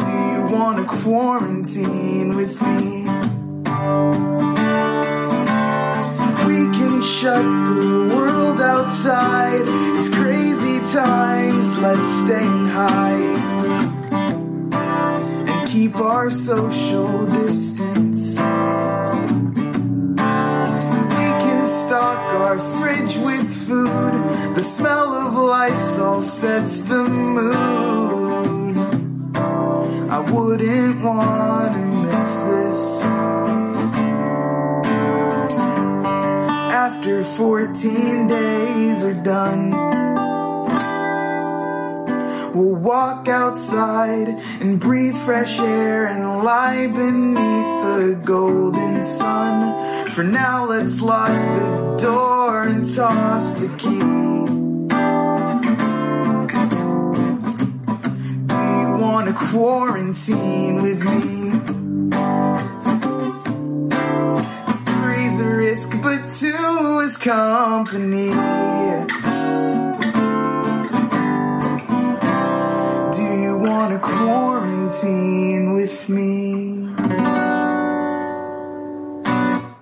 Do you want to quarantine with me? We can shut the world outside. It's crazy times, let's stay high. Keep our social distance. We can stock our fridge with food. The smell of Lysol sets the mood. I wouldn't want to miss this. After 14 days are done, we'll walk outside and breathe fresh air and lie beneath the golden sun. For now, let's lock the door and toss the key. Do you want to quarantine with me? Three's a risk, but two is company. To quarantine with me?